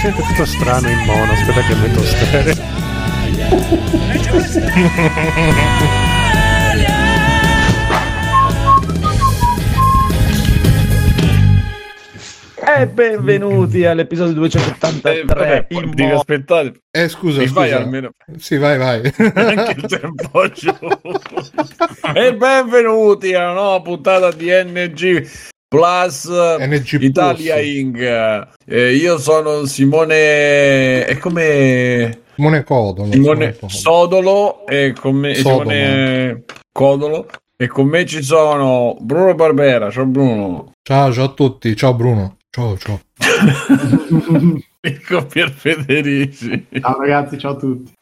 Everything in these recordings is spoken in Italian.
È tutto strano in mono, aspetta che metto stereo. E benvenuti all'episodio 283. Eh, devi mo- aspettare. Eh, scusa, scusa. fai almeno Sì, vai, vai. anche il tempo giù. e benvenuti alla nuova puntata di NG Plus NG Italia Plus. Inc. Eh, io sono Simone. È come Simone Codolo. Simone. Sodolo e con me Sodolo. Simone Codolo. E con me ci sono Bruno Barbera. Ciao Bruno. Ciao, ciao a tutti. Ciao Bruno. Ciao, ciao. Enrico Pier Federici. Ciao ragazzi, ciao a tutti.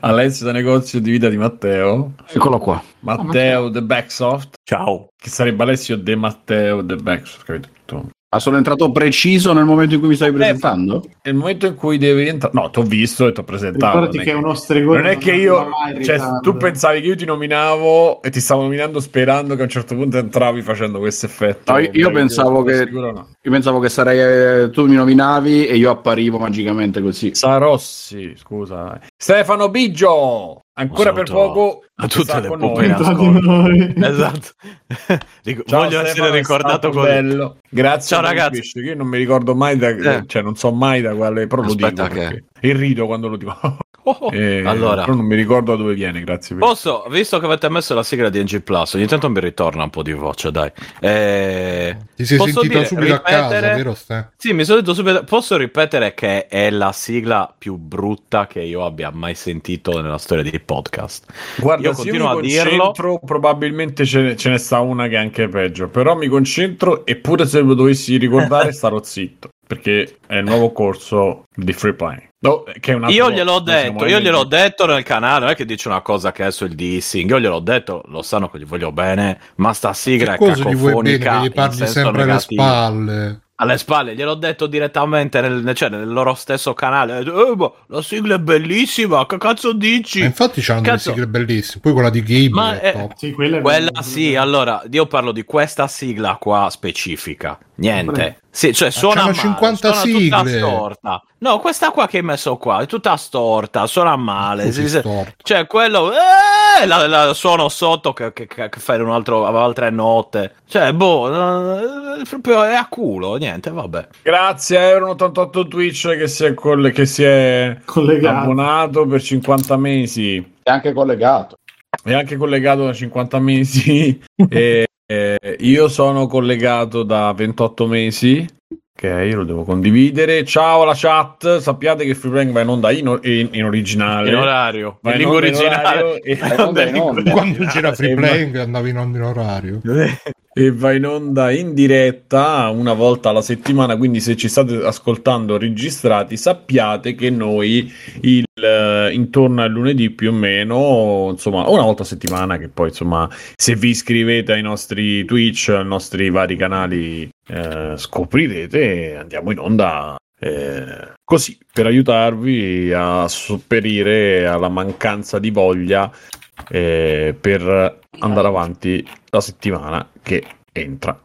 Alessio da negozio di vita di Matteo. Eccolo qua. Matteo The Backsoft. Ciao. Che sarebbe Alessio De Matteo The Backsoft. Capito? Ah, sono entrato preciso nel momento in cui mi stavi presentando? È il momento in cui devi entrare. No, ti ho visto e ti ho presentato. Ricordati non è che è uno stregone. Non è che io, cioè, tu pensavi che io ti nominavo e ti stavo nominando sperando che a un certo punto entravi facendo questo effetto. No, io- io pensavo che- Sicuro no. Io pensavo che sarei eh, tu mi nominavi e io apparivo magicamente così. Sarossi, scusa. Stefano Biggio, ancora per poco. a tutte le con pupe noi. in Tra di ascolto. noi. Esatto. Ciao, Voglio Stefano, essere ricordato così. bello. Grazie Ciao, ragazzi. wish, che Io non mi ricordo mai da, Eh. cioè non so mai da quale, però lo Aspetta dico che- perché- e rido quando lo dico. Oh, oh. Eh, Allora, però non mi ricordo da dove viene, grazie per posso, visto che avete messo la sigla di NG Plus, ogni tanto mi ritorna un po' di voce, dai. Eh, Ti sei sentito dire- subito a casa, ripetere- vero Ste? Sì, mi sono detto subito. Posso ripetere che è la sigla più brutta che io abbia mai sentito nella storia dei podcast. Guarda, Io se continuo mi a dirlo. concentro, probabilmente ce ne, ce ne sta una che è anche peggio. Però mi concentro, eppure se lo dovessi ricordare, starò zitto. Perché è il nuovo corso di free playing. No, che è un altro Io gliel'ho detto, io gliel'ho detto nel canale, non è che dice una cosa che è sul dissing, io gliel'ho detto, lo sanno che gli voglio bene, ma sta sigla Che è cacofonica gli in parli senso sempre alle negativo. spalle? Alle spalle, gliel'ho detto direttamente nel, cioè, nel loro stesso canale. Eh, ma la sigla è bellissima, che cazzo dici? Ma infatti c'hanno delle Cazzo. sigle bellissime. Poi quella di Gabe Ma è è- top. Sì, quella, è Quella sì, allora io parlo di questa sigla qua specifica. Niente. Sì, cioè suona male, 50 suona tutta sigle. storta. No, questa qua che hai messo qua è tutta storta, suona male. Sì, sì. storto. Cioè quello eh, la, la suono sotto che, che, che fai un altro altre note. Cioè, boh, eh, proprio è a culo, niente, vabbè. Grazie a Euro88 Twitch che si è, coll- che si è Collegato. abbonato per 50 mesi. È anche collegato. È anche collegato da 50 mesi. e, eh, io sono collegato da 28 mesi. Ok, io lo devo condividere. Ciao alla chat. Sappiate che Free Playing va in onda in, in- in originale. In orario, Va in in lingua originale. e- Quando c'era free playing andavi in onda in orario. e va in onda in diretta una volta alla settimana. Quindi, se ci state ascoltando registrati, sappiate che noi il, eh, intorno al lunedì più o meno, insomma, una volta a settimana. Che poi, insomma, se vi iscrivete ai nostri Twitch, ai nostri vari canali, eh, scoprirete. Andiamo in onda. eh, così per aiutarvi a sopperire alla mancanza di voglia eh, per andare avanti la settimana che entra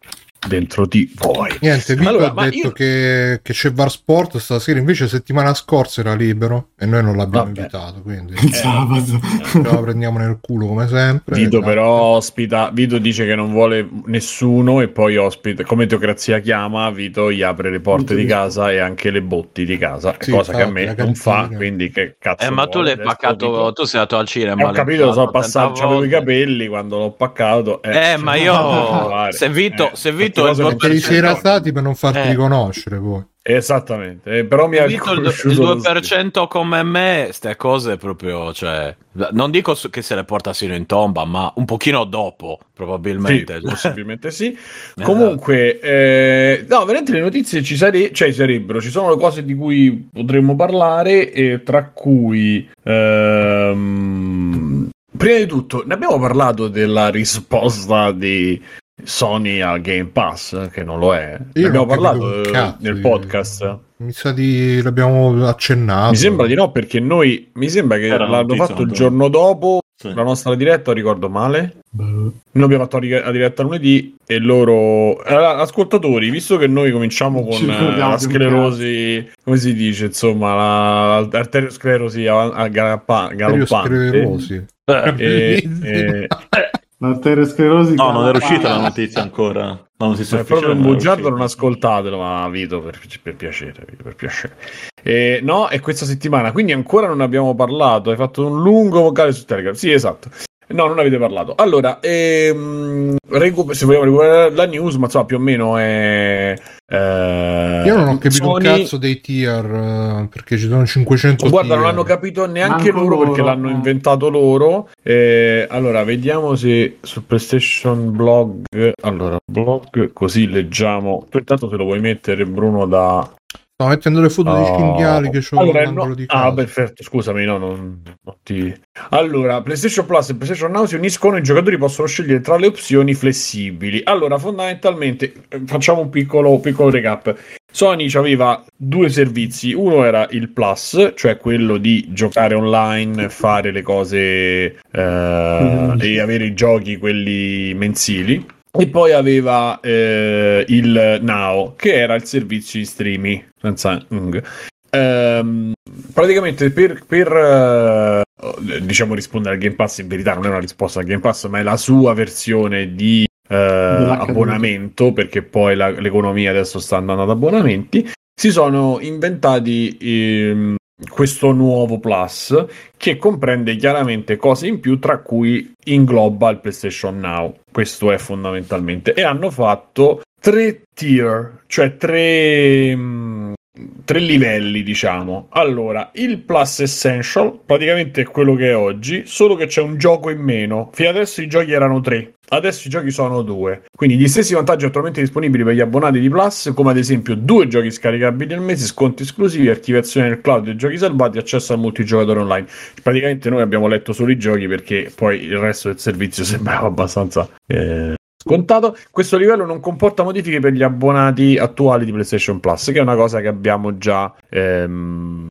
dentro di voi. Niente, Vito Allora, ha detto io- che, che c'è Var Sport stasera, invece settimana scorsa era libero e noi non l'abbiamo Vabbè. invitato, quindi Il sabato. ce la prendiamo nel culo come sempre. Vito però ospita, Vito dice che non vuole nessuno e poi ospita, come Teocrazia chiama, Vito gli apre le porte Vito di casa e anche le botti di casa, Sì, cosa che a me non fa, quindi che cazzo Eh, ma tu l'hai paccato, tu sei andato al cinema. Eh, ho capito, lo so passato, 30 c'avevo i capelli quando l'ho paccato. Eh, ma io- se Vito- Eh, se Vito certe il cose Perché non li ci sei sono. rasati per non farti Eh. riconoscere poi. Esattamente, eh, però mi ha Vito, il, il lo stesso. 2% come me, ste cose proprio, cioè, non dico che se le porta sino in tomba, ma un pochino dopo, probabilmente. Sì, possibilmente sì. Esatto. Comunque, eh, no, veramente le notizie ci, sare- cioè, ci sarebbero, ci sono le cose di cui potremmo parlare, e tra cui... ehm, Prima di tutto, ne abbiamo parlato della risposta di Sony ha Game Pass, che non lo è. Io abbiamo parlato eh, cazzo nel podcast. Mi sa di l'abbiamo accennato. Mi sembra di no, perché noi mi sembra che Era la l'hanno fatto il giorno dopo Sì. la nostra diretta, ricordo male. Boh. Noi abbiamo fatto la la diretta lunedì e loro allora, ascoltatori, visto che noi cominciamo con eh, la sclerosi, come si dice, insomma, la- l'arteriosclerosi a, a galoppa- galoppante. Sclerosi. Eh, E- e- L'arteriosclerosi. No, non è uscita la notizia ancora. La notizia è proprio un non bugiardo, non ascoltatelo, ma Vito, per, per piacere, Vito, per piacere. Eh, no, è questa settimana, quindi ancora non abbiamo parlato. Hai fatto un lungo vocale su Telegram. Sì, esatto. No, non avete parlato. Allora, ehm, recu- se vogliamo recuperare la news, ma insomma, più o meno è. eh, Io non ho capito un Sony- cazzo dei tier eh, perché ci sono 500 Guarda, tier. non l'hanno capito neanche loro, loro, perché l'hanno eh. inventato loro. Eh, allora, vediamo se su PlayStation Blog. Allora, blog, così leggiamo. Tu intanto se lo vuoi mettere, Bruno, da. Sto mettendo le foto dei Oh. cinghiali che ho Allora, no- di Ah, casa. perfetto, scusami, no, non, non ti... Allora, PlayStation Plus e PlayStation Now si uniscono, i giocatori possono scegliere tra le opzioni flessibili. Allora, fondamentalmente, eh, facciamo un piccolo, piccolo recap. Sony aveva due servizi, uno era il Plus, cioè quello di giocare online, fare le cose eh, e avere i giochi, quelli mensili. E poi aveva eh, il Now, che era il servizio di streaming, senza ung. Ehm, praticamente per, per, eh, diciamo rispondere al Game Pass, in verità non è una risposta al Game Pass, ma è la sua versione di Dell'HD. abbonamento, perché poi la- l'economia adesso sta andando ad abbonamenti. Si sono inventati ehm, questo nuovo Plus che comprende chiaramente cose in più, tra cui ingloba il PlayStation Now. Questo è fondamentalmente. E hanno fatto tre tier, cioè tre, mh, tre livelli, diciamo. Allora, il Plus Essential praticamente è quello che è oggi, solo che c'è un gioco in meno. Fino adesso i giochi erano tre. Adesso i giochi sono due. Quindi gli stessi vantaggi attualmente disponibili per gli abbonati di Plus, come ad esempio due giochi scaricabili al mese, sconti esclusivi, archiviazione nel cloud dei giochi salvati, accesso al multigiocatore online. Praticamente noi abbiamo letto solo i giochi perché poi il resto del servizio sembrava abbastanza eh, scontato. Questo livello non comporta modifiche per gli abbonati attuali di PlayStation Plus, che è una cosa che abbiamo già ehm,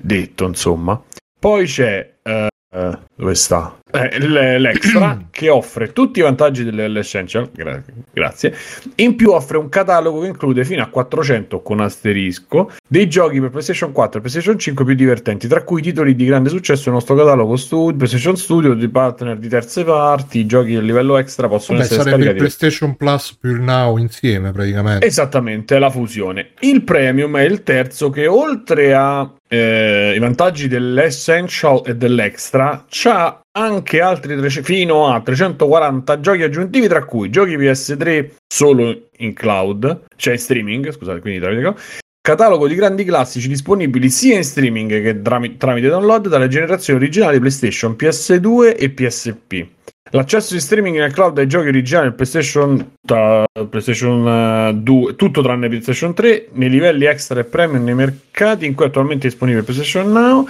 detto, insomma. Poi c'è eh, eh, dove sta? Eh, l'extra che offre tutti i vantaggi dell'Essential, gra- grazie. In più offre un catalogo che include fino a 400 con asterisco dei giochi per PlayStation 4 e PlayStation 5 più divertenti, tra cui titoli di grande successo del nostro catalogo studio, PlayStation Studio, di partner di terze parti, i giochi del livello extra possono Vabbè, essere sarebbe il scaricati. PlayStation Plus più il Now insieme praticamente. Esattamente, la fusione. Il premium è il terzo che oltre a eh, i vantaggi dell'essential e dell'extra c'ha anche altri tre- fino a 340 giochi aggiuntivi tra cui giochi PS3 solo in cloud, cioè in streaming, scusate, quindi tramite cloud, catalogo di grandi classici disponibili sia in streaming che trami- tramite download dalle generazioni originali PlayStation, PS2 e PSP. L'accesso in streaming nel cloud ai giochi originali PlayStation, tra- PlayStation eh, 2, tutto tranne PlayStation 3, nei livelli extra e premium nei mercati in cui attualmente è disponibile PlayStation Now.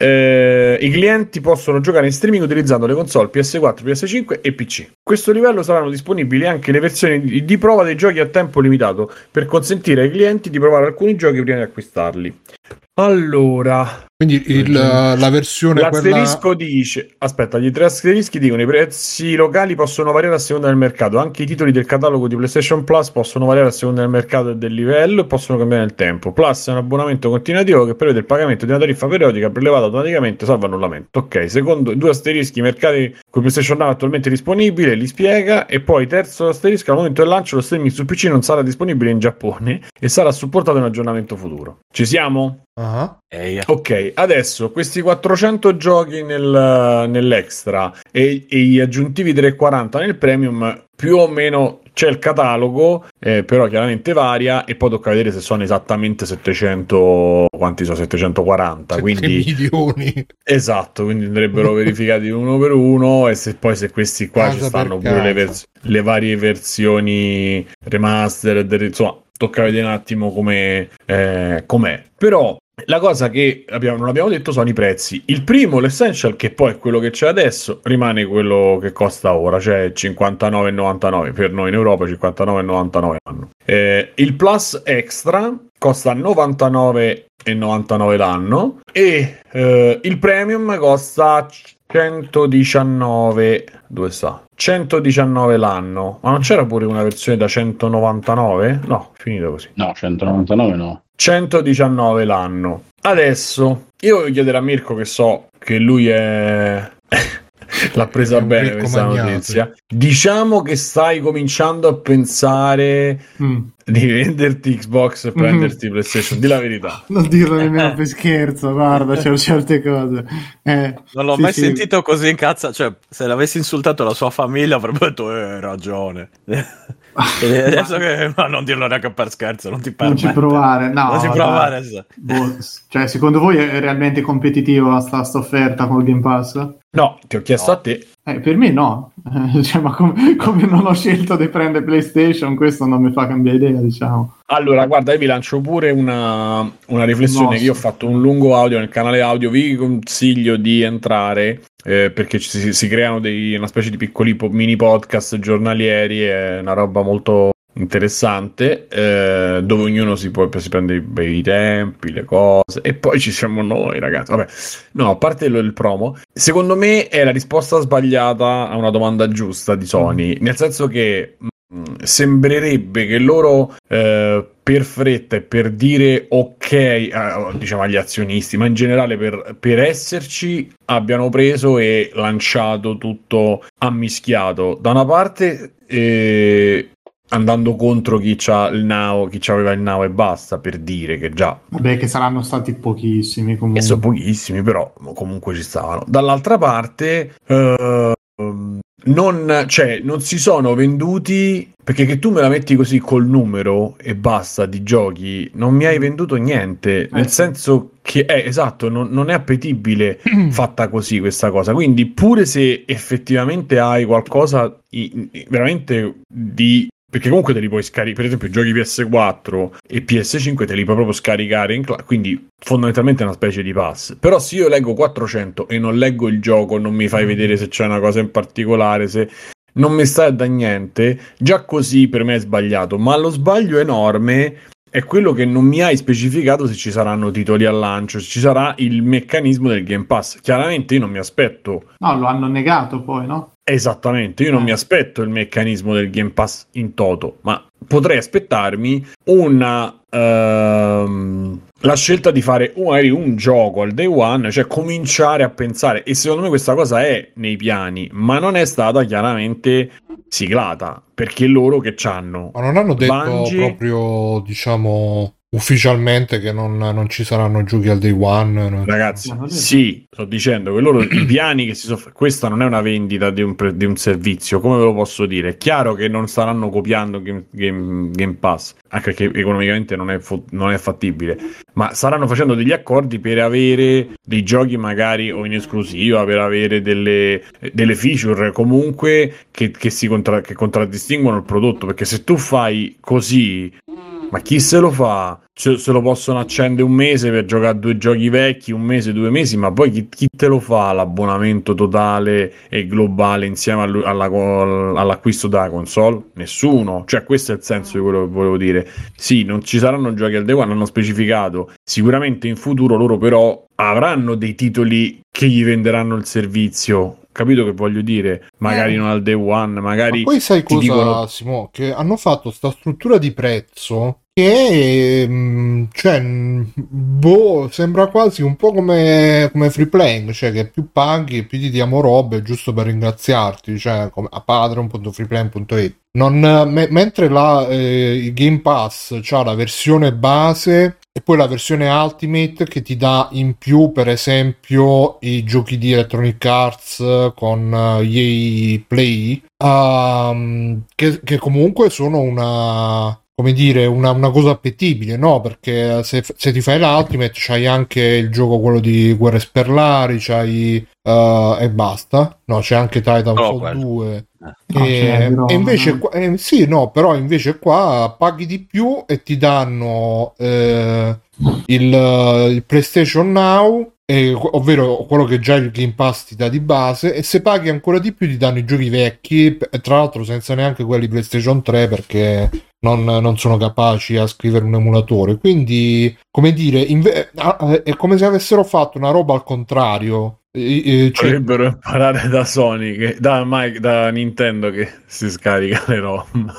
Eh, I clienti possono giocare in streaming utilizzando le console PS4, PS5 e PC. A questo livello saranno disponibili anche le versioni di, di prova dei giochi a tempo limitato per consentire ai clienti di provare alcuni giochi prima di acquistarli. Allora, Quindi il- la versione quella... L'asterisco dice: Aspetta, gli tre asterischi dicono: i prezzi locali possono variare a seconda del mercato. Anche i titoli del catalogo di PlayStation Plus possono variare a seconda del mercato e del livello e possono cambiare nel tempo. Plus è un abbonamento continuativo che prevede il pagamento di una tariffa periodica prelevata automaticamente salvo annullamento. Ok, secondo due asterischi, i mercati con PlayStation Now attualmente disponibile, li spiega. E poi, terzo asterisco, al momento del lancio, lo streaming su PC non sarà disponibile in Giappone e sarà supportato in aggiornamento futuro. Ci siamo? Ah, Eia. Ok, adesso questi 400 giochi nel- nell'extra e, e gli aggiuntivi 340 nel premium, più o meno c'è il catalogo, eh, però chiaramente varia e poi tocca vedere se sono esattamente 700, quanti sono 740, 7 quindi milioni. esatto, quindi andrebbero verificati uno per uno e se poi se questi qua Casa ci stanno pure le, vers- le varie versioni remastered, insomma, tocca vedere un attimo come eh, com'è. Però La cosa che abbiamo, non abbiamo detto sono i prezzi. Il primo, l'essential, che poi è quello che c'è adesso, rimane quello che costa ora, cioè 59,99 per noi in Europa, 59,99 l'anno. Eh, il Plus Extra costa 99,99 l'anno e eh, il Premium costa 119 dove sta? 119 l'anno ma non c'era pure una versione da 199? no finito così No, 199 no. 119 l'anno adesso io voglio chiedere a Mirko che so che lui è l'ha presa bene questa magnate. notizia diciamo che stai cominciando a pensare Mm. di venderti Xbox e prenderti PlayStation di la verità Non dirlo nemmeno per scherzo, guarda, c'è certe cose. Eh, Non l'ho sì, mai sì. sentito così incazzato. Cioè, se l'avessi insultato la sua famiglia, avrebbe detto: Eh, hai ragione. E adesso che. Ma non dirlo neanche per scherzo, non ti Non permettere. ci provare, no. Non ci provare. Boh, cioè, secondo voi è realmente competitiva sta, sta offerta con il Game Pass? no ti ho chiesto No. a te Eh, per me no, Eh, cioè, ma com- come non ho scelto di prendere PlayStation, questo non mi fa cambiare idea, diciamo. Allora, guarda, io vi lancio pure una, una riflessione Mosso. che io ho fatto un lungo audio nel canale audio, vi consiglio di entrare eh, perché ci si, si creano dei, una specie di piccoli po- mini podcast giornalieri, è una roba molto interessante eh, dove ognuno si, può, si prende i bei tempi, le cose e poi ci siamo noi ragazzi. Vabbè, no, a parte il, il promo, secondo me è la risposta sbagliata a una domanda giusta di Sony, nel senso che mh, sembrerebbe che loro eh, per fretta e per dire ok eh, diciamo agli azionisti ma in generale per, per esserci abbiano preso e lanciato tutto ammischiato da una parte eh, andando contro chi c'ha il now chi aveva il now e basta per dire che già Vabbè, che saranno stati pochissimi comunque. e sono pochissimi, però comunque ci stavano. Dall'altra parte, ehm, non, cioè, non si sono venduti perché che tu me la metti così col numero e basta di giochi, non mi hai venduto niente. Nel sì. senso che è esatto, non, non è appetibile fatta così questa cosa. Quindi, pure se effettivamente hai qualcosa veramente di. Perché comunque te li puoi scaricare, per esempio, giochi PS4 e PS5 te li puoi proprio scaricare in cloud, quindi fondamentalmente è una specie di pass. Però se io leggo 400 e non leggo il gioco, non mi fai vedere se c'è una cosa in particolare, se non mi stai da niente, già così per me è sbagliato. Ma lo sbaglio enorme è quello che non mi hai specificato se ci saranno titoli al lancio, se ci sarà il meccanismo del Game Pass. Chiaramente io non mi aspetto No, lo hanno negato poi, no? Esattamente, io non mi aspetto il meccanismo del Game Pass in toto, ma potrei aspettarmi una ehm, la scelta di fare magari un gioco al day one, cioè cominciare a pensare e secondo me questa cosa è nei piani, ma non è stata chiaramente siglata, perché loro che c'hanno? Ma non hanno detto Bungie- proprio, diciamo, ufficialmente che non, non ci saranno giochi al day one. non- Ragazzi, detto. sì, sto dicendo che loro i piani che si sono. Questa non è una vendita di un, pre- di un servizio, come ve lo posso dire? È chiaro che non staranno copiando Game, Game- Game Pass, anche perché economicamente non è, fo- non è fattibile, ma staranno facendo degli accordi per avere dei giochi magari o in esclusiva, per avere delle, delle feature comunque che, che si contra- che contraddistinguono il prodotto. Perché se tu fai così ma chi se lo fa? Se, se lo possono accendere un mese per giocare a due giochi vecchi, un mese, due mesi, ma poi chi, chi te lo fa l'abbonamento totale e globale insieme allo- alla- all'acquisto della console? Nessuno. Cioè, questo è il senso di quello che volevo dire. Sì, non ci saranno giochi al day one, hanno specificato. Sicuramente in futuro loro però avranno dei titoli che gli venderanno il servizio. Capito che voglio dire? Magari Eh. non al day one, magari Ma poi sai cosa, dicono- Simo? Che hanno fatto sta struttura di prezzo che mm, cioè, mm, boh, sembra quasi un po' come, come free playing, cioè che più paghi e più ti diamo robe giusto per ringraziarti, cioè come a patreon.freeplaying.it. Non, me- mentre la, eh, il Game Pass c'ha la versione base e poi la versione Ultimate che ti dà in più, per esempio, i giochi di Electronic Arts con eh, EA Play, ehm, che, che comunque sono una, come dire, una, una cosa appetibile, no? Perché se, se ti fai l'Ultimate c'hai anche il gioco quello di Guerre Sperlari, c'hai eh, e basta. No, c'è anche Titanfall quello. 2. No, E, però, e invece qua- eh, sì, no, però invece qua paghi di più e ti danno eh, il, il PlayStation Now, eh, ovvero quello che già il Game Pass ti dà di base, e se paghi ancora di più ti danno i giochi vecchi, tra l'altro senza neanche quelli PlayStation 3 perché non, non sono capaci a scrivere un emulatore. Quindi, come dire, inve- ah, è come se avessero fatto una roba al contrario. Eh, eh, cioè, Dovrebbero imparare da Sony, che, da, Mike, da Nintendo che si scarica le ROM.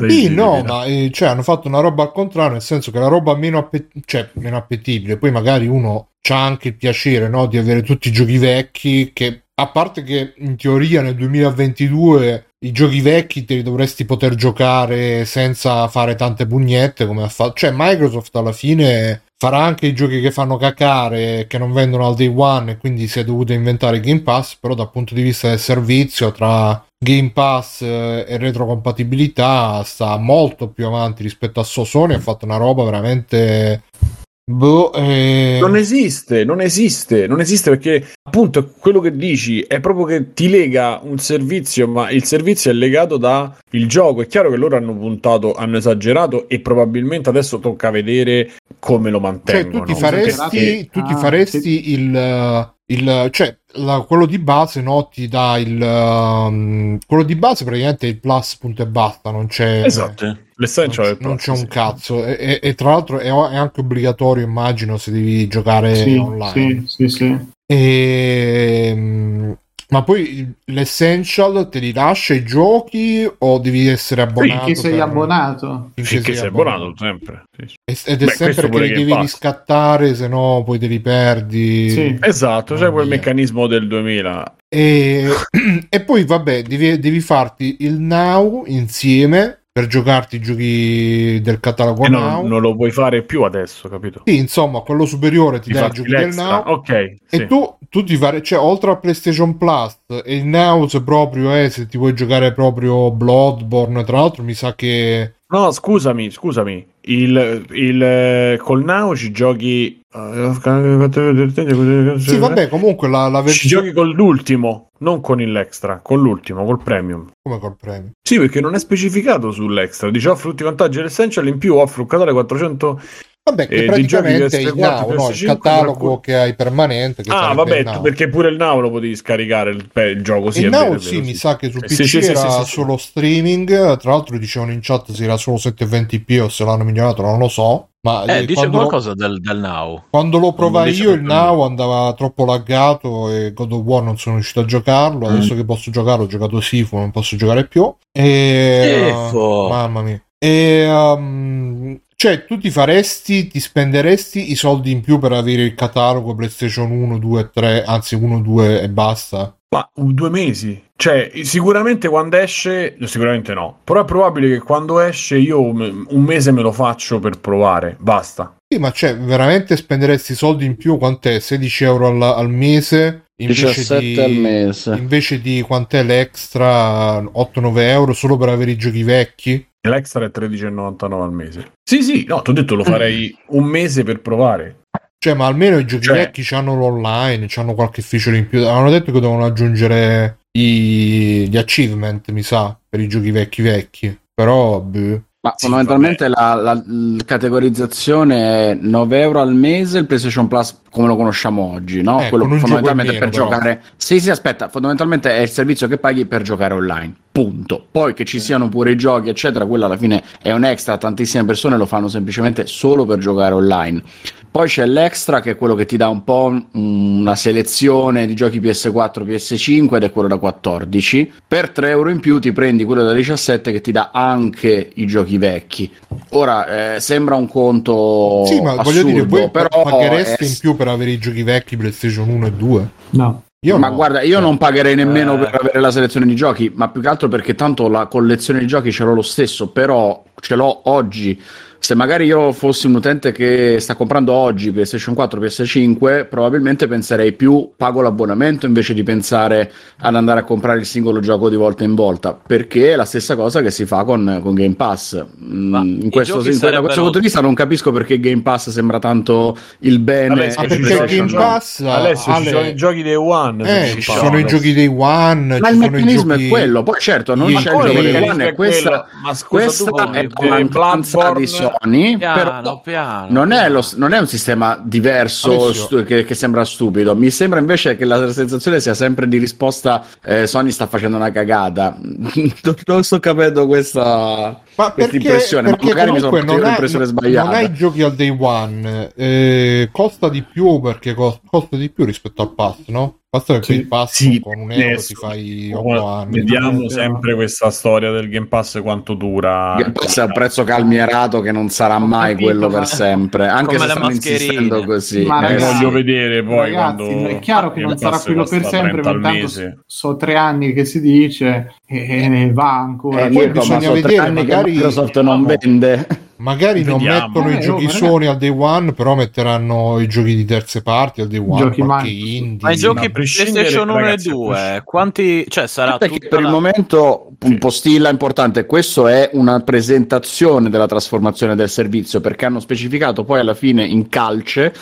Sì, no, ma eh, cioè, hanno fatto una roba al contrario, nel senso che la roba meno, appe- cioè, meno appetibile, poi magari uno ha anche il piacere no, di avere tutti i giochi vecchi, che a parte che in teoria nel 2022 i giochi vecchi te li dovresti poter giocare senza fare tante pugnette come ha fatto, cioè Microsoft alla fine farà anche i giochi che fanno cacare, che non vendono al day one e quindi si è dovuto inventare Game Pass, però dal punto di vista del servizio tra Game Pass eh, e retrocompatibilità sta molto più avanti rispetto a So- Sony ha fatto una roba veramente boh, eh, Non esiste, non esiste, non esiste perché appunto quello che dici è proprio che ti lega un servizio, ma il servizio è legato da il gioco. È chiaro che loro hanno puntato, hanno esagerato e probabilmente adesso tocca vedere come lo cioè mantengono. tu ti Perché- faresti, tu ti Ah, faresti il, il cioè la- quello di base no ti dà il um, quello di base praticamente il plus punto e basta non c'è Esatto, l'essential non c'è un cazzo e, e- e tra l'altro è, è anche obbligatorio immagino se devi giocare Sì, online sì, sì, sì. Ehm, ma poi l'essential te li lascia i giochi o devi essere abbonato? Finché sei per- abbonato. finché Finché sei sei abbonato sempre. sì. E- Ed è Beh, sempre che li devi Pass. riscattare, se no poi te li perdi. Sì. Esatto, c'è Mamma quel meccanismo del 2000. E, e poi vabbè, devi, devi farti il now insieme per giocarti i giochi del catalogo E now. non, non lo puoi fare più adesso, capito? Sì, insomma, quello superiore ti Ti dà i giochi del now. Ok, sì. E tu, tu ti fare, cioè, oltre a PlayStation Plus e il Now, se proprio è, se ti vuoi giocare proprio Bloodborne, tra l'altro, mi sa che. No, scusami, scusami. Il, il, eh, col Now ci giochi. Sì, vabbè, comunque la, la Ci versione. giochi con l'ultimo, non con l'extra, con l'ultimo, col premium. Come col premio? Sì, perché non è specificato sull'extra. Dice offre tutti i vantaggi dell'essential, in più offre un catalogo 400. Vabbè, che Eh, praticamente è il PS4, Now, no? il PS5, catalogo che hai permanente. Che Ah, vabbè, tu- perché pure il Now lo potevi scaricare il, il gioco. Sì, il è Now vero, sì, vero, mi sì. sa che su Eh, PC sì, era sì, sì, sì. solo streaming. Tra l'altro dicevano in chat se era solo 720p o se l'hanno migliorato, non lo so. Ma Eh, eh, dice quando, qualcosa del, del Now. quando lo provai io, il Now andava troppo laggato e God of War non sono riuscito a giocarlo. Mm. Adesso che posso giocare, ho giocato Sifu, non posso giocare più. E, mamma mia. E, um, cioè, tu ti faresti, ti spenderesti i soldi in più per avere il catalogo PlayStation 1, 2, 3, anzi 1, 2 e basta. Ma due mesi. Cioè, sicuramente quando esce, sicuramente no. Però è probabile che quando esce io un un mese me lo faccio per provare. Basta. Sì, ma cioè, veramente spenderesti soldi in più? Quant'è? 16 euro al, al mese? Invece 17 di, al mese. Invece di quant'è l'extra? 8-9 euro solo per avere i giochi vecchi? L'extra è 13,99 al mese. Sì, sì, no, ti ho detto lo farei un mese per provare. Cioè, ma almeno i giochi Cioè- vecchi hanno l'online, hanno qualche feature in più. Hanno detto che devono aggiungere i- gli achievement, mi sa, per i giochi vecchi vecchi. Però, boh. Ma Sì, fondamentalmente la, la- la categorizzazione è 9 euro al mese il PlayStation Plus come lo conosciamo oggi, no? Eh, Quello fondamentalmente in per meno, però. giocare. Sì, sì, aspetta, fondamentalmente è il servizio che paghi per giocare online. Punto. Poi che ci siano pure i giochi, eccetera, quello alla fine è un extra, tantissime persone lo fanno semplicemente solo per giocare online. Poi c'è l'extra che è quello che ti dà un po' una selezione di giochi PS4, PS5 ed è quello da 14. Per 3 euro in più ti prendi quello da 17 che ti dà anche i giochi vecchi. Ora eh, sembra un conto Sì, ma voglio assurdo, dire, voi però paghereste è- in più per avere i giochi vecchi PlayStation 1 e 2? No. Io ma no. guarda, io Cioè, non pagherei nemmeno Eh. per avere la selezione di giochi, ma più che altro perché tanto la collezione di giochi ce l'ho lo stesso, però ce l'ho oggi. Se magari io fossi un utente che sta comprando oggi PlayStation 4, PS5, probabilmente penserei più pago l'abbonamento invece di pensare ad andare a comprare il singolo gioco di volta in volta, perché è la stessa cosa che si fa con, con Game Pass. Mm, Ma in questo, in- da questo punto di vista non capisco perché Game Pass sembra tanto il bene. Ci perché Game no. Pass Alessio, Ale- ci sono i giochi dei One. eh, sono i giochi dei One, Ma il meccanismo giochi è quello, poi certo non c'è il gioco dei One, questa, ma scusa, questa tu è una mancanza Bloodborne? Sony, Piano, però piano. non è, lo- non è un sistema diverso stu- che, che sembra stupido. Mi sembra invece che la sensazione sia sempre di risposta: eh, Sony sta facendo una cagata. non, sto capendo questa, Ma questa perché, impressione. Ma magari mi sono non, io hai, l'impressione non sbagliata. hai giochi al day one, eh, costa di più perché cos- costa di più rispetto al pass, no? Basta che Sì, il pass sì, con un euro ti fai ora 8 anni. Vediamo Eh, sempre questa storia del Game Pass quanto dura. Game Pass è un prezzo calmierato che non sarà mai capito, quello ma- per sempre, anche Come se stanno insistendo così. Ma Eh, ragazzi, voglio vedere poi Ragazzi, quando è chiaro che non sarà Pass quello per sempre, 30 ma intanto mese. so tre anni che si dice e ne va ancora. Eh, poi Mirko, ma bisogna sono tre vedere, anni magari- che Microsoft non vende. Magari non Vediamo. mettono i Eh, giochi oh, Sony al day one, però metteranno i giochi di terze parti al day one, Giochi qualche indie. Ma i giochi PlayStation 1 ragazzi, e a 2, prescindere. quanti... Cioè, sarà Perché tutta per il la- momento un postilla importante, questo è una presentazione della trasformazione del servizio perché hanno specificato poi alla fine in calce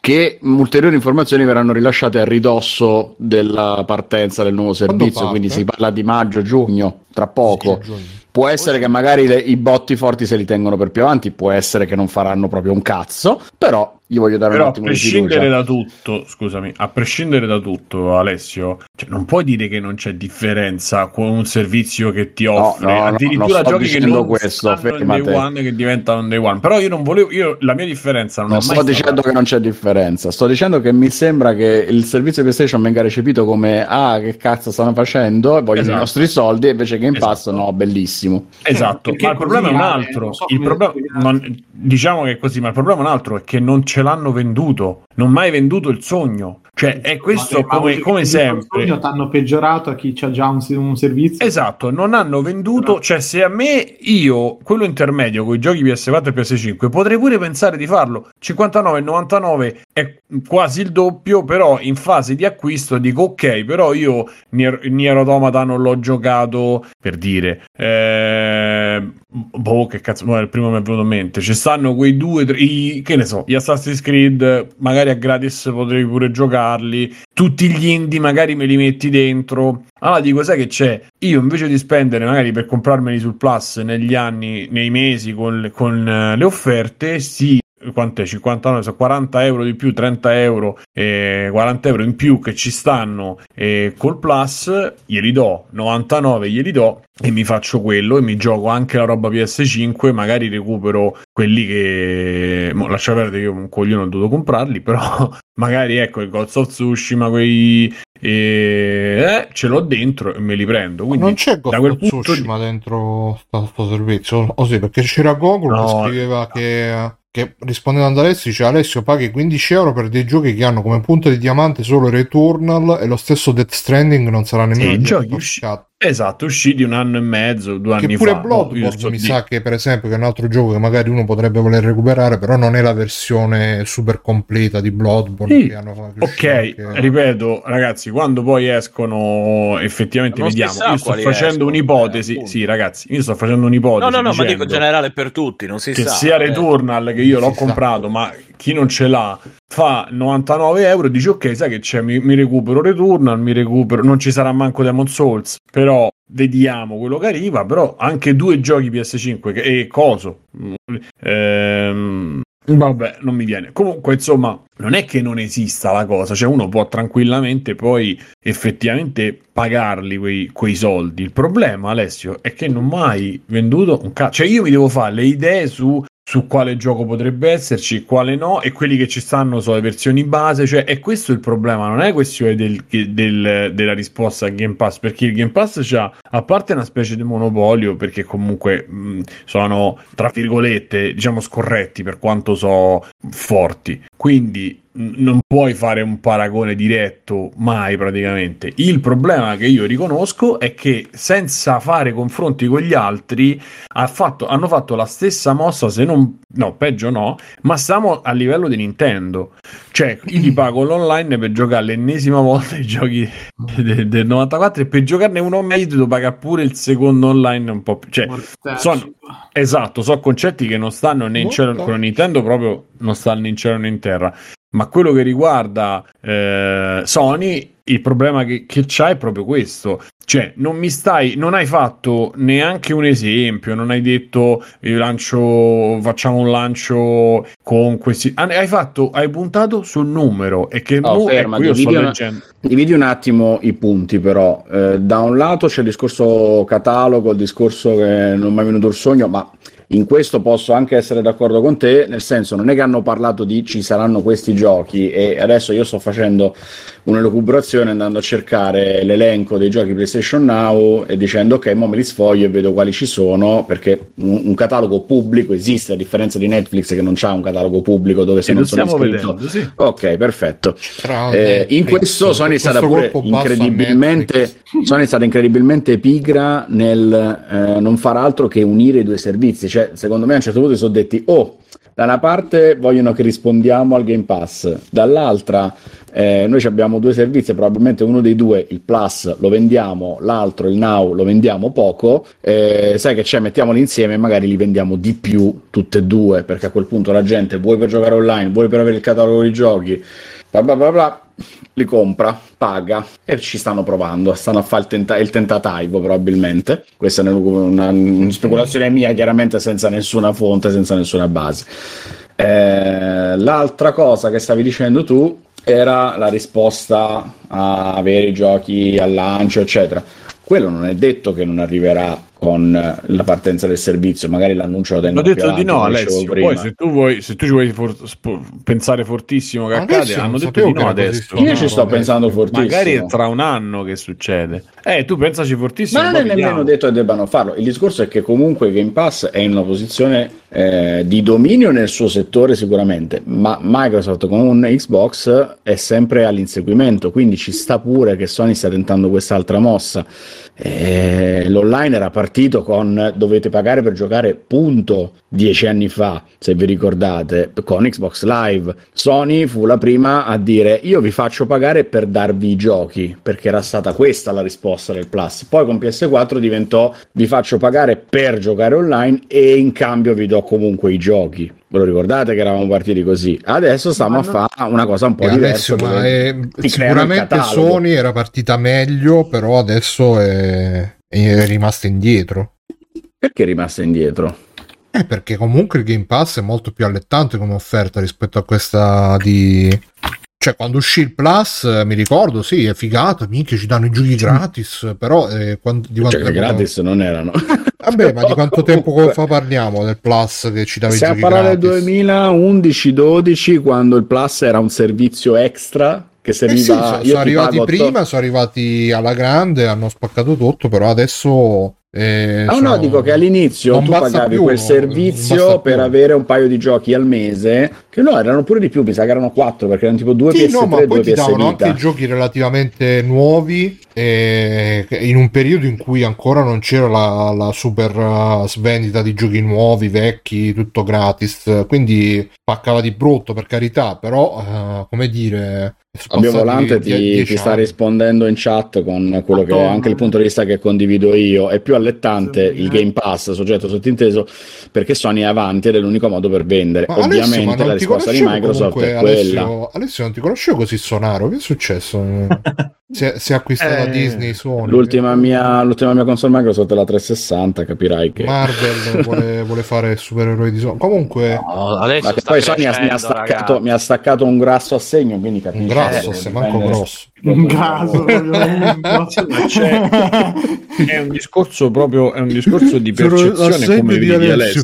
che ulteriori informazioni verranno rilasciate a ridosso della partenza del nuovo servizio, quindi si parla di maggio, giugno, tra poco. Sì, giugno. Può essere che magari le- i botti forti se li tengono per più avanti, può essere che non faranno proprio un cazzo, però gli voglio dare Però un a attimo di prescindere da tutto, scusami, a prescindere da tutto, Alessio, cioè, non puoi dire che non c'è differenza con un servizio che ti offre no, no, addirittura sto giochi che non questo, stanno in day one che diventano in day one. Però io non volevo, io la mia differenza non, Non è mai sto stata- dicendo che non c'è differenza, sto dicendo che mi sembra che il servizio PlayStation venga recepito come ah che cazzo stanno facendo e vogliono Esatto. i nostri soldi e invece Game Pass Esatto. no, bellissimo. Esatto, Perché ma il problema è un altro. so Il problema, non- diciamo che è così, ma il problema è un altro: è che non ce l'hanno venduto. Non mai venduto il sogno. Cioè, è questo Ma- come, come sempre. Ti hanno peggiorato a chi c'ha già un, un servizio. Esatto, non hanno venduto, No. cioè se a me io, quello intermedio con i giochi PS4 e PS5, potrei pure pensare di farlo. 59,99 è quasi il doppio, però in fase di acquisto dico ok, però io Nier, Nier Automata non l'ho giocato per dire. Eh, boh, che cazzo, mo è il primo mi è venuto in mente. Ci stanno quei due, tre, i- che ne so, gli Assassin's Creed, magari a gratis potrei pure giocarli. Tutti gli indie magari me li metti dentro. Allora dico, sai che c'è? Io invece di spendere magari per comprarmeli sul Plus negli anni, nei mesi con, con eh, le offerte, sì. Quant'è? 59, sono 40 euro di più, 30 euro, eh, 40 euro in più che ci stanno eh, col Plus, glieli do, 99 glieli do e mi faccio quello e mi gioco anche la roba PS5, magari recupero quelli che... Mo, lascia perdere, io un coglione ho dovuto comprarli, però magari ecco il Ghost of Tsushima, quei... eh, ce l'ho dentro e me li prendo. Quindi, non c'è da Ghost quel of punto di- Tsushima dentro sto, sto servizio o sì perché c'era Google No. che scriveva che, che rispondendo ad Alessio dice Alessio paghi 15 euro per dei giochi che hanno come punto di diamante solo Returnal e lo stesso Death Stranding non sarà nemmeno Sì, giochi diagnosticato. Esatto, usciti un anno e mezzo, due anni che pure fa. Io Bloodborne so mi di- sa che per esempio che è un altro gioco che magari uno potrebbe voler recuperare però non è la versione super completa di Bloodborne Sì, che hanno che Ok, anche- ripeto, ragazzi, quando poi escono, effettivamente Non vediamo. sa Io sto facendo escono, un'ipotesi. eh, sì, ragazzi, io sto facendo un'ipotesi. No, no, no, ma dico generale per tutti, non si che sa. sia eh. Returnal che io Si l'ho sa. comprato, ma chi non ce l'ha fa 99 euro. Dici, ok, sai che c'è, mi, mi recupero Returnal, mi recupero. Non ci sarà manco Demon Souls, però vediamo quello che arriva. Però anche due giochi PS5 che, e coso. Ehm, Vabbè, non mi viene. Comunque, insomma, non è che non esista la cosa, cioè uno può tranquillamente poi effettivamente pagarli quei, quei soldi. Il problema, Alessio, è che non ho mai venduto un cazzo. Cioè, io mi devo fare le idee su, su quale gioco potrebbe esserci, quale no, e quelli che ci stanno sono le versioni base. Cioè, è questo il problema, non è questione del- del- della risposta al Game Pass, perché il Game Pass c'ha, a parte una specie di monopolio, perché comunque mh, sono, tra virgolette, diciamo scorretti per quanto so forti. Quindi non puoi fare un paragone diretto mai praticamente. Il problema che io riconosco è che senza fare confronti con gli altri ha fatto- hanno fatto la stessa mossa, se non no, peggio no, ma siamo a livello di Nintendo. Cioè, io ti pago l'online per giocare l'ennesima volta i giochi de- del 94 e per giocarne uno meglio devo pagare pure il secondo online un po' più. Cioè, sono, esatto, sono concetti che non stanno né in cielo, con Nintendo proprio non stanno né in cielo né in terra. Ma quello che riguarda eh, Sony, il problema che, che c'ha è proprio questo. Cioè, non mi stai, non hai fatto neanche un esempio, non hai detto il lancio, facciamo un lancio con questi. ah, Hai fatto, hai puntato sul numero e che Oh, mo- ferma, ecco, io sto dividi una- leggendo. Dividi un attimo i punti, però. Eh, da un lato c'è il discorso catalogo, il discorso che non mi è venuto il sogno, ma in questo posso anche essere d'accordo con te, nel senso non è che hanno parlato di ci saranno questi giochi e adesso io sto facendo un'elucubrazione andando a cercare l'elenco dei giochi PlayStation Now e dicendo ok, mo me li sfoglio e vedo quali ci sono, perché un, un catalogo pubblico esiste, a differenza di Netflix che non c'ha un catalogo pubblico dove se E non sono iscritto... vedendo, sì. Ok, perfetto. Eh, in questo Sony è stata pure incredibilmente. Sony è stata incredibilmente pigra nel eh, non far altro che unire i due servizi. Cioè, secondo me a un certo punto si sono detti: Oh, da una parte vogliono che rispondiamo al Game Pass, dall'altra eh, noi abbiamo due servizi, probabilmente uno dei due, il Plus, lo vendiamo, l'altro, il Now, lo vendiamo poco. Eh, sai che c'è, mettiamoli insieme e magari li vendiamo di più tutte e due, perché a quel punto la gente vuoi per giocare online, vuoi per avere il catalogo di giochi, bla bla bla bla, li compra, paga e ci stanno provando. Stanno a fare il, tenta- il tentativo probabilmente. Questa è una, una speculazione mia, chiaramente senza nessuna fonte, senza nessuna base. Eh, l'altra cosa che stavi dicendo tu era la risposta a avere i giochi al lancio, eccetera. Quello non è detto che non arriverà con la partenza del servizio, magari l'annuncio lo Ho tengono più detto di avanti, no, Alessio. prima. Poi, se tu vuoi, se tu ci vuoi for- spo- pensare fortissimo che accade, hanno detto di no adesso. Io ci sto pensando fortissimo. Magari è tra un anno che succede. Eh, tu pensaci fortissimo. Ma non è poi nemmeno vediamo. detto che debbano farlo. Il discorso è che comunque Game Pass è in una posizione eh, di dominio nel suo settore sicuramente, ma Microsoft con un Xbox è sempre all'inseguimento, quindi ci sta pure che Sony sta tentando quest'altra mossa. Eh, l'online era partito con dovete pagare per giocare punto dieci anni fa, se vi ricordate, con Xbox Live. Sony fu la prima a dire io vi faccio pagare per darvi i giochi, perché era stata questa la risposta del Plus. Poi con PS4 diventò vi faccio pagare per giocare online e in cambio vi do comunque i giochi. Ve lo ricordate che eravamo partiti così? Adesso stiamo a fare una cosa un po' diversa. Ma è- sicuramente. Sony era partita meglio, però adesso è, è rimasta indietro. Perché è rimasta indietro? Eh, perché comunque il Game Pass è molto più allettante come offerta rispetto a questa di... Cioè, quando uscì il Plus, eh, mi ricordo, sì, è figato, minchia, ci danno i giochi gratis, però eh, quando- di quanto Cioè, tempo- gratis non erano. Vabbè, ma di quanto tempo Comunque- fa parliamo del Plus che ci dava i Stiamo giochi parlando del gratis? 2011-12 quando il Plus era un servizio extra che Eh sì, serviva so- io sono ti arrivati prima, sono arrivati alla grande, hanno spaccato tutto, però adesso... eh, Ah, no, dico che all'inizio tu pagavi più, quel servizio più. per avere un paio di giochi al mese, che no, erano pure di più, mi sa che erano quattro perché erano tipo due Sì, PS3 no, ma poi due ti PS davano anche giochi relativamente nuovi eh, in un periodo in cui ancora non c'era la, la super uh, svendita di giochi nuovi, vecchi, tutto gratis, quindi paccava di brutto per carità, però uh, come dire... Fabio Volante ti, dieci ti sta rispondendo in chat con quello che è Madonna. anche il punto di vista che condivido io. È più allettante Sì, il eh. Game Pass, soggetto sottinteso, perché Sony è avanti ed è l'unico modo per vendere. Ma Alessio, ma Ovviamente non la risposta di Microsoft comunque, è quella. Alessio, Alessio, non ti conoscevo così sonaro, che è successo? si, è, si è acquistata Eh, Disney, Sony. L'ultima mia, l'ultima mia console Microsoft è la 360, capirai che... Marvel vuole, vuole fare il supereroe di Sony. Comunque... No, adesso poi Sony mi, ha staccato, mi ha staccato un grasso a segno, quindi capisci. Un grasso, Eh, se manco grosso. Un caso C'è- è un discorso proprio è un discorso di percezione come vedi Alessio.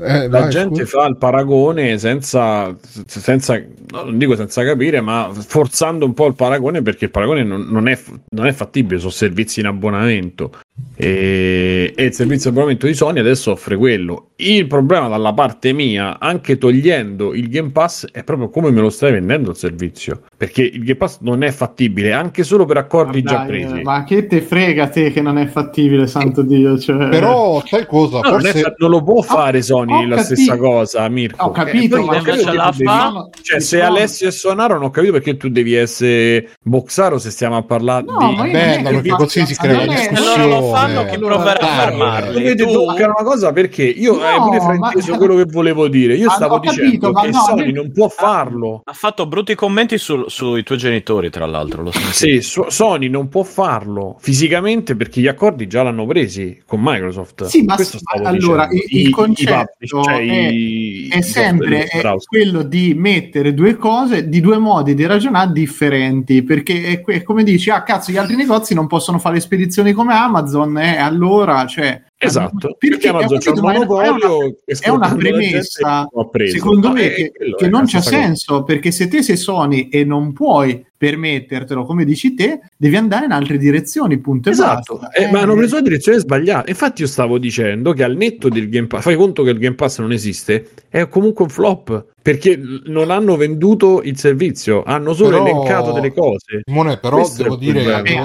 Eh, La vai, gente scusa. fa il paragone senza, senza, no, non dico senza capire, ma forzando un po' il paragone perché il paragone non, non è, non è fattibile, sono servizi in abbonamento. E, e il servizio di abbonamento di Sony adesso offre quello. Il problema dalla parte mia, anche togliendo il Game Pass, è proprio come me lo stai vendendo il servizio. Perché il Game Pass non è fattibile anche solo per accordi Ma già dai, presi. Ma che te frega te che non è fattibile, santo Dio. Cioè... Però, sai cosa? No, non, è Forse fa- non lo può fare Sony ho la capito. stessa cosa, Mirko. Ho capito, Eh, ma che la tu devi- fa- Cioè, Ci se sono- Alessio e Sonaro non ho capito perché tu devi essere boxaro se stiamo a parlare No, di... ma io Beh, non perché così si crea Se discussione. lo fanno, chi proverà a fermarli? Dovete Tu- toccare una cosa perché io No, hai pure ma- frainteso quello che volevo dire. Io Ah, stavo capito, dicendo ma che no, Sony non può farlo. Ha fatto brutti commenti sul- sui tuoi genitori, tra l'altro. Lo. Sì, so- Sony non può farlo fisicamente perché gli accordi già l'hanno presi con Microsoft. Sì, ma Questo stavo allora dicendo. il, il I- i concetto publisher, cioè è, i- è i sempre è quello di mettere due cose di due modi di ragionare differenti perché è que- come dici ah cazzo gli altri negozi non possono fare le spedizioni come Amazon e allora cioè Esatto, perché perché Amazon c'è un monopolio è una, è premessa secondo me che, quello, che non c'ha stessa cosa. senso perché se te sei Sony e non puoi permettertelo come dici te devi andare in altre direzioni punto Esatto, basta. eh, ma Eh, hanno preso la direzione sbagliata. Infatti, io stavo dicendo che al netto del Game Pass, fai conto che il Game Pass non esiste, è comunque un flop perché non hanno venduto il servizio, hanno solo Però- elencato delle cose. Simone, però Questo devo dire eh,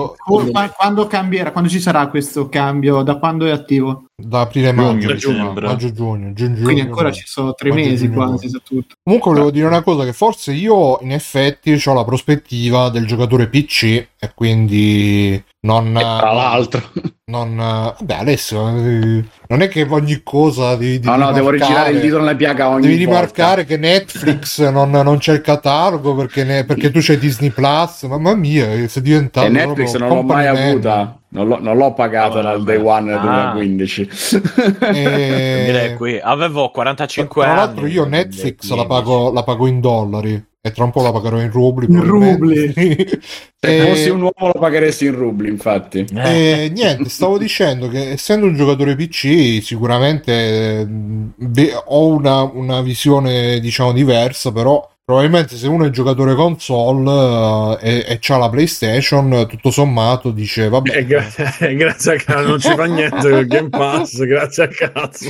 quando cambierà quando ci sarà questo cambio da quando è attivo da aprile maggio, Giugno, diciamo, giugno. maggio giugno, giugno, quindi ancora ci sono tre Maggio, mesi giugno, quasi su tutto. Comunque volevo dire una cosa, che forse io in effetti ho la prospettiva del giocatore PC e quindi non... Tra l'altro. non vabbè Alessio, eh, non è che ogni cosa devi, devi No, no, devo rimarcare- rigirare il dito nella piaga ogni Devi volta. rimarcare che Netflix non, non c'è il catalogo perché, ne- perché tu c'hai Disney Plus. Mamma mia, sei diventato E Netflix non l'ho mai avuta, non l'ho, non l'ho pagata dal day one Ah. 2015. E- Direi qui. Avevo 45 Tra anni. l'altro io Netflix la 15. pago, la pago in dollari e tra un po' la pagherò in rubli. In probabilmente. Se fossi un uomo lo pagheresti in rubli, infatti. Eh. E niente, stavo dicendo che essendo un giocatore PC sicuramente eh, ho una, una visione diciamo diversa, però probabilmente se uno è giocatore console eh, e, e c'ha la PlayStation, tutto sommato dice vabbè, Eh, grazie, eh, grazie a cazzo, non ci fa niente il Game Pass, grazie a cazzo.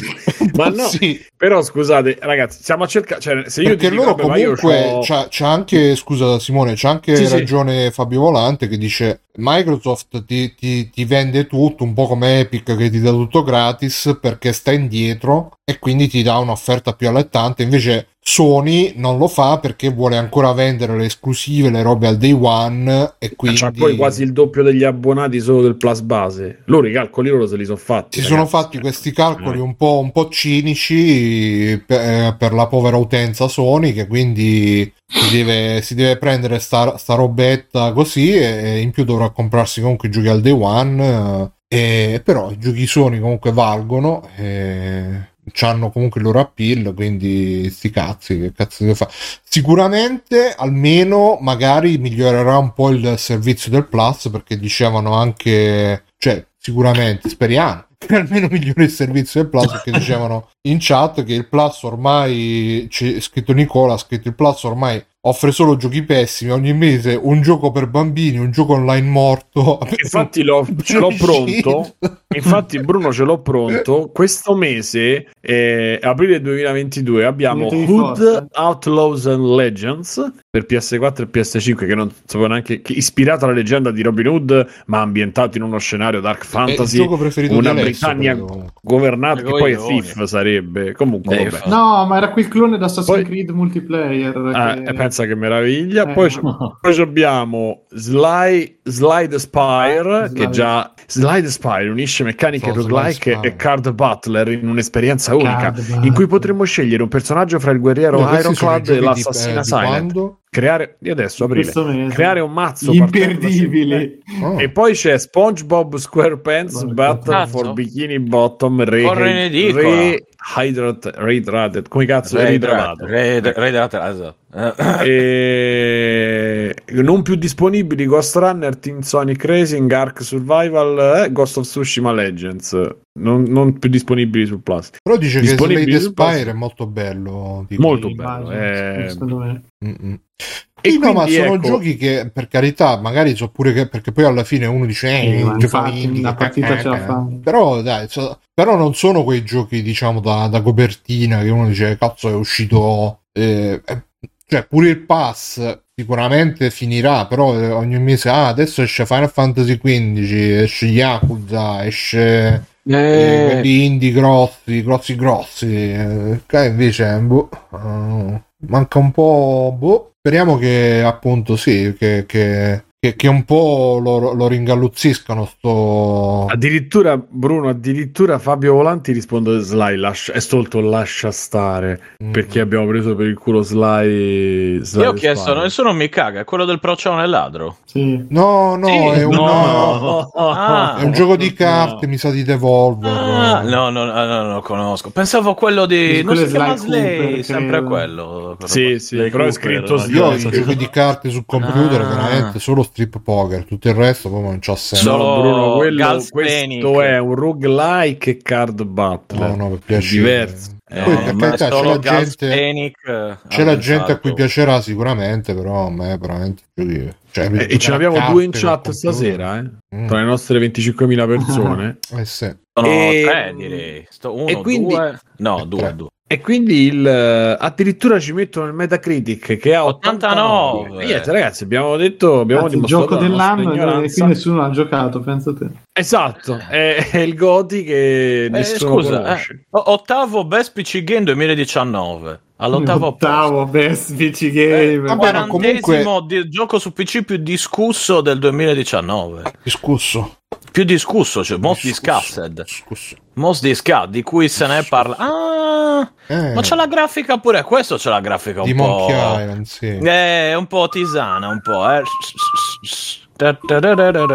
Ma no, sì, però scusate, ragazzi, stiamo a cercare. Cioè, se io perché dico, loro comunque c'ho- c'ha, c'ha anche, scusa Simone, c'ha anche Sì, sì. ragione Fabio Volante che dice Microsoft ti, ti- ti vende tutto, un po' come Epic che ti dà tutto gratis perché sta indietro e quindi ti dà un'offerta più allettante, invece Sony non lo fa perché vuole ancora vendere le esclusive, le robe al day one e quindi C'ha poi quasi il doppio degli abbonati solo del Plus base. Loro i calcoli loro se li sono fatti. si sono ragazzi. fatti questi calcoli Eh. un po', un po' cinici per, per la povera utenza Sony che quindi si deve, si deve prendere sta, sta robetta così e in più dovrà comprarsi comunque i giochi al day one eh, e, però i giochi Sony comunque valgono e hanno comunque il loro appeal quindi sti cazzi che cazzo deve fare sicuramente almeno magari migliorerà un po' il servizio del Plus perché dicevano anche cioè sicuramente speriamo che almeno migliori il servizio del Plus perché dicevano in chat che il Plus ormai c'è scritto Nicola ha scritto il Plus ormai offre solo giochi pessimi ogni mese un gioco per bambini un gioco online morto Infatti l'ho, ce l'ho pronto. Infatti, Bruno, ce l'ho pronto. Questo mese, eh, aprile 2022, abbiamo Hood. Outlaws and Legends per PS4 e PS5, che non sapevo neanche che ispirato alla leggenda di Robin Hood, ma ambientato in uno scenario dark è il fantasy. gioco preferito Una di Alessio Britannia comunque. governata, che poi è. Thief sarebbe. Comunque, Dave. vabbè. no ma era quel clone da Assassin's Poi- Creed multiplayer Ah, che- e pensa che meraviglia. Eh, Poi, no. poi abbiamo Sly, Slide Spire, Slide. che già Slide Spire unisce meccaniche So, roguelike e card butler in un'esperienza unica, Card in cui potremmo scegliere un personaggio fra il guerriero i Ironclad e giochi di- l'assassina eh, di Silent. quando? Creare di adesso aprile. Creare un mazzo imperdibili Oh. e poi c'è SpongeBob SquarePants Battle cazzo. for Bikini Bottom Re, edicola. re, hydrated, reidrated, come cazzo Ray reidratato. Ray Drat- esatto. Eh. E... non più disponibili Ghost Runner, Team Sonic Racing, Ark Survival e Ghost of Tsushima Legends. Non, non più disponibili sul Plus. però dice che Slade. Spire è molto bello tipo. Molto Immagino, bello. eh. secondo me. Mm-mm. E Sì, no, ma sono ecco, giochi che per carità, magari so pure che perché poi alla fine uno dice eh, Sì, infatti, indie, una che partita ce la cacca. fa. Però dai, so- però non sono quei giochi diciamo da, da copertina che uno dice cazzo è uscito eh, eh, cioè pure il pass sicuramente finirà, però eh, ogni mese ah, adesso esce Final Fantasy XV, esce Yakuza, esce eh, quelli indie grossi, grossi grossi. eh, invece boh, eh, manca un po'. Boh. Speriamo che appunto sì, che, che, che, che un po' lo, lo ringalluzziscano sto. Addirittura, Bruno, addirittura Fabio Volanti risponde Sly, lascia, è stolto lascia stare, Mm. perché abbiamo preso per il culo Sly. Sly Io ho chiesto, Spire. nessuno mi caga, è quello del procione ladro. Sì. No, no, Sì, è, un, no. Ah, è un gioco di carte, mi sa di Devolver. Ah, no, no, no, no, non lo conosco. Pensavo a quello di. Sì, Non si è chiama Sly Slay, sempre credo. quello. Sì, sì, Sly però è scritto no? Sly. Io ho sì. giochi di carte sul computer, Ah. veramente solo strip poker, tutto il resto proprio non c'ha senso. Solo No, Bruno, quello, Gals questo Panic. è un roguelike e card battle. No, no, per piacere. diverso. Eh, Poi, per carità, c'è la Gals gente- Panic, eh, C'è la gente a cui piacerà sicuramente, però a me veramente. Cioè, Eh, e ce l'abbiamo carte due in chat stasera, eh? Mm. tra le nostre 25.000 persone. Eh sì. Sono E- tre, direi. Sto uno, e quindi- due. No, e due, due. E quindi il, eh, addirittura ci mettono il Metacritic che ha 89. 89. E niente, ragazzi, abbiamo detto, abbiamo Cazzo, il gioco dell'anno e qui nessuno l'ha giocato, pensa te. Esatto, è, è il Goti che Eh, nessuno scusa, conosce. eh, ottavo Best PC Game 2019. All'ottavo. Ottavo best PC Eh, game. vabbè, ma quarantesimo di- gioco su PC più discusso del 2019. Discusso. Più discusso, cioè most discussed. Discusso. Most discussed, di cui se ne parla. Ah, Eh, ma c'è la grafica pure. Questo c'è la grafica un di po'. Monkey Island, sì. Eh, un po' tisana, un po', eh.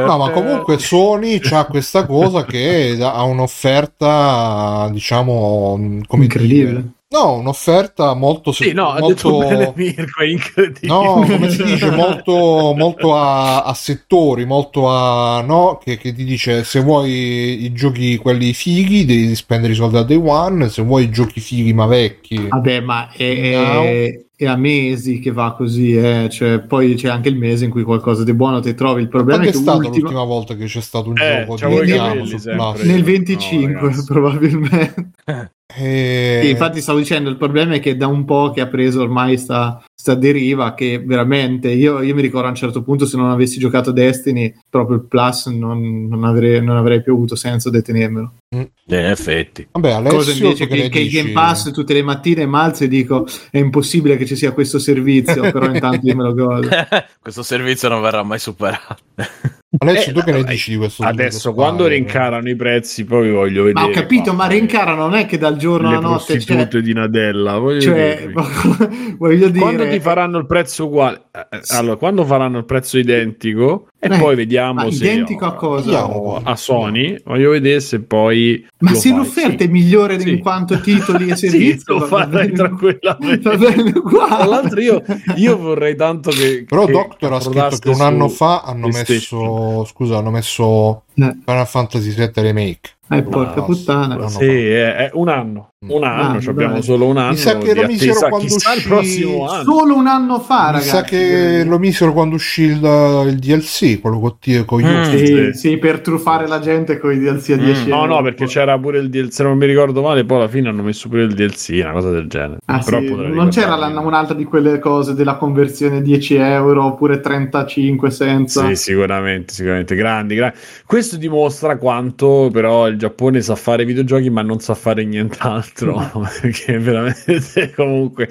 No, ma comunque Sony c'ha questa cosa che ha un'offerta, diciamo, come Incredibile. dire- No, un'offerta molto Sì, no, ha molto detto bene Mirko, è incredibile. No, come si dice, molto, molto a, a settori, molto a no, che, che ti dice se vuoi i giochi quelli fighi devi spendere i soldi a day one, se vuoi i giochi fighi ma vecchi. Vabbè, ma è, No. è- è a mesi che va così, eh. cioè, poi c'è anche il mese in cui qualcosa di buono ti trovi. Il problema Quando è è che stato ultima- l'ultima volta che c'è stato un Eh, gioco di. Plus? nel No, 25 ragazzi. probabilmente. E... Sì, infatti stavo dicendo il problema è che da un po' che ha preso ormai sta, sta deriva che veramente io, io mi ricordo a un certo punto se non avessi giocato Destiny proprio il plus non, non avrei, non avrei più avuto senso detenermelo In effetti. Vabbè, Alessio, cosa invece che che, il? Game Pass tutte le mattine malzo e dico è impossibile che ci sia questo servizio però intanto io me lo godo Questo servizio non verrà mai superato. Alessio, Eh, tu che ne dici di questo Adesso, quando Spire? rincarano i prezzi, poi voglio vedere. ma ho capito ma Renkara non è che dal giorno alla notte cioè, prostitute di Nadella. Voglio cioè, voglio dire quando ti faranno il prezzo uguale, eh, allora quando faranno il prezzo identico, e Eh, poi vediamo ma se identico a cosa? Vediamo. a Sony. Voglio vedere se poi. ma lo se fai. l'offerta Sì. è migliore di Sì. in quanto titoli e Sì, servizi lo va farai tranquillamente. bene. Tra l'altro, io, io vorrei tanto che. Però che Doctor ha scritto che un anno fa hanno PlayStation. Scusa, hanno messo Eh. Final Fantasy VII Remake. Eh, porca No, puttana. no. Sì, è, è un anno. Un anno, Ah, ci abbiamo solo un anno. sa che lo misero quando Chissà il uscì- prossimo anno. Solo un anno fa, Mi ragazzi. sa che lo misero quando uscì il, il DLC, quello con, con Mm. Sì, Sì. sì, per truffare la gente con i DLC a Mm. 10 No, euro. no, perché c'era pure il DLC, se non mi ricordo male, poi alla fine hanno messo pure il DLC, una cosa del genere. Ah, Però sì, Non c'era un'altra di quelle cose della conversione 10 euro oppure 35 senza. Sì, sicuramente, sicuramente. Grandi, grandi. Questo dimostra quanto però il Giappone sa fare videogiochi, ma non sa fare nient'altro. perché veramente comunque.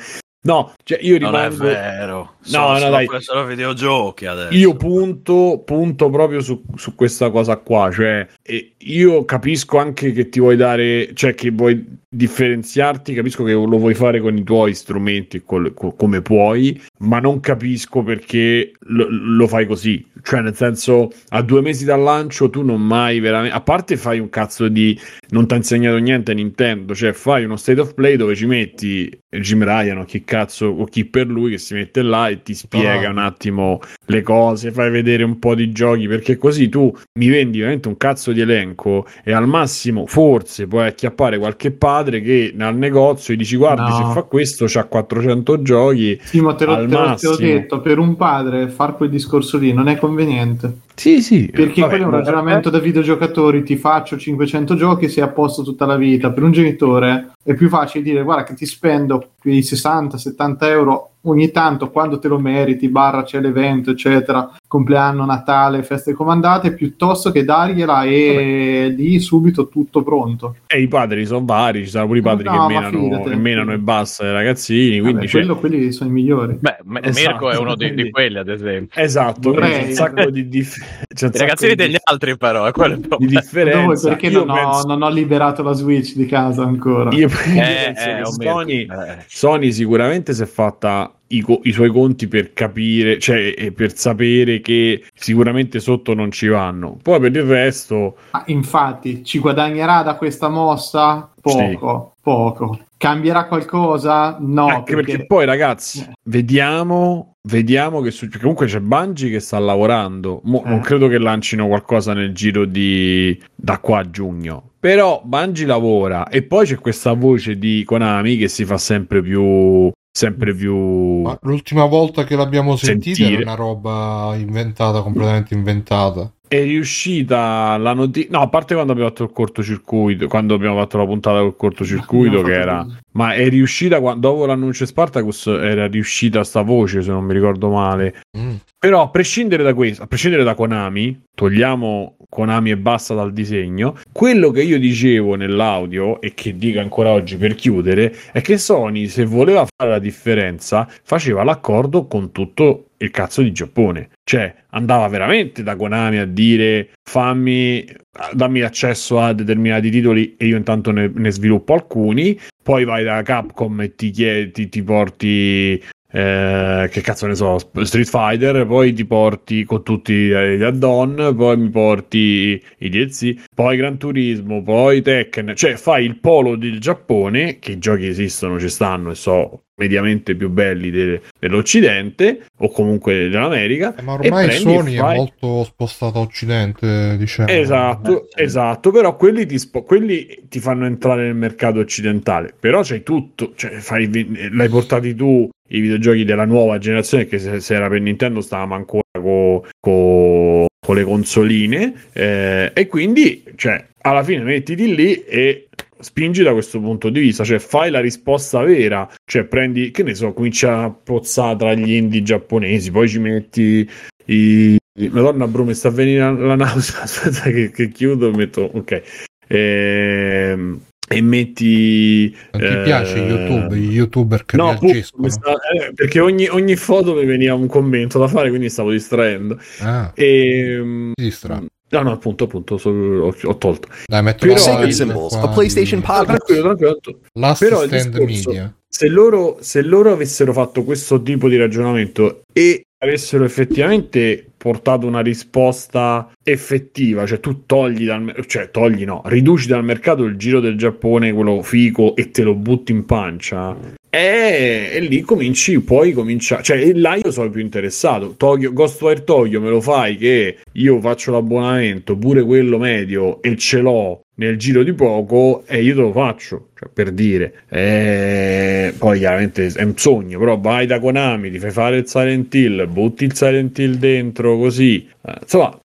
No, cioè io Non è rimango. vero. No, Sono no, solo, dai. solo videogiochi adesso. Io punto, punto proprio su, su questa cosa qua, cioè e io capisco anche che ti vuoi dare, cioè che vuoi differenziarti, capisco che lo vuoi fare con i tuoi strumenti col- co- come puoi, ma non capisco perché lo, lo fai così, cioè nel senso a due mesi dal lancio tu non mai veramente, a parte fai un cazzo di, non ti ha insegnato niente Nintendo, cioè fai uno state of play dove ci metti Jim Ryan o chi cazzo o chi per lui che si mette là e ti spiega Ah. un attimo le cose, fai vedere un po' di giochi, perché così tu mi vendi veramente un cazzo di elenco e al massimo forse puoi acchiappare qualche padre che al negozio gli dici guardi No. se fa questo c'ha 400 giochi. Sì, ma te, l'ho, Al te l'ho- te l'ho massimo. detto, per un padre far quel discorso lì non è conveniente. Sì, sì. Perché vabbè, quello è un ragionamento da videogiocatori, ti faccio 500 giochi e sei a posto tutta la vita. Per un genitore è più facile dire guarda che ti spendo quei 60-70 euro ogni tanto quando te lo meriti, barra c'è l'evento, eccetera, compleanno, Natale, feste comandate, piuttosto che dargliela e lì subito tutto pronto. E i padri sono vari, ci sono pure i padri No, che menano, che menano e basta i ragazzini, quindi Vabbè, c'è- quello, quelli sono i migliori. Beh, Esatto, Mirko è uno di, di quindi- quelli, ad esempio. Esatto, quindi c'è un sacco di, dif- c'è un I sacco ragazzini di degli altri, però, è quello di problema. differenza. Dove, perché non, penso- ho, non ho liberato la Switch di casa ancora. io Eh, penso eh, che oh, Sony, eh. Sony sicuramente si è fatta i, i suoi conti per capire, cioè per sapere che sicuramente sotto non ci vanno. Poi per il resto, Ah, infatti, ci guadagnerà da questa mossa? Poco, poco. Cambierà qualcosa? No, anche perché... poi ragazzi, Eh. vediamo, vediamo che succede. Comunque c'è Bungie che sta lavorando. Mo- Eh. Non credo che lancino qualcosa nel giro di da qua a giugno. Però Bungie lavora e poi c'è questa voce di Konami che si fa sempre più sempre più Ma l'ultima volta che l'abbiamo sentita Sentire. era una roba inventata, completamente inventata. è riuscita la notizia no a parte quando abbiamo fatto il cortocircuito quando abbiamo fatto la puntata col cortocircuito che era così. ma è riuscita qua- dopo l'annuncio di Spartacus era riuscita sta voce se non mi ricordo male Mm. Però a prescindere da questo, a prescindere da Konami, togliamo Konami e basta dal disegno, quello che io dicevo nell'audio e che dico ancora oggi per chiudere è che Sony se voleva fare la differenza faceva l'accordo con tutto il cazzo di Giappone. Cioè andava veramente da Konami a dire fammi dammi accesso a determinati titoli e io intanto ne, ne sviluppo alcuni, poi vai da Capcom e ti chiedi ti porti eh, che cazzo ne so, Street Fighter, poi ti porti con tutti eh, gli add-on, poi mi porti i DLC, poi Gran Turismo, poi Tekken, cioè fai il polo del Giappone, che i giochi esistono, ci stanno e so mediamente più belli de- dell'Occidente o comunque dell'America. Eh, Ma ormai Sony e è fai- molto spostata a occidente, diciamo. Esatto, Eh, sì. esatto, però quelli ti, spo- quelli ti fanno entrare nel mercato occidentale, però c'hai tutto, cioè fai, l'hai portati tu i videogiochi della nuova generazione, che se, se era per Nintendo stavamo ancora co- co- con le consoline, eh, e quindi, cioè, alla fine mettiti lì e spingi da questo punto di vista, cioè fai la risposta vera, cioè prendi, che ne so, comincia a pozzare tra gli indie giapponesi, poi ci metti i... Madonna bro, mi sta venendo la nausea, aspetta che, che chiudo, metto, ok. Ehm, e metti... Non ti eh, piace YouTube, gli youtuber che No, reagiscono? sta- eh, perché ogni, ogni foto mi veniva un commento da fare, quindi stavo distraendo. Ah, E, ti distra. no, no, appunto, appunto, so- ho, ho tolto. Dai, metto Però- Sacred Symbols, a PlayStation Podcast. Tranquillo, tranquillo. Last Però Stand discorso- Media. Se loro, se loro avessero fatto questo tipo di ragionamento e avessero effettivamente portato una risposta effettiva, cioè tu togli dal cioè togli no, riduci dal mercato il giro del Giappone, quello fico, e te lo butti in pancia. E, e lì cominci, poi comincia, cioè là io sono più interessato. Tokyo, Ghostwire Tokyo me lo fai che io faccio l'abbonamento, pure quello medio, e ce l'ho nel giro di poco e io te lo faccio, cioè, per dire. Eh, poi chiaramente è un sogno, però vai da Konami, ti fai fare il Silent Hill, butti il Silent Hill dentro così. Eh, insomma,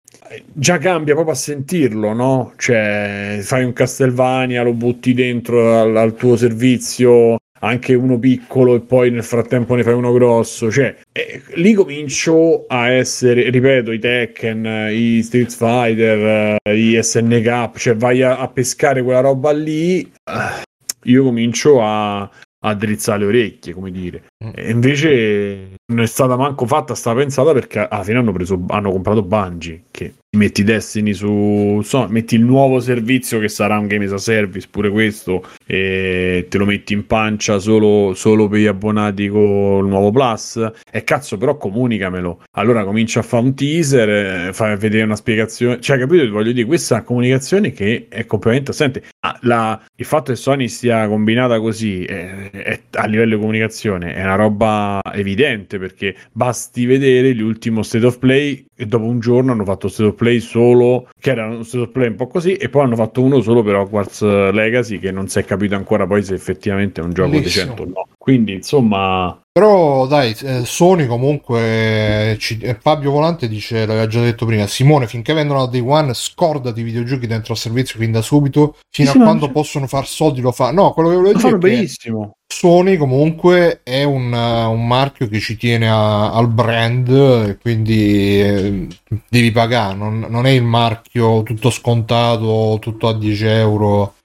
già cambia proprio a sentirlo, no? Cioè, fai un Castlevania, lo butti dentro al, al tuo servizio, anche uno piccolo e poi nel frattempo ne fai uno grosso, cioè eh, lì comincio a essere, ripeto, i Tekken, eh, i Street Fighter, eh, i SNK, cioè vai a, a pescare quella roba lì, eh, io comincio a, a drizzare le orecchie, come dire. E invece non è stata manco fatta sta pensata perché alla fine hanno preso hanno comprato Bungie che metti Destiny su so, metti il nuovo servizio che sarà un game as a service pure questo e te lo metti in pancia solo, solo per gli abbonati con il nuovo plus. E cazzo però comunicamelo. Allora comincia a fare un teaser eh, fai vedere una spiegazione. Cioè capito voglio dire questa è comunicazione che è completamente assente. Ah, la- il fatto che Sony sia combinata così eh, è- a livello di comunicazione è una roba evidente perché basti vedere l'ultimo State of Play e dopo un giorno hanno fatto State of Play solo che era uno State of Play un po' così e poi hanno fatto uno solo per Hogwarts Legacy che non si è capito ancora poi se effettivamente è un gioco Bellissimo. decente o no quindi insomma Però dai, eh, Sony comunque, ci- eh, Fabio Volante dice, l'aveva già detto prima, Simone, finché vendono la Day One, scordati i videogiochi dentro al servizio fin da subito, fino Sì, a quando possono far soldi lo fa. No, quello che volevo lo dire fanno è che benissimo Sony comunque è un, uh, un marchio che ci tiene a- al brand quindi eh, devi pagare, non, non è il marchio tutto scontato, tutto a 10 euro.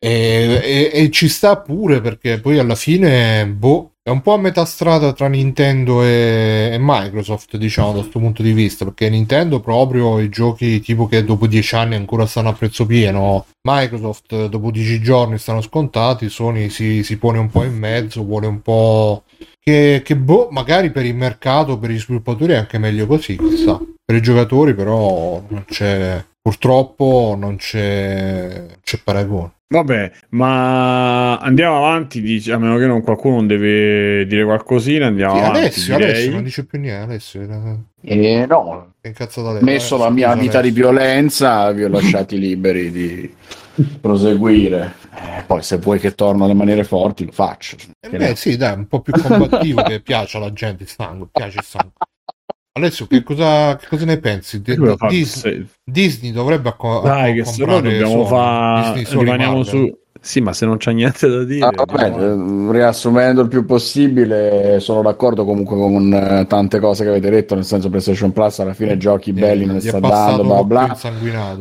E, e- e ci sta pure perché poi alla fine boh, è un po' a metà strada tra Nintendo e, e Microsoft diciamo da questo punto di vista perché Nintendo proprio i giochi tipo che dopo 10 anni ancora stanno a prezzo pieno Microsoft eh, dopo 10 giorni stanno scontati, Sony si, si pone un po' in mezzo, vuole un po' che, che boh, magari per il mercato, per gli sviluppatori è anche meglio così, chissà. Per i giocatori però non c'è, purtroppo non c'è, c'è paragone. Vabbè, ma andiamo avanti, dice, a meno che non qualcuno non deve dire qualcosina, andiamo Sì, avanti. Alessio. Alessio non dice più niente, Alessio, era- E no, ho Alessio. messo Eh, la mia vita di violenza, vi ho lasciati liberi di proseguire. Eh, poi se vuoi che torno alle maniere forti lo faccio. Eh beh, ne- sì, dai, un po' più combattivo che piace alla gente il sangue, piace il sangue. Alessio, che cosa, che cosa ne pensi? Di- Quello fa- Disney, dovrebbe acco- Dai, che se no comprare dobbiamo fare. Rimaniamo Marvel. su. Sì, ma se non c'è niente da dire. Ah, vabbè, andiamo- eh, riassumendo il più possibile, sono d'accordo comunque con eh, tante cose che avete detto, nel senso PlayStation Plus alla fine giochi belli non ne sta dando, bla bla.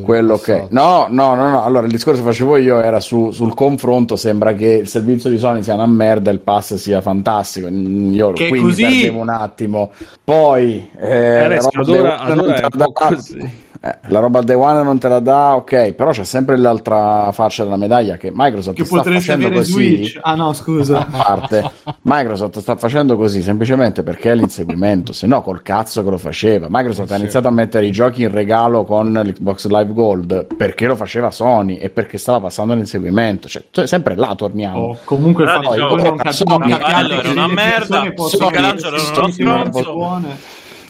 Quello che no, no, no, no. Allora il discorso che facevo io era su- sul confronto. Sembra che il servizio di Sony sia una merda e il pass sia fantastico. Mm, Io Che qui mi così- perdevo un attimo. Poi eh, Alessio, la roba ad ora- Day One ad non ora te è un po' così. Eh, la roba Day One non te la dà, ok, però c'è sempre l'altra faccia della medaglia che Microsoft Che sta facendo avere così Switch. Ah no, scusa. a parte Microsoft sta facendo così semplicemente perché è l'inseguimento se no col cazzo che lo faceva Microsoft Sì. ha iniziato a mettere i giochi in regalo con l'Xbox Live Gold perché lo faceva Sony e perché stava passando l'inseguimento cioè, cioè, sempre là torniamo Oh, comunque il fatto che diciamo, non cap- era una merda, Sony- avere era delle uno stronzo.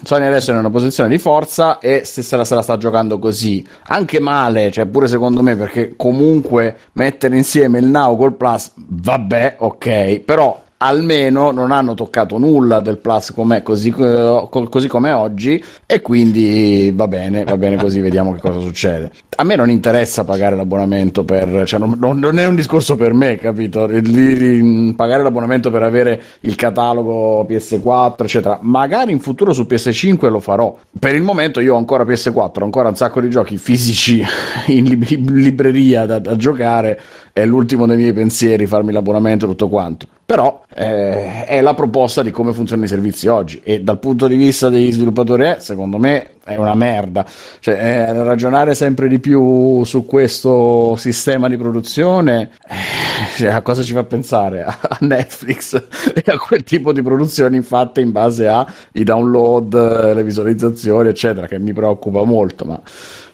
Sony adesso è in una posizione di forza e se se la, se la sta giocando così anche male cioè pure secondo me perché comunque mettere insieme il Now col Plus vabbè ok però almeno non hanno toccato nulla del Plus com'è, così, eh, co- così come oggi e quindi va bene, va bene così, vediamo che cosa succede. A me non interessa pagare l'abbonamento per, cioè non, non- è un discorso per me, capito? Di- pagare l'abbonamento per avere il catalogo PS4, eccetera. Magari in futuro su PS5 lo farò. Per il momento io ho ancora PS4, ho ancora un sacco di giochi fisici in lib- libreria da, da giocare è l'ultimo dei miei pensieri farmi l'abbonamento e tutto quanto. Però eh, è la proposta di come funzionano i servizi oggi e dal punto di vista degli sviluppatori è, secondo me è una merda. Cioè, eh, ragionare sempre di più su questo sistema di produzione eh, cioè, a cosa ci fa pensare? A Netflix e a quel tipo di produzioni fatte in base ai download, eh, le visualizzazioni, eccetera, che mi preoccupa molto, ma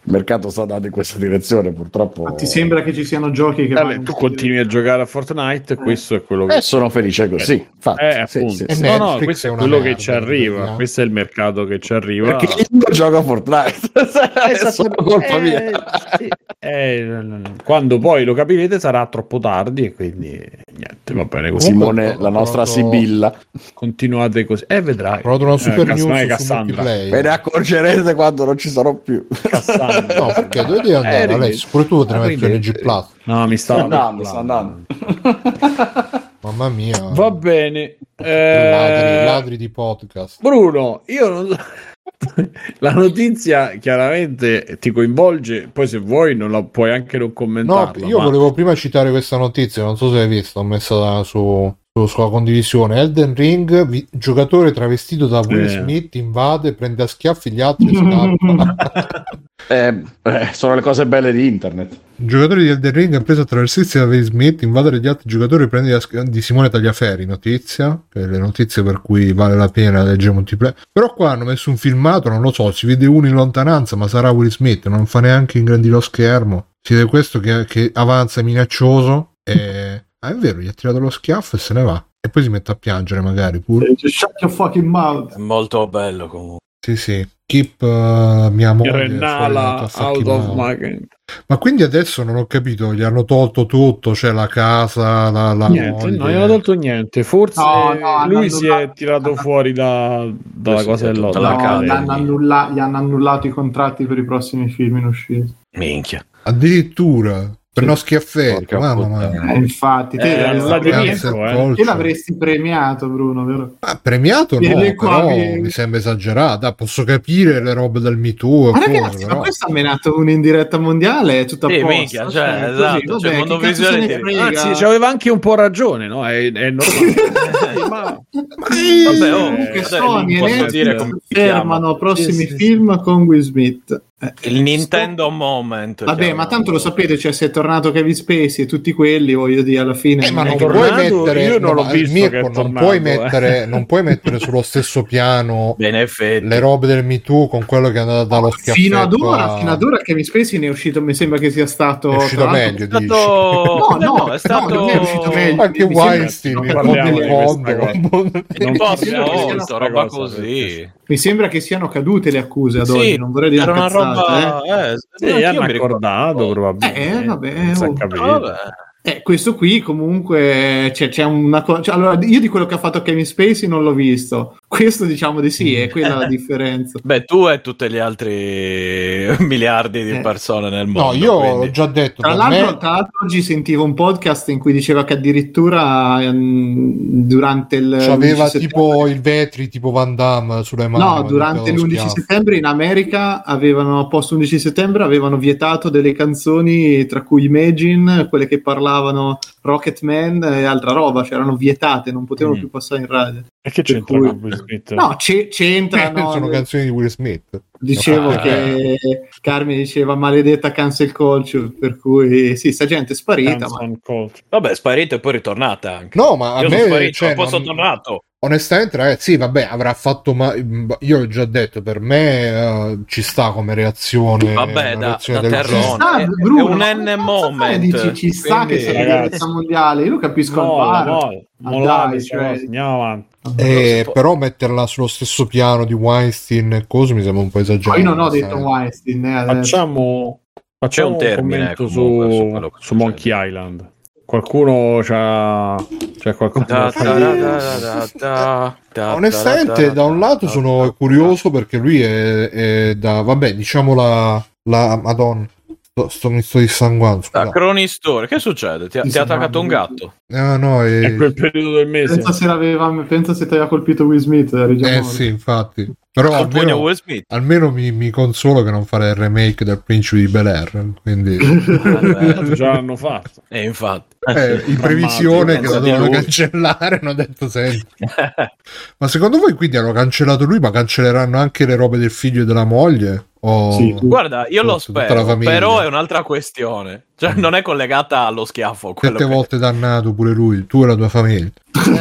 il mercato sta andando in questa direzione, purtroppo. Ma ti sembra che ci siano giochi che Vabbè, tu continui a giocare a Fortnite, questo è quello che E sono felice così. Infatti, Eh, sì, appunto. sì, E sì. No, no, questo è quello che merda, ci arriva. vediamo. Questo è il mercato che ci arriva. Perché io gioco a Fortnite, è solo colpa Eh, mia. Eh, no, no, no. quando poi lo capirete sarà troppo tardi e quindi niente, va bene così. Simone, la nostra Sibilla. Continuate così. Eh, vedrai. Ho una super Eh, no, news su Cassandra. multiplayer. Ve ne accorgerete quando non ci sarò più. Cassandra. No, perché dove devi andare? Eh, Alessio, pure tu te ne metti LG Plus. No, mi Sta andando, sta andando. Mamma mia. Va bene. Ladri, Eh, ladri di podcast. Bruno, io non so. La notizia chiaramente ti coinvolge, poi se vuoi non la puoi anche non No, commentarla. io ma- volevo prima citare questa notizia, non so se hai visto, ho messa su, su- sulla condivisione. Elden Ring, vi- giocatore travestito da Will Eh. Smith invade, prende a schiaffi gli altri e scappa. Eh, eh, sono le cose belle di internet. Il giocatore di Elden Ring è preso a travestirsi da Will Smith, invadere gli altri giocatori e prendere a schi- di Simone Tagliaferri, notizia, che è le notizie per cui vale la pena leggere multiplayer. Però qua hanno messo un filmato, non lo so, si vede uno in lontananza, ma sarà Will Smith, non fa neanche ingrandire lo schermo. Si vede questo che, che avanza minaccioso e... Ah, è vero, gli ha tirato lo schiaffo e se ne va. E poi si mette a piangere magari pure. Shut your fucking mouth. È molto bello comunque. Sì, sì. Keep uh, mia moglie Renala tua out of my Ma quindi adesso non ho capito, gli hanno tolto tutto, c'è la casa, la, la Niente, moglie. non gli hanno tolto niente. Forse No, no, hanno lui si è tirato fuori da, dalla cosa dell'otto. No, casa. gli, hanno annulla- gli hanno annullato i contratti per i prossimi film in uscita. Minchia. Addirittura per uno schiaffetto, mamma mia. Eh, infatti, te, Eh, Grazie, dietro, eh. Te l'avresti premiato, Bruno, vero? Ah, premiato no, però mi sembra esagerato. Ah, posso capire le robe del Me Too, Ma ragazzi, però- ma questo ha menato un in diretta mondiale, è tutto a Sì, posto. minchia, cioè, così, esatto, vabbè, cioè, ti- frega? Anzi, ci aveva anche un po' ragione, no? È, è normale. ma Vabbè, oh, Comunque adesso Sony e Netflix dire come si chiama. fermano prossimi film con Will Smith. Eh, Il Nintendo Moment. Vabbè, chiamano. ma tanto lo sapete, cioè se è tornato Kevin Spacey e tutti quelli, voglio dire, alla fine... Eh, ma non non puoi tornato? mettere, Io non no, l'ho visto Mirko, che è non tornato, puoi eh. mettere, non puoi mettere sullo stesso piano Bene, le robe del Me Too con quello che è andato dallo schiaffetto Fino ad ora, a- fino ad ora Kevin Spacey ne è uscito, mi sembra che sia stato... è uscito meglio, È stato... No, no, è stato... no, non è uscito meglio. Anche Mi sembra- Weinstein, non il mondo di mondo. questa Un po' Mi sembra che abbiamo sia visto, roba così. Mi sembra che siano cadute le accuse ad oggi, non vorrei dire una roba... eh. Eh, Sì, anch'io hanno accordato probabilmente. Eh, vabbè, Non si è oh. Vabbè. Eh, questo qui comunque c'è, c'è una cosa. cioè, allora, io di quello che ha fatto Kevin Spacey non l'ho visto. Questo diciamo di sì, è quella la differenza. Beh, tu e tutti gli altri miliardi di Eh. persone nel mondo. No, io quindi. ho già detto, Tra l'altro, me- tra l'altro oggi sentivo un podcast in cui diceva che addirittura ehm, durante il C'aveva 11 tipo il vetri tipo Van Damme sulle mani. No, durante metteva lo l'11 schiaffo. settembre in America avevano, post 11 settembre, avevano vietato delle canzoni, tra cui Imagine, quelle che parlavano Rocketman e altra roba, cioè erano vietate, non potevano Mm. più passare in radio. E che c'entra cui- con Will Smith? No, c'è- c'entrano. Sono canzoni di Will Smith. Dicevo Ah, che Carmi diceva maledetta cancel culture, per cui sì, sta gente è sparita, ma. Vabbè, è sparito e poi ritornata anche. No, ma a Io me sono sparito, cioè, poi sono non- tornato. Onestamente, ragazzi, sì, vabbè, avrà fatto ma io ho già detto, per me eh, ci sta come reazione. Vabbè, da- reazione da ci sta, è- Bruno, è un N moment? Dici, ci sta quindi- che sia Ragazzi. diretta mondiale. Io lo capisco Molla, bar. molla, Ma mollate dai, cioè- andiamo avanti. Eh, però metterla sullo stesso piano di Weinstein e cose mi sembra un po' esagerato. Poi non ho sai. detto Weinstein. eh. Facciamo, facciamo un termine, commento comunque, su su, su. Monkey Island. Qualcuno c'ha, c'è qualcosa Da- da da- da- da- da- da- da- Onestamente, da un lato sono curioso perché lui è, è da, vabbè, diciamo la, la Madonna. Sto, sto, mi sto dissanguando. Da Scusa. Cronistory, che succede? Ti ti ha attaccato un gatto? Ah, no, è... È quel periodo del mese. Pensa se, l'aveva, pensa se ti aveva colpito Will Smith. Eh morto. sì, infatti. Però almeno, Will Smith. almeno mi, mi consolo che non fare il remake del Principe di Bel Air. Quindi, Vabbè. Già l'hanno fatto. E Eh, infatti. Eh, in previsione che lo dovevano cancellare, hanno detto senti. Ma secondo voi quindi hanno cancellato lui, ma cancelleranno anche le robe del figlio e della moglie? O... Sì, Guarda, io lo spero, però è un'altra questione. Cioè, non è collegata allo schiaffo. Sette che- volte dannato pure lui, tu e la tua famiglia.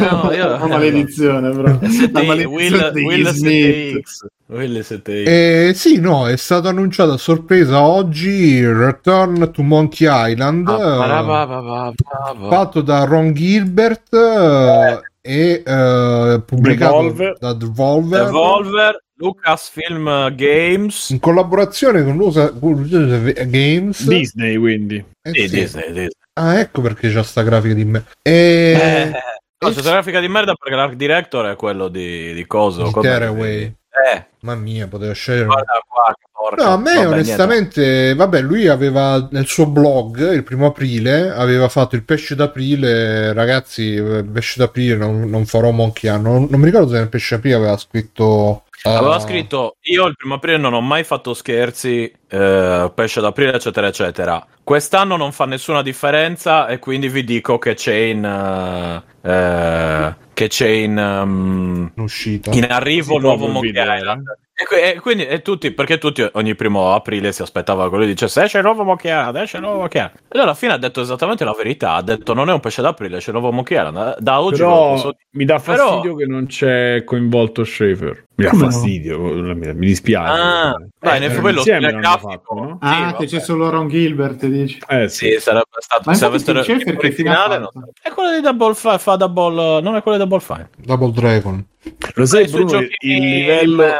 No, io- Una maledizione, bro. La maledizione Will, Will Smith. STX. Will STX. Eh, sì, no, è stato annunciato a sorpresa oggi Return to Monkey Island, Ah, eh, fatto da Ron Gilbert eh, e eh, pubblicato Devolver. da Devolver, Devolver, Lucasfilm Games. in collaborazione con Lusa Games. Disney, quindi. Eh, Sì, sì. Disney, Disney. Ah, ecco perché c'è sta grafica di me. E... Eh, no, c'è grafica di merda perché l'art director è quello di, di coso. Di Tearaway. Eh, Mamma mia, potevo scegliere. guarda qua, porca. No, a me Vabbè, onestamente, vabbè, lui aveva nel suo blog il primo aprile aveva fatto il pesce d'aprile. Ragazzi, eh, pesce d'aprile non, non farò Monkey Island. Non, non mi ricordo se nel pesce d'aprile aveva scritto. niente. Aveva scritto: Io il primo aprile non ho mai fatto scherzi, eh, pesce d'aprile, eccetera, eccetera. Quest'anno non fa nessuna differenza, e quindi vi dico che c'è in. eh, eh, che c'è in. ehm, in uscita. in arrivo il nuovo Monkey Island. E, e quindi e tutti, perché tutti ogni primo aprile si aspettava che lui dicesse esce il nuovo Island, esce il nuovo Island. E lui alla fine ha detto esattamente la verità, ha detto non è un pesce d'aprile, c'è il nuovo Island. Da oggi Però posso mi dà Però- fastidio che non c'è coinvolto Schaefer. Mi dà Come no? fastidio, mi, mi dispiace. Ah, beh, in Eh, effetti lo insieme stile l'hanno grafico. fatto, no? Ah, Sì, che c'è solo Ron Gilbert, dici. Eh sì. Sì, sarebbe stato Ma se avessero il finale. È quello di Double Fine, fa Double non è quello di Double Fine. Double Dragon. Lo sai, Bruno, giochi il di livello... merda,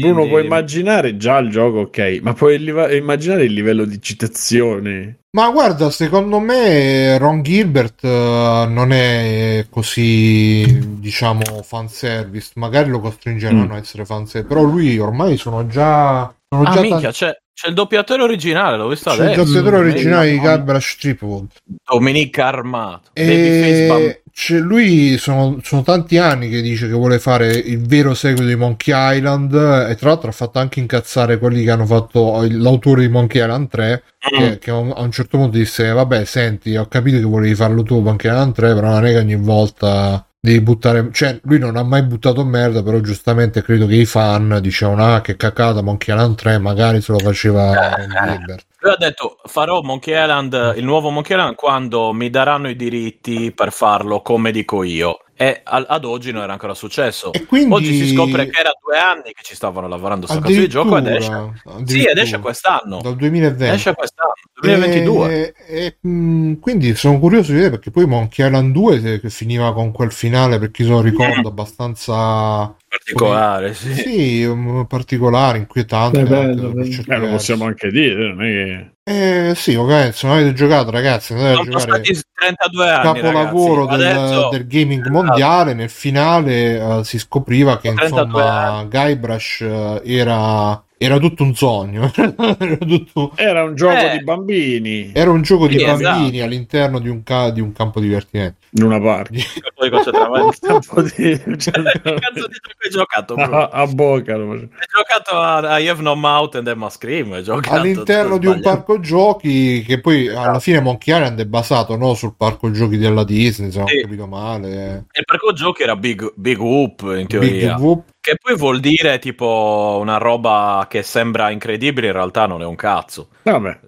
Bruno, puoi immaginare già il gioco, ok, ma puoi liva- immaginare il livello di citazione. Ma guarda, secondo me Ron Gilbert eh, non è così, diciamo, fanservice. Magari lo costringeranno Mm. a essere fanservice. Però lui ormai sono già. Sono Ah, già minchia, tan- c'è, c'è il doppiatore originale, l'ho visto c'è il doppiatore Mm, originale di no. Guybrush Threepwood. Domenica Armato. E c'è- lui sono, sono tanti anni che dice che vuole fare il vero seguito di Monkey Island e tra l'altro ha fatto anche incazzare quelli che hanno fatto l'autore di Monkey Island 3 Mm. che, che a un a un certo punto disse vabbè senti ho capito che volevi farlo tu Monkey Island 3 però non è che ogni volta devi buttare cioè lui non ha mai buttato merda però giustamente credo che i fan dicevano ah che cacata Monkey Island 3 magari se lo faceva Ron Gilbert Lui ha detto farò Monkey Island, il nuovo Monkey Island quando mi daranno i diritti per farlo come dico io. E al- ad oggi non era ancora successo. e quindi Oggi si scopre che era due anni che ci stavano lavorando sto cazzo di gioco ed esce. Sì, ed esce quest'anno. dal 2020 Esce quest'anno, 2022. E, e, mh, quindi sono curioso di vedere perché poi Monkey Island 2 se- che finiva con quel finale perché io lo ricordo abbastanza Particolare, sì. sì, um, particolare, inquietante È bello, anche per bello. Eh, lo possiamo anche dire, non è che... Eh, sì, ovviamente se non avete giocato ragazzi andate a Sono giocare passati 32 anni. capolavoro del, Adesso- del gaming mondiale nel finale eh, si scopriva che 32 insomma Guybrush eh, era, era tutto un sogno era tutto Era un gioco Eh. di bambini, Era un gioco di Sì, bambini esatto. all'interno di un, ca- di un campo divertimento. in una parte. Poi concentramento. Un po' di- che cazzo di gioco hai giocato? A, a bocca. Hai giocato a, I Have No Mouth and Emma Scream? Hai giocato all'interno di un parco giochi che poi alla fine Monkey Island è basato no, sul parco giochi della Disney, se non Sì. ho capito male. Il parco giochi era Big, Big Whoop in teoria. Big Whoop. Che poi vuol dire tipo una roba che sembra incredibile, in realtà non è un cazzo. Vabbè,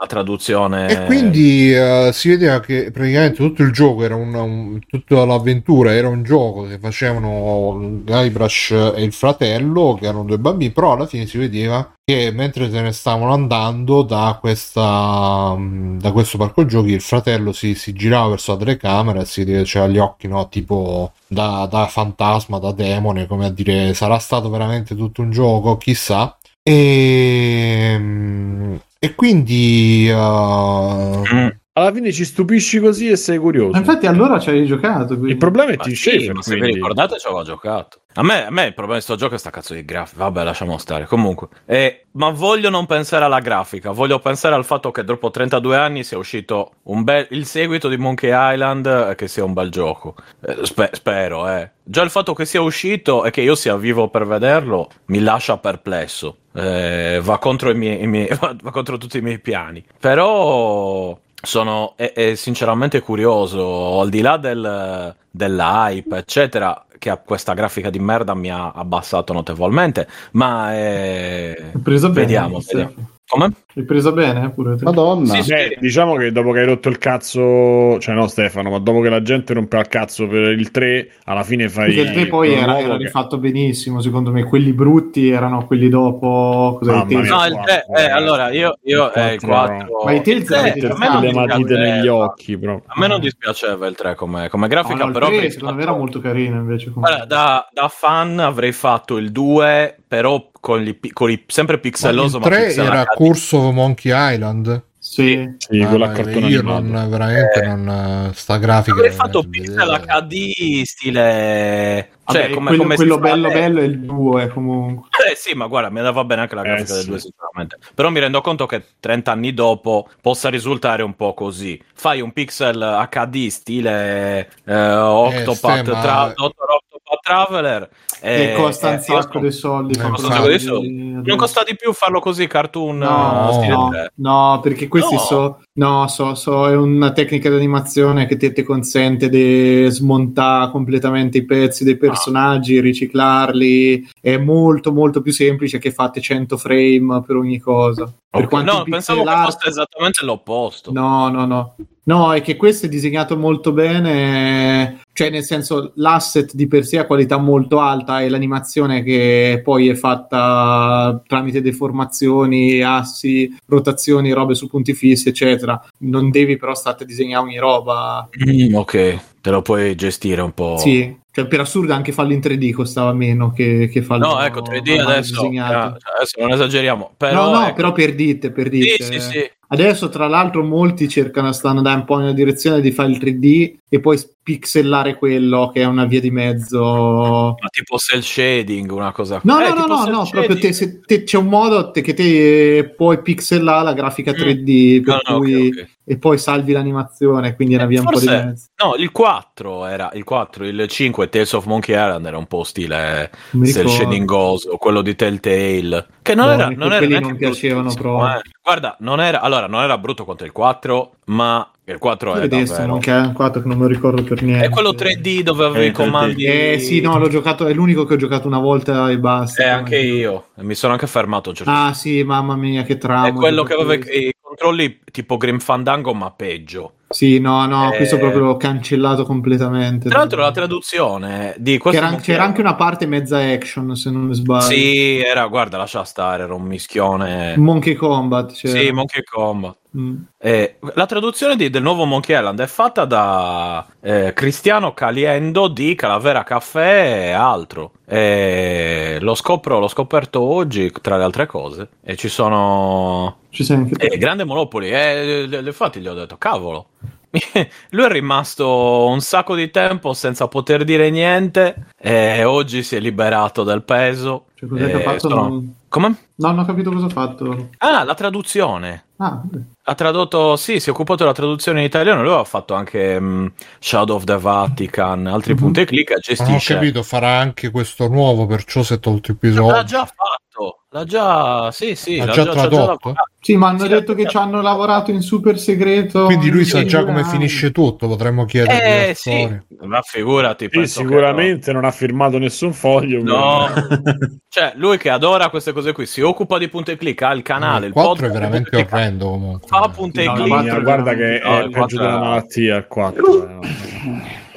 La traduzione. E quindi eh, si vedeva che praticamente tutto il gioco era un, un- tutta l'avventura era un gioco che facevano Guybrush e il fratello, che erano due bambini, però alla fine si vedeva che mentre se ne stavano andando da, questa, mm, da questo parco giochi, il fratello si, si girava verso la telecamera e si vedeva, c'era gli occhi, no, tipo da, da fantasma, da demone, come a dire sarà stato veramente tutto un gioco, chissà. E, mm, e quindi uh, Mm. Alla fine ci stupisci così e sei curioso. Ma infatti allora ci hai giocato. quindi. Il problema è Ma Tim sì, Schafer, ma se vi quindi. ricordate ci avevo giocato. A me, a me il problema di sto gioco è sta cazzo di grafica. Vabbè, lasciamo stare. Comunque, Eh, ma voglio non pensare alla grafica. Voglio pensare al fatto che dopo 32 anni sia uscito un bel, il seguito di Monkey Island e che sia un bel gioco. Eh, spe- spero, eh. Già il fatto che sia uscito e che io sia vivo per vederlo mi lascia perplesso. Eh, va, contro i miei, i miei- va, va contro tutti i miei piani. Però sono è, è sinceramente curioso, al di là del, dell'hype, eccetera, che questa grafica di merda mi ha abbassato notevolmente, ma è... Hai preso bene. vediamo, vediamo. Come? Hai preso bene eh, pure te. Madonna. Sì, sì. Eh, diciamo che dopo che hai rotto il cazzo, cioè no Stefano, ma dopo che la gente rompe al cazzo per il 3, alla fine fai... Perché il 3 poi era, era che- rifatto benissimo, secondo me. Quelli brutti erano quelli dopo. Tales? mia. No, il 3, quattro, eh, allora io, io il eh, il quattro, 4... Ma i Tales il tre, avete a me non le matite dispiaceva. negli occhi proprio. A me non dispiaceva il 3 come, come No, grafica, no, il però 3 avrei secondo me era molto carino invece. comunque. Guarda, da, da fan avrei fatto il 2, però con, gli pi- con i sempre il pixelloso, ma 3 pixel era HD. Curse of Monkey Island. Sì. Sì, Ah, quello a ma cartone io animato. non veramente non sta grafica Avrei fatto pixel. HD stile... Cioè, Vabbè, come, quello, come quello bello eh, bello è il 2 comunque. Eh sì, ma guarda, mi andava bene anche la Eh, grafica del sì. 2 sicuramente. Però mi rendo conto che 30 anni dopo possa risultare un po' così. Fai un pixel HD stile eh, Octopath, sì, ma- Tra- Dottor Octopath Traveler E costa eh, un io sacco di soldi. Eh, quello Adesso- di- Non costa di più farlo così, cartoon No, eh, no, 3. no, perché questi No. so, no, so, so, è una tecnica di animazione che ti, ti consente di smontare completamente i pezzi dei personaggi, riciclarli, è molto molto più semplice che fate 100 frame per ogni cosa. Per Ok, quanto No, pensavo che fosse esattamente l'opposto. No, no, no. No, è che questo è disegnato molto bene, cioè nel senso l'asset di per sé ha qualità molto alta e l'animazione che poi è fatta tramite deformazioni, assi, rotazioni, robe su punti fissi, eccetera. Non devi però stare a disegnare ogni roba. Mm, ok, te lo puoi gestire un po'. Sì, cioè per assurdo anche farlo in 3D costava meno che, che farlo No, ecco, 3D normale adesso, eh, cioè, adesso non esageriamo. Però, no, no, ecco, però per dite, per sì, dite. sì, sì. Adesso, tra l'altro, molti cercano, stanno andando un po' nella direzione di fare il 3D e poi pixellare quello che è una via di mezzo. Ma tipo cell shading, una cosa No, Eh, no, no, no, no, proprio te, se te- c'è un modo te- che te puoi pixellare la grafica 3D per Mm. No, no, ok, cui, ok. e poi salvi l'animazione, quindi è una via un po' di Forse- mezzo. No, il 4 era il 4, il 5 Tales of Monkey Island era un po' stile Non mi cell ricordo. shading o quello di Telltale che non No, era non era neanche non piacevano proprio. Eh. Guarda, non era allora non era brutto quanto il 4, ma il 4 è Vedete, davvero anche un 4 che non me lo ricordo per niente. È quello 3D dove avevi Eh, i comandi Eh sì, no, l'ho giocato, è l'unico che ho giocato una volta e basta. Eh, anche io, mi sono anche fermato un certo Ah sì, mamma mia, che trama. È quello che aveva i controlli tipo Grim Fandango, ma peggio. Sì, no, no, Eh, questo proprio cancellato completamente. Tra l'altro, la traduzione di questo C'era, c'era anche una parte mezza action, se non mi sbaglio. Sì, era, guarda, lascia stare, era un mischione. Monkey Combat. C'era. Sì, Monkey Combat. Mm. Eh, la traduzione di- del nuovo Monkey Island è fatta da eh, Cristiano Caliendo di Calavera Caffè e altro. Eh, lo scopro, l'ho scoperto oggi, tra le altre cose. E ci sono. Ci sei anche. Eh, grande Monopoli. Eh, le- infatti gli ho detto, cavolo. Lui è rimasto un sacco di tempo senza poter dire niente. E oggi si è liberato del peso. Cioè, cos'è che ha fatto? sono- Non... Come? no, non ho capito cosa ha fatto. Ah, la traduzione. Ah. Ha tradotto, sì, si è occupato della traduzione in italiano. Lui ha fatto anche mh, Shadow of the Vatican, altri Mhm. punti e clic. e Non ho Gestisce. capito, farà anche questo nuovo, perciò si è tolto il episodio. L'ha già fatto, l'ha già, sì, sì, Ha l'ha già c'ha tradotto? lavorato. Sì, ma hanno Sì, detto l'ha- che ci hanno lavorato in super segreto. Quindi lui sa già come finisce tutto, potremmo chiedergli Eh, sì, ma figurati. Sì, sicuramente non ha firmato nessun foglio. No. Cioè, lui che adora queste cose qui, si occupa di punto e clic, ha il canale, il il 4 è podcast di veramente orrendo comunque. Fa punto e No, clic. il quattro Minchia, guarda che è peggio della malattia il 4. eh.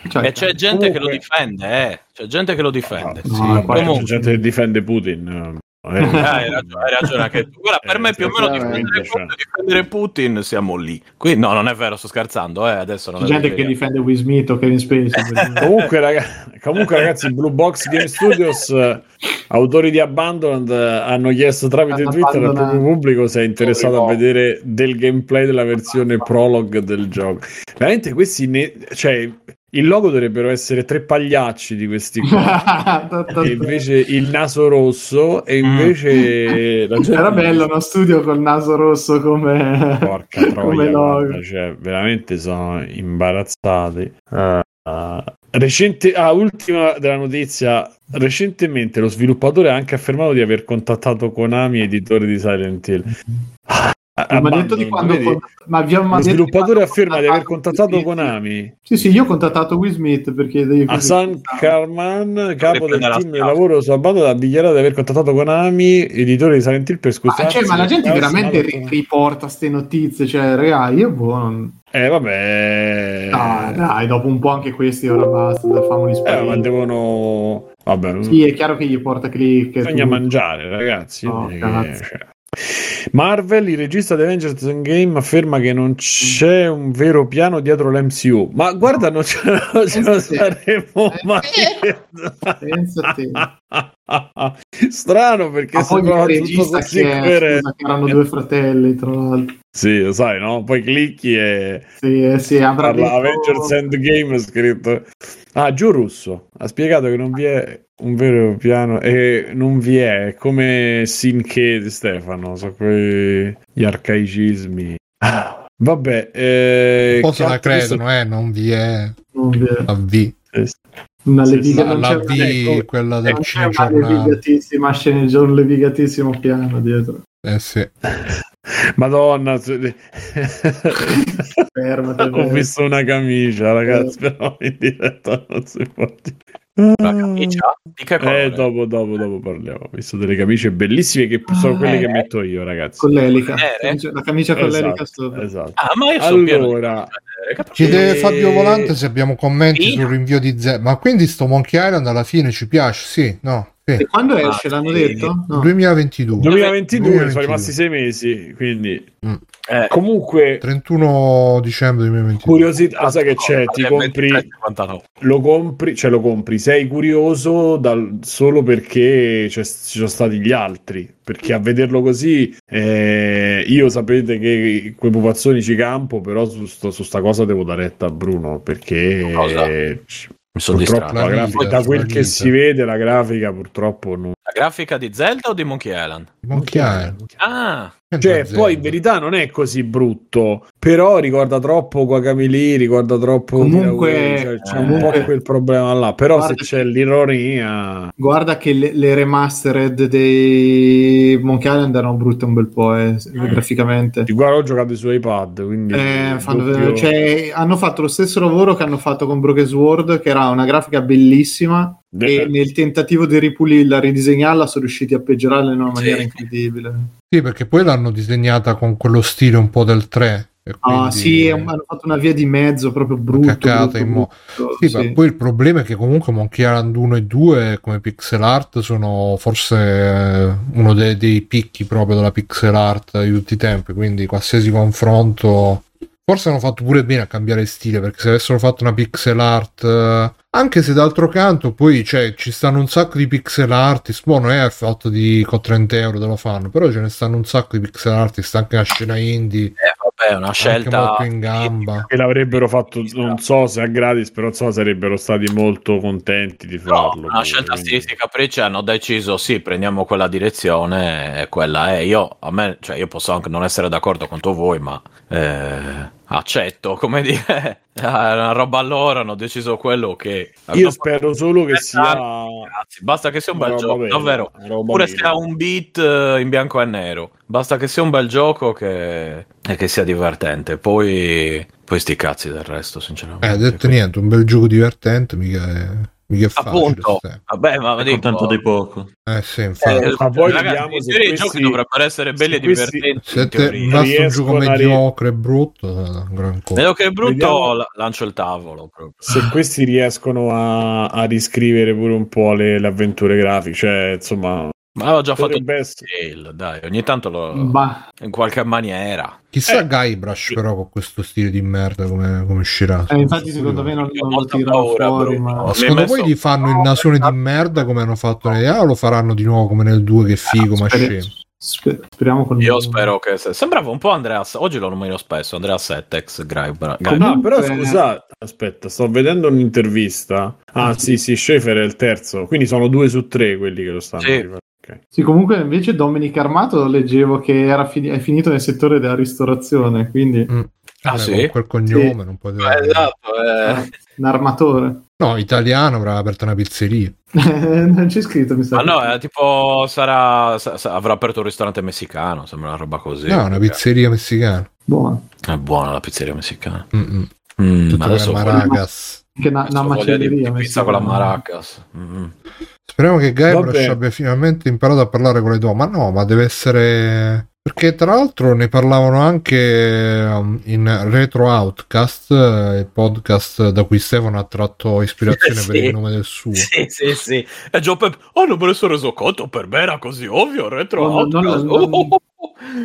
Cioè, E c'è gente che lo Comunque- difende, eh. C'è gente che lo difende. No, Sì, poi c'è Comunque- gente che difende Putin. Eh, hai, ragione, hai ragione anche tu. Guarda, per Eh, me più o meno difendere. Putin, difendere Putin siamo lì. Qui, no, non è vero, sto scherzando, eh, adesso non C'è gente che vero. difende Will Smith o Kevin Spacey. Comunque, raga- comunque, ragazzi, Blue Box Game Studios, eh, autori di Abandoned, eh, hanno chiesto tramite Twitter al proprio pubblico se è interessato a vedere del gameplay della versione prologue del gioco. Veramente questi, ne- cioè, il logo dovrebbero essere tre pagliacci di questi qua. e invece il naso rosso e invece la gente Era bello uno studio col naso rosso come, porca come troia logo. guarda, cioè, veramente sono imbarazzati. Uh, uh, recente ah, ultima della notizia recentemente lo sviluppatore ha anche affermato di aver contattato Konami editore di Silent Hill Ah, Ma detto di quando vedi? ma abbiamo lo sviluppatore afferma di aver contattato. Konami Sì, sì, io ho contattato Will Smith per chiedergli così. Hassan Karman, capo del team di lavoro su Abandon, ha dichiarato di aver contattato Konami, editore di Silent Hill, per Ma, scusarsi. cioè, ma la gente del veramente ri- riporta ste notizie, cioè, raga, io boh, non... Eh, vabbè. Dai, dai, dopo un po' anche questi ora basta, famoli Eh, sparire. ma devono. Vabbè, Sì, è chiaro che gli porta click. bisogna tutto. mangiare, ragazzi. No, Eh, cioè, Marvel, il regista di Avengers Endgame, afferma che non c'è un vero piano dietro l'MCU. Ma guarda, non ce, non ce lo sì. saremmo Eh, mai. Strano perché sembrava tutto così che, scusa, erano due fratelli, tra l'altro. Sì, lo sai, no? Poi clicchi e Sì, eh, sì, avrà detto- Avengers Endgame scritto. Ah, Giù Russo ha spiegato che non vi è un vero piano e non vi è, come Sinche di Stefano, so quei gli arcaicismi. Ah, Vabbè, eh, Un po' se la credono, eh, non vi è non vi è. la V. Una leviga, La, non la V, ecco, quella del cinema una levigatissima scena, un levigatissimo piano dietro. Eh sì. Madonna, ho visto una camicia, ragazzi, però in diretta non si può dire. La camicia? Di che colore? Eh, dopo, dopo, dopo parliamo. Ho visto delle camicie bellissime che sono Ah, quelle eh. che metto io, ragazzi. Con l'elica. La camicia con l'elica Esatto, sopra. esatto. Ah, ma io sono pieno di Allora, Chiede Eh, Fabio Volante se abbiamo commenti sì. sul rinvio di Z. Ma quindi sto Monkey Island alla fine ci piace? Sì, no. Sì. E quando Ah, esce? L'hanno sì. detto? No. 2022. 2022, 2022. sono rimasti sei mesi, quindi Eh, comunque 31 dicembre 2022. curiosità, ah, sai che c'è, ti compri 23,59. lo compri, cioè lo compri, sei curioso dal- solo perché ci sono stati gli altri, perché a vederlo così eh, io sapete che quei pupazzoni ci campo, però su, sto- su sta cosa devo dare retta a Bruno, perché Cosa? eh, Mi sono purtroppo distratto. da quel che si vede la grafica purtroppo non... La grafica di Zelda o di Monkey Island? Monkey Island. Ah, Cioè, poi in verità non è così brutto, però ricorda troppo Guacamole, ricorda troppo Comunque- cioè, c'è un comunque- po' quel problema là. Però Guarda se c'è l'ironia, Guarda che le, le remastered dei Monkey Island erano brutte un bel po' eh, graficamente. guarda, ho giocato su iPad, quindi Eh, fanno cioè, hanno fatto lo stesso lavoro che hanno fatto con Broken Sword, che era una grafica bellissima, De- e nel tentativo di ripulirla, ridisegnarla, sono riusciti a peggiorarla in una Sì. maniera incredibile. Sì, perché poi l'hanno disegnata con quello stile un po' del 3. e Ah, quindi- sì, è un- hanno fatto una via di mezzo proprio brutto. cacata brutto, in mo- brutto, Sì, sì. ma poi il problema è che comunque Monkey Island 1 e 2 come pixel art sono forse eh, uno dei, dei picchi proprio della pixel art di tutti i tempi, quindi qualsiasi confronto forse hanno fatto pure bene a cambiare stile, perché se avessero fatto una pixel art eh, anche se d'altro canto poi cioè, ci stanno un sacco di pixel artist, boh, non è fatto di con 30 euro te lo fanno, però ce ne stanno un sacco di pixel artist anche la scena indie, eh, vabbè, una scelta molto in gamba. che l'avrebbero fatto, non so se a gratis, però so sarebbero stati molto contenti di No, farlo. una scelta Quindi- stilistica capricci hanno deciso sì, prendiamo quella direzione e quella è. Io, a me, cioè, io posso anche non essere d'accordo con tu voi, ma eh, accetto, come dire, è una roba loro, hanno deciso quello che... Io spero solo che sia Ragazzi, basta che sia un bel gioco, vera, davvero. Pure se ha un beat eh, in bianco e nero, basta che sia un bel gioco che... e che sia divertente. Poi, poi sti cazzi del resto, sinceramente. Eh, detto niente, un bel gioco divertente, mica è, mica facile. Appunto, vabbè, ma dico- contento di poco. Eh sì, infatti. Eh, Ma poi ragazzi, se questi- giochi dovrebbero essere belli e divertenti. Se te basta un gioco mediocre e brutto, è un gran cosa. Vedo che è brutto, Vediamo- la- lancio il tavolo proprio. se questi riescono a, a riscrivere pure un po' le, le avventure grafiche, cioè insomma, Ma avevo già fatto. Tale, dai, ogni tanto lo... Bah, in qualche maniera. Chissà Eh. Guybrush però con questo stile di merda come, come uscirà. eh, infatti secondo me non, non lo tirano paura, fuori, ma... Hai Secondo voi gli fanno il nasone di merda come hanno fatto negli A o lo faranno di nuovo come nel 2 che figo, ma scemo? sper- speriamo con Io spero che... se- Sembrava un po' Andreas, oggi lo nomino spesso, Andreas Settex, Graibra. No, però Comunque- scusa, aspetta, sto vedendo un'intervista. Ah, sì, sì, Schaefer è il terzo, quindi sono due su tre quelli che lo stanno. Sì. Rifacendo. Ok. Sì, comunque invece Dominic Armato leggevo che era fini- è finito nel settore della ristorazione, quindi Mm. Ah, Eh, sì? Quel cognome non poteva... Esatto, eh. un armatore. No, italiano avrà aperto una pizzeria. non c'è scritto, mi sa. Ma no, è tipo sarà, sa- sa- avrà aperto un ristorante messicano, sembra una roba così. no, una pizzeria messicana. Buono. È buona la pizzeria messicana. Mm-mm. Mm, Tutto adesso per voglio- Maracas. Che una, una macelleria. pizza con la maracas. Mm. Speriamo che Guybrush abbia finalmente imparato a parlare con le donne. Ma no, ma deve essere. Perché tra l'altro ne parlavano anche um, in Retro Outcast, eh, il podcast da cui Stefano ha tratto ispirazione Sì. per il nome del suo. Sì, sì, sì. E Joe Pep, oh, non me ne sono reso conto, per me era così ovvio, retro No, no, outcast. no, no. Oh, oh, oh,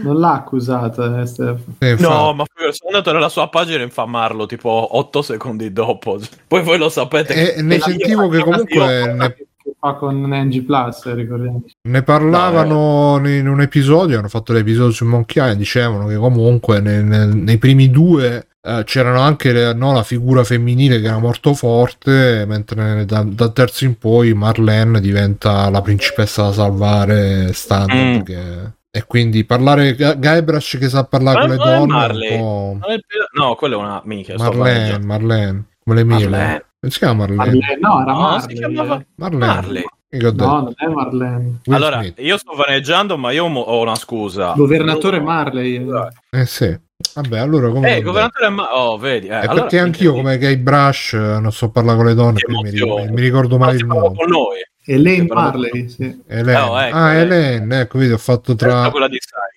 Non l'ha accusata, eh, Stefano. Eh. No, ma sono andato nella sua pagina a infamarlo tipo 8 secondi dopo. Poi voi lo sapete. E ne sentivo che comunque ne, Che fa con NG Plus, eh, ricordiamo. ne parlavano in un episodio, hanno fatto l'episodio su Monkey Island, dicevano che comunque ne- ne- nei primi due eh, c'erano anche no, la figura femminile che era molto forte, mentre da- dal terzo in poi Marlene diventa la principessa da salvare standard. Mm. che- E quindi parlare Guybrush che sa parlare Ma con le donne è Marley. un po'... No, quella è una minchia. sto Marlene. Marlene, come le mie. Marlene. Non si chiama Marlene? Marlene, no, era No, Marley. si chiamava Marlene. Marley. No, non è Marlene. Will Allora, Smith. io sto vaneggiando, ma io mo- ho una scusa. Governatore Marley. eh. Sì. Vabbè, allora come... Eh, governatore Ma- Oh, vedi. Eh, allora- perché anch'io come Guy Brush eh, non so parlare con le donne, mi, mi ricordo Ma mai si il nome. con noi. Elaine Marley, sì. Helen. Oh, ecco, ah, eh. Helen, ecco, vedi, ho fatto tra,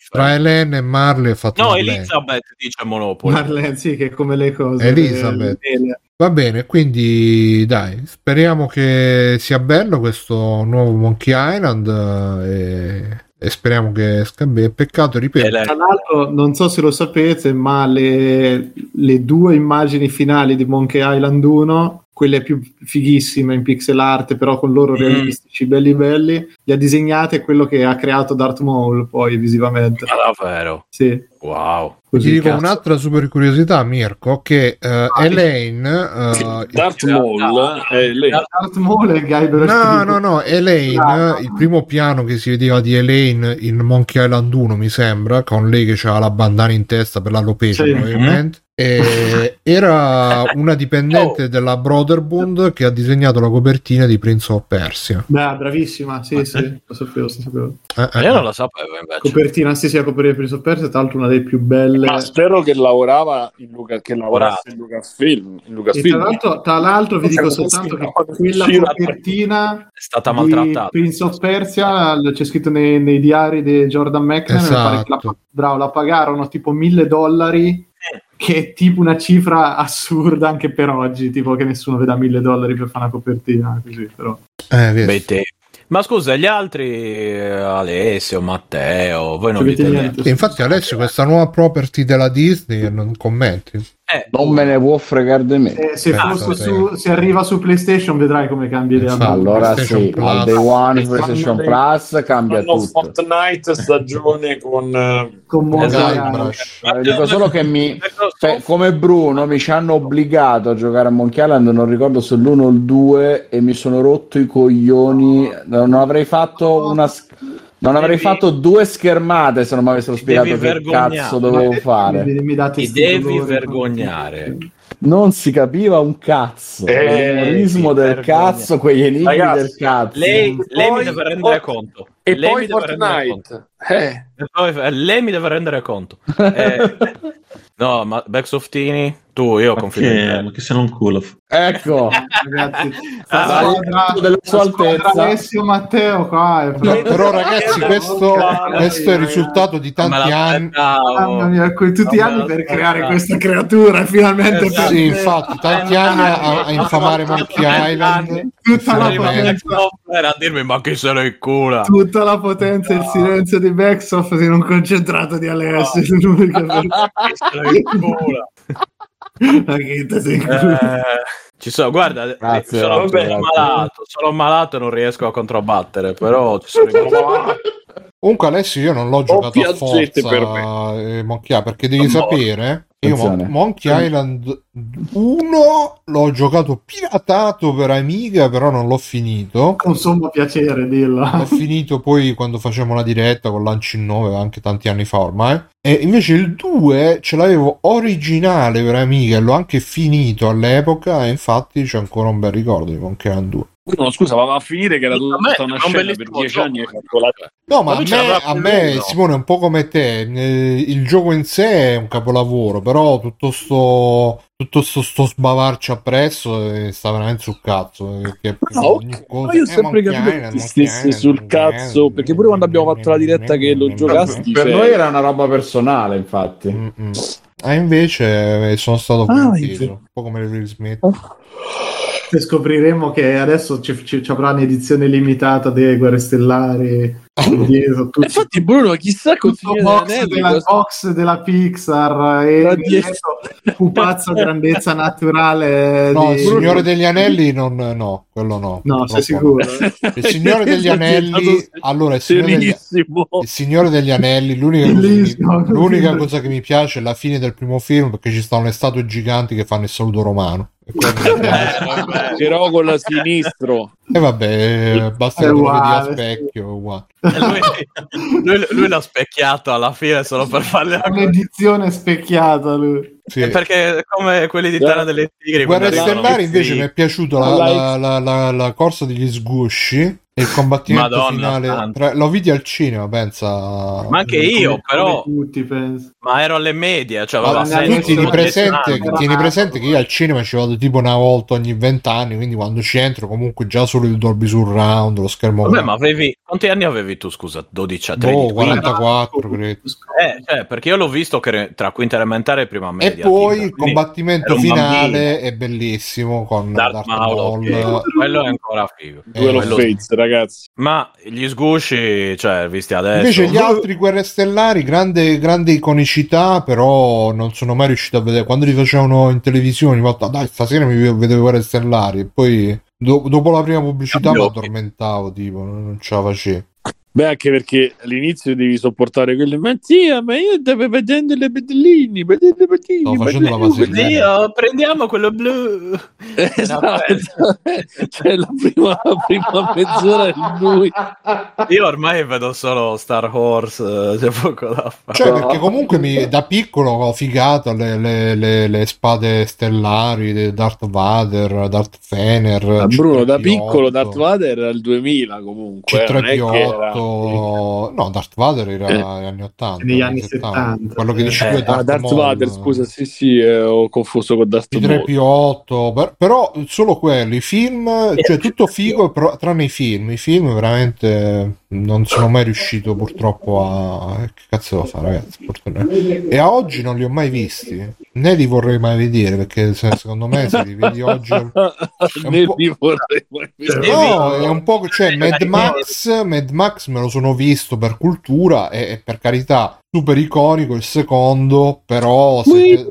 tra Helen e Marley ho fatto No. Elizabeth dice Monopoli. Marlene, sì, che è come le cose. Elizabeth. le- le- Va bene, quindi dai, speriamo che sia bello questo nuovo Monkey Island eh, e, e speriamo che esca bene. Peccato, ripeto, Tra l'altro, non so se lo sapete, ma le, le due immagini finali di Monkey Island 1, quelle più fighissime in pixel art, però con loro Mm. realistici, belli belli, le ha disegnate quello che ha creato Darth Maul poi visivamente. Ma davvero? Sì, Wow. così. ti dico cazzo. un'altra super curiosità, Mirko, che eh, Elaine... eh, Darth Maul è lei. Darth Maul e Guybrush No, no, no, Elaine, Ah. il primo piano che si vedeva di Elaine in Monkey Island 1, mi sembra, con lei che aveva la bandana in testa per l'alopecia Sì. probabilmente, e era una dipendente della Brotherbund che ha disegnato la copertina di Prince of Persia. Beh, bravissima, sì, sì, lo sapevo, lo sapevo. Eh, eh, Io non lo sapevo invece. Copertina, sì, sì, a copertina di Prince of Persia, tra l'altro una delle più belle. Ma spero che lavorava in Luca, che lavorasse in Lucasfilm. In E tra Lucasfilm. l'altro, tra l'altro vi dico soltanto che quella la- copertina È stata di maltrattata. Prince of Persia c'è scritto nei, nei diari di Jordan pare che la, Esatto. bravo, la pagarono tipo mille dollari che è tipo una cifra assurda anche per oggi tipo che nessuno veda mille dollari per fare una copertina così però eh. Bei tempi. Ma scusa, gli altri, eh, Alessio, Matteo, voi non dite niente? infatti Alessio questa nuova property della Disney non commenti Eh, Non me ne può fregare di me. Eh, se, Pensa fosse te. su, se arriva su PlayStation vedrai come cambia idea. Allora sì, al day one PlayStation Plus cambia tutto. Fortnite stagione con eh, con Monkey Esatto. Eh, dico solo che mi, Ecco, cioè, come Bruno mi ci hanno obbligato a giocare a Monkey Island, non ricordo se l'1 o il 2 e mi sono rotto i coglioni. Non avrei fatto una s- non avrei Devi- fatto due schermate se non mi avessero spiegato che cazzo dovevo fare. Mi- mi date Ti devi vergognare. Non si capiva un cazzo. Eh, ti del vergogna. cazzo, quegli enigmi Ragazzi, del cazzo. Lei, lei mi Poi- deve rendere poi- conto. e lei poi mi deve. Fortnite. Eh, poi- eh, lei mi deve rendere conto. Eh, no, ma Backsoftini, tu, io confido in Che, te. ma che sono un culo. Ecco, ragazzi Ah, la squadra- della sua altezza. Alessio Matteo qua è No, però ragazzi questo, questo è il risultato di tanti anni. Mamma mia, que- tutti gli Non anni per creare questa creatura, finalmente Esatto. sì infatti tanti anni a, a infamare Monkey Island tutta la potenza, Backsoftware a dirmi ma chi se lo incula? tutta la potenza e il silenzio di Backsoft in un concentrato di Alessio. l'unica per- Chi se lo incula? La ghetta si incula. Eh, ci sono, guarda, Grazie, sono, sono grazie. malato, sono malato e non riesco a controbattere, però ci sono comunque Alessio io non l'ho giocato a forza per eh, Monkey Island, perché devi No. sapere io Mon-. Monkey Island 1 l'ho giocato piratato per Amiga però non l'ho finito Con sommo piacere, dillo. L'ho finito poi quando facevamo la diretta con Lanci 9, anche tanti anni fa ormai. E invece il 2 ce l'avevo originale per Amiga e l'ho anche finito all'epoca. E infatti c'è ancora un bel ricordo di Monkey Island 2. no, scusa, ma va a finire che era tutta una scena per dieci gioco. anni hai fatto la... No, ma Ma a me, a me. Simone, è un po' come te. eh, Il gioco in sé è un capolavoro, però tutto sto, tutto sto, sto sbavarci appresso eh, sta veramente sul cazzo. eh, Perché Ah, ok. Ma io ho sempre capito che ti stessi sul cazzo, perché pure quando abbiamo fatto la diretta che lo giocasti- per Cioè- noi era una roba personale, infatti. Ah, invece eh, sono stato Ah, frainteso, invece- un po' come Will Smith. E scopriremo che adesso ci, ci, ci avrà un'edizione limitata delle Guerre Stellari. Dietro, tutto- Infatti, Bruno, chissà con tutto Signore box degli Anelli della, cosa- box della Pixar e ha detto, pupazzo grandezza naturale No, di- il Signore degli Anelli non, no, quello no. no sei sicuro no. Il Signore degli Anelli, allora il Signore degli, il Signore degli Anelli, l'unica, cosa che, l'unica cosa che mi piace è la fine del primo film perché ci stanno le statue giganti che fanno il saluto romano. E piace. Però con la sinistro. E vabbè, eh, basta È che lo vedi a specchio, è uguale. E lui, lui- lui l'ha specchiato alla fine solo per farle la un'edizione specchiata lui Sì. È perché come quelli di Terra delle Tigri Guerre arrivano Stellari invece mi è piaciuta la, la, la, la- la corsa degli sgusci e il combattimento Madonna finale. tra- l'ho vidi al cinema, pensa. ma anche io Come- però come tutti ma ero alle medie cioè Ma aveva tu tieni presente, eccezionale. tieni presente che io al cinema ci vado tipo una volta ogni vent'anni, quindi quando ci entro comunque già solo il Dolby Surround, lo schermo Vabbè, ma avevi quanti anni avevi tu scusa 12 a 13 Boh, 15? 44 credo. eh, cioè, perché io l'ho visto che tra quinta elementare e prima E media poi tipo, il combattimento finale è bellissimo con Darth Darth Maul, Maul. ok. quello è ancora figo Eh, of quello- Fates, ragazzi. Ma gli sgusci cioè visti adesso Invece gli altri Guerre Stellari, grande, grande iconicità, però non sono mai riuscito a vedere. Quando li facevano in televisione, ho detto, "Ah, dai, stasera mi vedevo Guerre Stellari. E poi do- dopo la prima pubblicità mi addormentavo, tipo, non non ce la facevo. Beh, anche perché all'inizio devi sopportare quelle, ma zia, ma io stavo facendo le pedellini, pedelle patini, zio, prendiamo quello blu. Eh, esatto, cioè la prima, la prima mezz'ora è lui. Io ormai vedo solo Star Horse, eh, c'è poco da fare. Cioè, perché comunque mi, da piccolo ho figato le, le, le, le spade stellari di Darth Vader, Darth Fener. Bruno, da piccolo Darth Vader era il 2000 comunque. C3PO fatto... No, Darth Vader era eh, anni 80. Negli anni 70. 70. Quello che dici eh, è Darth, ah, Darth Vader, scusa, sì, sì, eh, ho confuso con Darth Vader. P8, però solo quelli, film, cioè eh, tutto figo, però, tranne i film, i film veramente non sono mai riuscito purtroppo a... Che cazzo devo fare ragazzi? Purtroppo- E a oggi non li ho mai visti, né li vorrei mai vedere perché se- secondo me se li vedi oggi... Ne po'- li vorrei mai vedere. No, è un po' cioè Mad Max, Mad Max me lo sono visto per cultura e, e per carità super iconico il secondo, però se-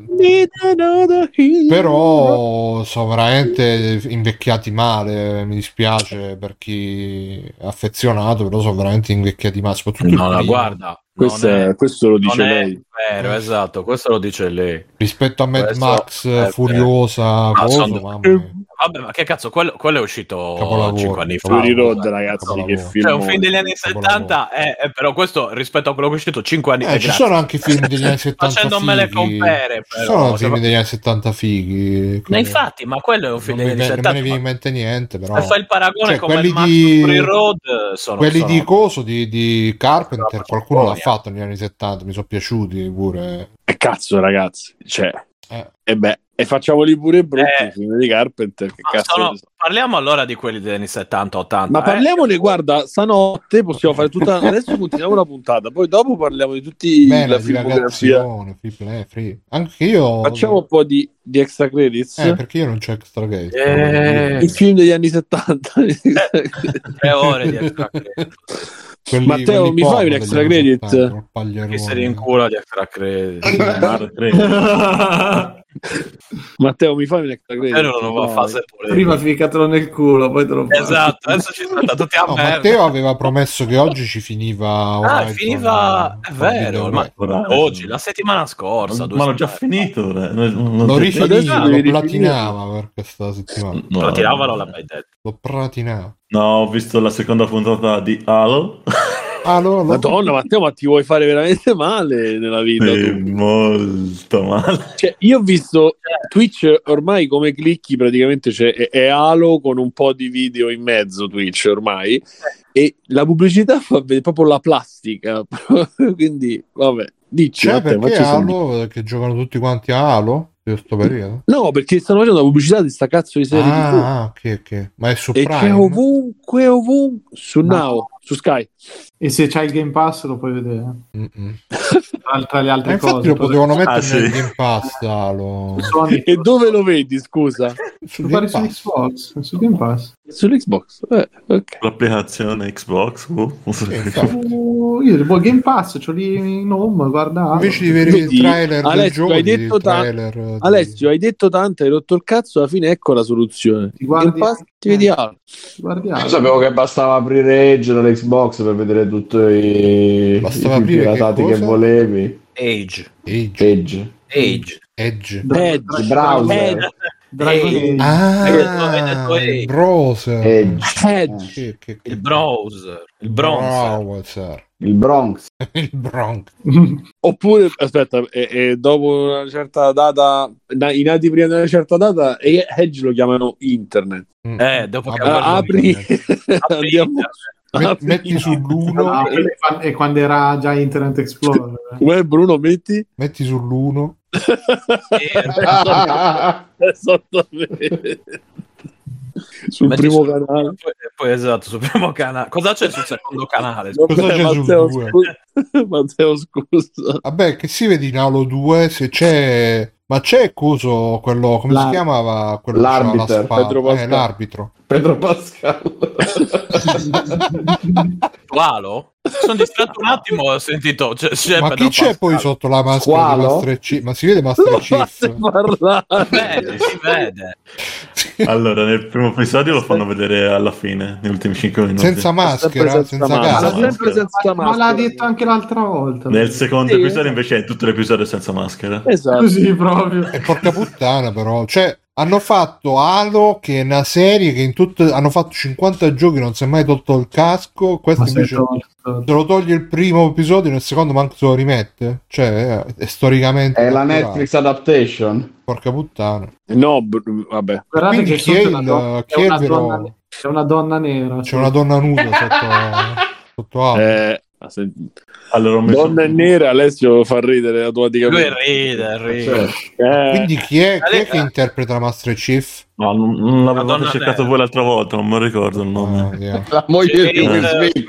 però sono veramente invecchiati male, mi dispiace per chi è affezionato, però sono veramente invecchiati male, soprattutto no, primo. guarda Questo, non è- è, questo lo dice non è lei. vero esatto questo lo dice lei rispetto a Mad Questo Max. Furiosa, Ah, sono- mamma mia. vabbè ma che cazzo quello, quello è uscito Capolavoro. 5 anni fa Fury Road, ragazzi, che Capolavoro. film. cioè un film degli anni Capolavoro. 70 è, è però questo rispetto a quello che è uscito 5 anni Eh, eh, ci sono anche film degli anni 70 Facendomele fighi. compere, Ci però, sono se film degli anni 70 fighi. ma infatti ma quello è un film non mi, degli anni non me ne 70 viene in ma mente niente, però... se fai il paragone Cioè, con quelli Mad Max di- Fury Road sono, Quelli sono- di Coso, di, di Carpenter, qualcuno l'ha vergogna. Fatto negli anni 70, mi sono piaciuti pure. E cazzo, ragazzi, cioè, Eh. e beh, e facciamoli pure brutti Eh. film di Carpenter. Cazzo sono- parliamo allora di quelli degli anni 70-80 Ma eh. parliamone, guarda, stanotte possiamo fare tutta. Adesso continuiamo la puntata, poi dopo parliamo di tutti Bene, la filmografia. free play, free. Anche io... Facciamo un po' di, di extra credits. Eh, perché io non c'ho extra gate. Eh. Il film degli anni 70. tre ore di extra credit Quelli- Matteo, quelli mi fai un extra credit? 70, col paglierone. chi se ne incula di extra credit. Matteo, mi fai un extra credit? Quello non va a No. fare pure prima ficatelo nel culo poi te lo fai. esatto adesso ci sta tutti a No, merda Matteo aveva promesso che oggi ci finiva ah finiva è vero ma oggi la settimana scorsa Ma l'ho già finito. ora. Non- non- lo Adesso lo platinava per questa settimana No, lo tiravano l'hai detto lo platinava No, ho visto la seconda puntata di Halo. ah, lo, lo- Madonna, Matteo, ma ti vuoi fare veramente male nella vita? Eh, tu? molto male. Cioè, io ho visto Twitch ormai come clicchi praticamente c'è, è, è Halo con un po' di video in mezzo Twitch ormai e la pubblicità fa vedere proprio la plastica quindi vabbè dici Cioè, Matteo, perché. Halo, che giocano tutti quanti a Halo in questo periodo? no perché stanno facendo la pubblicità di sta cazzo di serie TV Ah, ok, ok. Ma è su e c'è Prime? ovunque ovunque su No. Now su Sky e se c'hai il Game Pass lo puoi vedere tra, tra le altre infatti cose lo potevano mettere Ah, sì. nel Game Pass. Sony- e dove lo vedi scusa Su lo Game pare su Pass. Xbox su Game Pass Sull'Xbox. Eh, ok. L'applicazione Xbox. uh, che-. Oh, io boh, Game Pass, c'ho lì in home, guarda. Invece di vedere il trailer del Alessio, gioco, hai detto il ta- trailer di- Alessio, hai detto tanto, hai rotto il cazzo, alla fine ecco la soluzione. Ti guardi- Game Pass, ti vedi altro. guardiamo. Io sapevo che bastava aprire Edge dall'Xbox per vedere tutti i, Bastava i che piratati che, cosa? volevi. Age. Edge. Edge. Age. Edge. Edge, browser. Dragon. Ah, il browser. Edge. Che- che- Il browser. Il browser. Il Bronx. Il Bronx. Oppure, aspetta, e, e dopo una certa data, na- i nati prima di una certa data, e Edge lo chiamano internet. Mm. Eh, dopo che Ah, apri, andiamo. Met- metti sull'1, Ah, quan- è quando era già Internet Explorer. Uè, Bruno, metti metti sull'1. Esattamente sul Metti primo su- canale. Poi, poi esatto, sul primo canale. Cosa c'è sul secondo canale? Cosa Vabbè, c'è sul Matteo, scusa. Matteo, scusa. Vabbè, che si vede in Halo 2 se c'è. Ma c'è coso quello. Come si La- chiamava? Quello che c'aveva la L'arbiter, spada? Pedro Eh, Pascal. l'arbitro. Pedro Pascal. Qualo? Sono distratto un attimo ho sentito. C'è, c'è Ma chi c'è Pascal. poi sotto la maschera di? Master Chief? Ma si vede Master Chief? si vede. Allora, nel primo episodio lo fanno vedere alla fine, negli ultimi 5 minuti. senza maschera, Sempre senza, senza maschera. Sempre senza Ma l'ha maschera. detto anche l'altra volta. Nel secondo Sì, episodio eh. invece è tutto l'episodio senza maschera. Esatto. Così proprio. E porca puttana, però. Cioè, hanno fatto Halo, che è una serie che in tutto hanno fatto 50 giochi, non si è mai tolto il casco. Questo Ma invece tolto. se lo toglie il primo episodio, nel secondo manco se lo rimette. Cioè, è, è storicamente. È la. Netflix adaptation. Porca puttana. No, br- vabbè. Guardate Quindi che chi è il- donna- chi è è una donna C'è una donna nera. C'è una donna nuda sotto, sotto Halo. Eh, se- Allora. Donna e nera, Alessio fa ridere Lui automaticamente. ride, ride. Cioè, Eh, Quindi chi è, chi è che interpreta Master Chief? No, non, non l'avevate cercato nera. voi l'altra volta, non mi ricordo il nome. Ah, yeah. la moglie di Will Smith.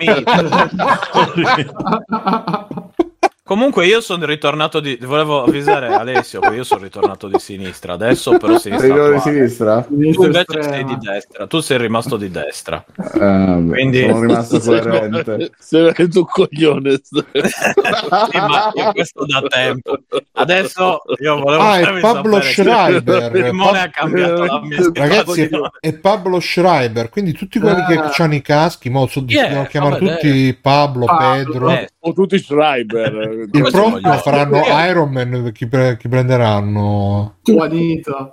Comunque io sono ritornato di... Volevo avvisare Alessio che io sono ritornato di sinistra adesso, però sinistra di sinistra? Tu invece estrema. sei di destra, tu sei rimasto di destra. Vabbè, Quindi- sono rimasto coerente. Sei tu coglione. Sì, ma io questo da tempo. Adesso io volevo Ah, è Pablo Schreiber. Simone Pab- ha cambiato la mia Ragazzi, è, Pablo Schreiber. Quindi tutti quelli che Ah. hanno i caschi, mo so, Yeah, chiamare fammi tutti Pablo, Pablo, Pedro. eh. O tutti Schreiber. Il Questo prossimo faranno Iron Man. Chi, pre- chi prenderanno? Juanito.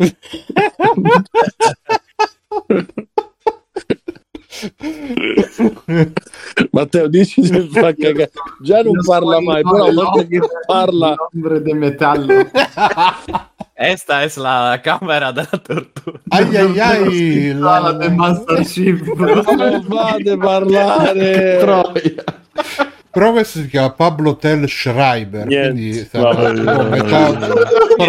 Matteo, dici se fa cagare. Già non parla mai, però volta che parla... l'ombre de metallo. Esta è la camera della tortura. ai ai ai. la- La del Master Chief. Non fate parlare. Troia. Però questo si chiama Pablo Tel Schreiber. Niente. Quindi sarà,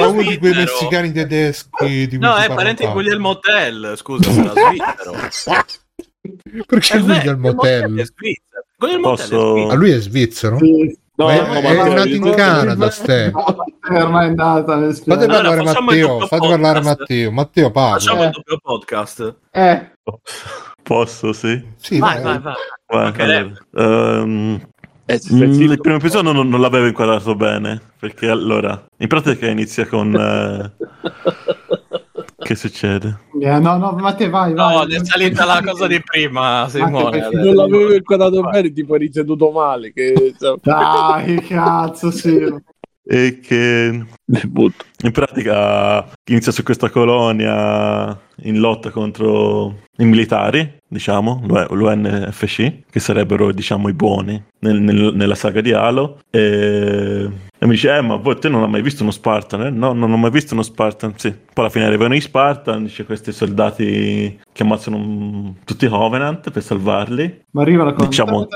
uno di quei messicani tedeschi. Di cui No, è parente di. Guglielmo Tell, scusa, sarà svizzero. Perché È lui vero, è il motel? è svizzero. Guglielmo Tell è Posso- Ah, lui è svizzero? Sì, No, Ma è, no, è Matteo, nato in Canada, Ste. è ormai andata nel Fate. Allora, parlare facciamo il Matteo, fate parlare podcast. Matteo. Matteo parla. Facciamo Eh. il doppio podcast. Eh, Posso, sì? Sì, Vai, vai. vai, vai. Vai, Ok, allora. Eh, se- Mm, il primo episodio non, non l'avevo inquadrato bene perché allora in pratica inizia con eh, che succede Eh, no, no, ma te vai, vai. No, è salita la cosa di prima, Simone. perché non l'avevo inquadrato bene, tipo hai iniziato male. Che... cioè, Dai, cazzo, sì. E che in pratica inizia su questa colonia in lotta contro i militari diciamo l'UNFC che sarebbero diciamo i buoni nel- nel- nella saga di Halo. E, e mi dice eh ma voi te non hai mai visto uno Spartan eh? no non ho mai visto uno Spartan. Sì. Poi alla fine arrivano i Spartan dice questi soldati che ammazzano mm, tutti i Covenant per salvarli Ma arrivano con... Diciamo-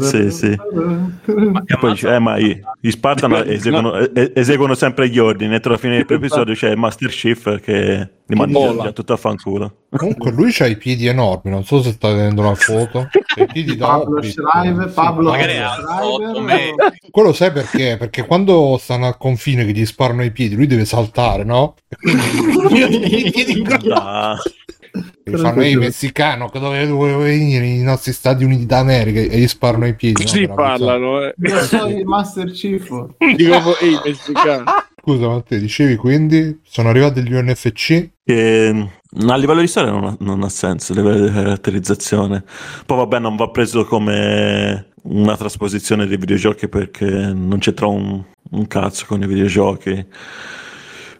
Sì, sì. E poi dice, eh, ma i- gli Spartan eseguono, e- eseguono sempre gli ordini. Entro la fine dell'episodio c'è Master Chief che li già tutto a fanculo. Comunque lui ha i piedi enormi, non so se sta vedendo la foto. I piedi da Pablo. Schreiber, Sì, Pablo ha Schreiber. 8 metri. Quello sai perché? Perché quando stanno al confine che gli sparano i piedi, lui deve saltare, no? E quindi- fanno i messicano che dove dove venire i nostri Stati Uniti d'America e gli sparano i piedi. no, Così avvisare. parlano, eh. Io sono il Master Chief. Dico, ehi, messicano. Scusa, Matteo, dicevi quindi sono arrivati gli UNFC? Che a livello di storia non ha, non ha senso, a livello di caratterizzazione. Poi vabbè, non va preso come una trasposizione dei videogiochi perché non c'entra un, un cazzo con i videogiochi.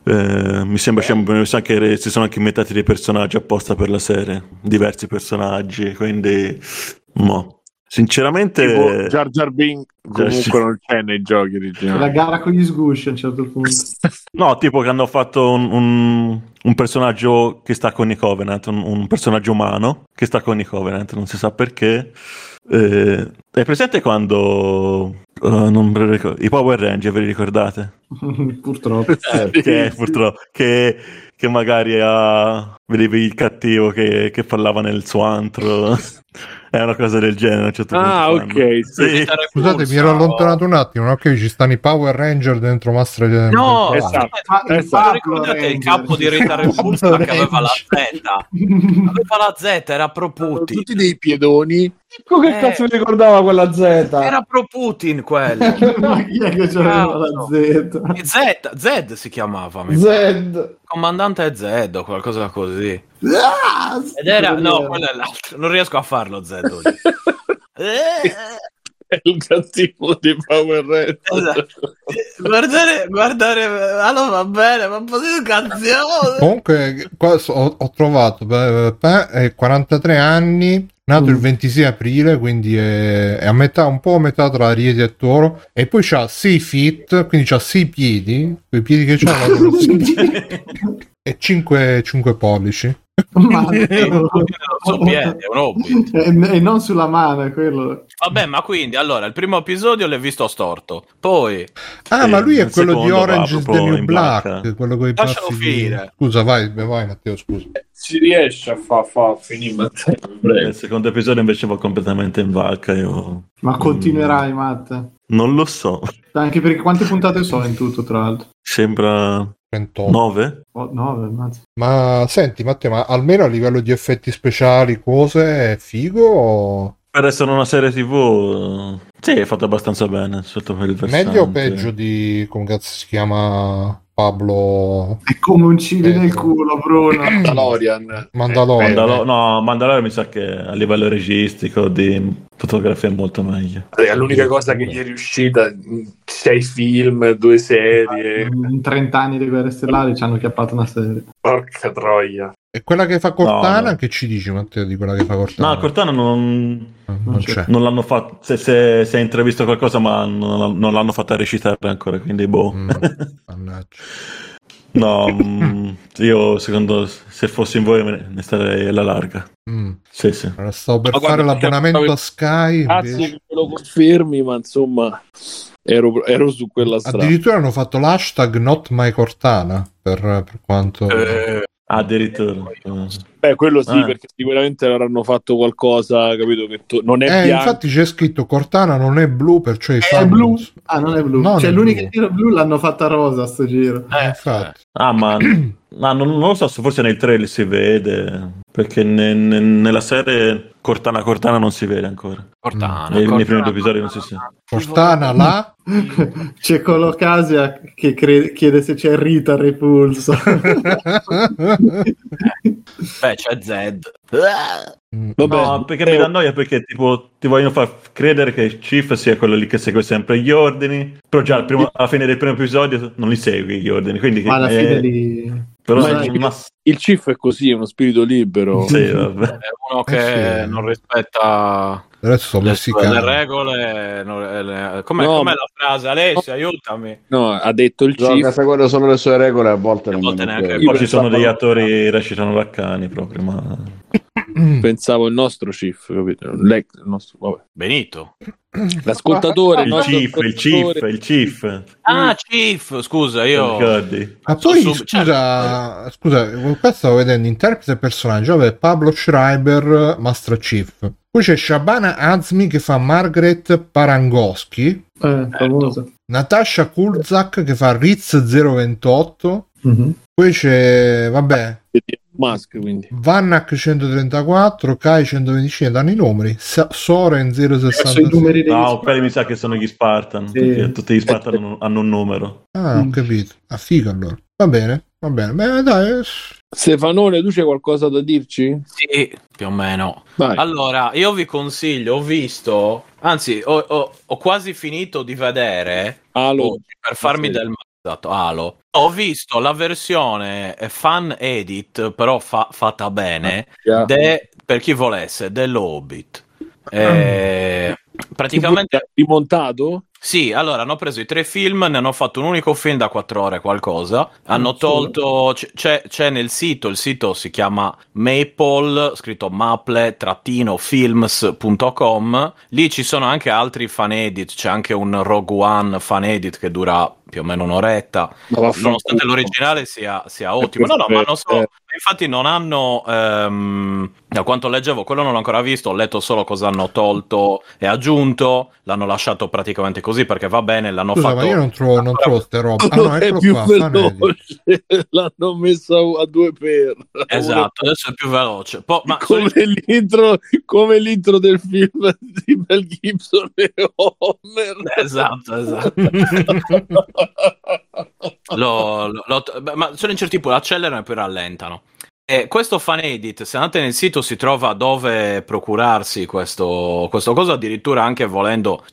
Eh, mi sembra ci anche, si sono anche inventati dei personaggi apposta per la serie, diversi personaggi, quindi mo. Sinceramente, Tipo Jar Jar Binks Jar- comunque non c'è nei giochi La originali. gara con gli sgusci a un certo punto. no, tipo che hanno fatto un, un- un personaggio che sta con i Covenant, un, un personaggio umano che sta con i Covenant, non si sa perché. Eh, è presente quando eh, non me lo ricordo, i Power Ranger, ve li ricordate? Purtroppo. che purtroppo che, che magari ha vedevi il cattivo che, che parlava nel suo antro è una cosa del genere certo Ah, ok, sì. Scusate, mi ero allontanato un attimo, no? Che ci stanno i Power Ranger dentro Master No, Esatto. Ma il Esatto. Ricordate il capo di Rita Repulsa che aveva la Z? Aveva la Z, era pro Putin. Tutti dei piedoni. Che Eh. cazzo mi ricordava quella Z? Era pro Putin quello. Ma chi è che c'aveva la Z? Z, Zed si chiamava, mi Z. comandante Z o qualcosa così. Ah, Ed era, no, quello è l'altro. Non riesco a farlo Z oggi. Eh, È il cattivo dei Power Ranger. esatto. Guardare, guardare, allora va bene, ma un po' di canzone. Comunque, ho, ho trovato beh, beh, è 43 anni, nato il 26 aprile, quindi è, è a metà, un po' a metà tra Ariete e Toro. E poi c'ha 6 feet, quindi c'ha 6 piedi, quei piedi che c'ha e 5, 5 pollici. Ma- Sul piede, è un hobby. e, non sulla mano, è quello. Vabbè, ma quindi allora il primo episodio l'hai visto storto. Poi Ah, Sì, ma lui è quello di Orange is the New Black, vacca. quello con i Lascialo finire. Scusa, vai, vai Matteo, scusa. Si riesce a far fa, finire Matteo, il secondo episodio invece va completamente in vacca io Ma continuerai, Matt. non lo so Anche perché quante puntate so in tutto, tra l'altro? sembra 38. 9 Oh, nove, mazza. Ma senti, Matteo, ma almeno a livello di effetti speciali, cose, è figo o... per essere una serie tv eh, sì è fatto abbastanza bene sotto quel versante Meglio o peggio di, come cazzo si chiama, Pablo È come un Eh, nel culo, Bruno. Mandalorian. Mandalorian? Mandalo- no Mandalorian mi sa che a livello registico di fotografia è molto meglio È l'unica cosa che gli è riuscita. Sei film, due serie. In 30 anni di guerre stellari ci hanno chiappato una serie. Porca troia. E quella che fa Cortana, No, no. che ci dici Matteo di quella che fa Cortana? no Cortana non, non, non c'è. non l'hanno fatto se, se, se hai intravisto qualcosa ma non, non l'hanno fatta recitare ancora quindi boh Mm, mannaggia. no mm, io secondo se fossi in voi me ne- ne starei alla larga Mm. sì sì Allora, stavo per Ma guarda, fare l'abbonamento perché- a Sky. Grazie invece- che me lo confermi, ma insomma, ero, ero su quella strada. Addirittura hanno fatto l'hashtag not my Cortana per, per quanto... eh, addirittura Eh. Beh, quello sì, Eh. perché sicuramente avranno fatto qualcosa, capito? Che to- non è Eh, bianco. infatti c'è scritto Cortana non è blu, perciò È fan- blu. Ah, non è blu. No, cioè, non è l'unica blu. tiro blu l'hanno fatta rosa sto giro. Eh, infatti. ah ma ma non, non lo so se forse nei trailer si vede perché ne- ne- nella serie Cortana Cortana non si vede ancora Cortana. nei, nei Cortana. primi due episodi non si sa Cortana là C'è Colocasia che cre- chiede se c'è Rita repulso. Beh, c'è Zed. Vabbè, no perché mi dà noia perché tipo ti vogliono far credere che Chief sia quello lì che segue sempre gli ordini però già al primo- alla fine del primo episodio non li segui gli ordini quindi Ma alla eh, fine però Ma- ma- il Chief è così, è uno spirito libero. sì, vabbè. È uno che Eh sì. non rispetta Adesso sono le, le regole. non- eh, le- com'è, No, com'è la frase? Alessia, aiutami. No, ha detto il Gioca Chief. seguendo solo le sue regole, a volte A non volte neanche- poi ci sono degli attori che recitano da cani proprio ma Pensavo il nostro Chief, capito? L'ex, il nostro, vabbè. Benito. L'ascoltatore, il Chief il Chief il Chief Ah, Chief, scusa, io... Ma poi Su- scusa, scusa, qua stavo vedendo interprete e personaggio, vabbè, Pablo Schreiber, Master Chief. Poi c'è Shabana Azmi che fa Margaret Parangoschi, Eh. Natasha Kulzak che fa Riz 028, Mhm. poi c'è, vabbè, Musk, quindi. Vannak 134, Kai 125, danno i numeri. Soren Adesso i 066. numeri degli No, quelli mi sa che sono gli Spartan. Sì. perché tutti gli Spartan hanno, hanno un numero. Ah, ho capito. Ah, figo allora. Va bene, va bene. Beh, dai. eh, Stefanone, tu c'è qualcosa da dirci? Sì, più o meno. Vai. Allora, io vi consiglio, ho visto, anzi, ho, ho- ho quasi finito di vedere Alo. oggi per farmi del male. Esatto, Halo. Ho visto la versione eh, fan edit, però fa- fatta bene, Yeah. de- per chi volesse, dell'Hobbit. Eh, praticamente rimontato? Sì, allora hanno preso i tre film, ne hanno fatto un unico film da quattro ore qualcosa. Hanno Mm, tolto, c'è, c'è nel sito, il sito si chiama Maple, scritto maple-films.com. Lì ci sono anche altri fan edit, c'è anche un Rogue One fan edit che dura più o meno un'oretta. Nonostante l'originale sia, sia ottimo. No, no, ma non so. Infatti non hanno, ehm, da quanto leggevo, quello non l'ho ancora visto, ho letto solo cosa hanno tolto e aggiunto, l'hanno lasciato praticamente così perché va bene, l'hanno Scusa, fatto... ma io non trovo, non trovo ste robe. Ah, no, è più qua. veloce, l'hanno messa a due per. Esatto, adesso è più veloce. Po- ma Come l'intro, come l'intro del film di Mel Gibson e Homer. Esatto, esatto. Lo- lo- lo- beh, ma sono in certi punti accelerano e poi rallentano. E questo fan edit, se andate nel sito si trova dove procurarsi questo, questo cosa, addirittura anche volendo,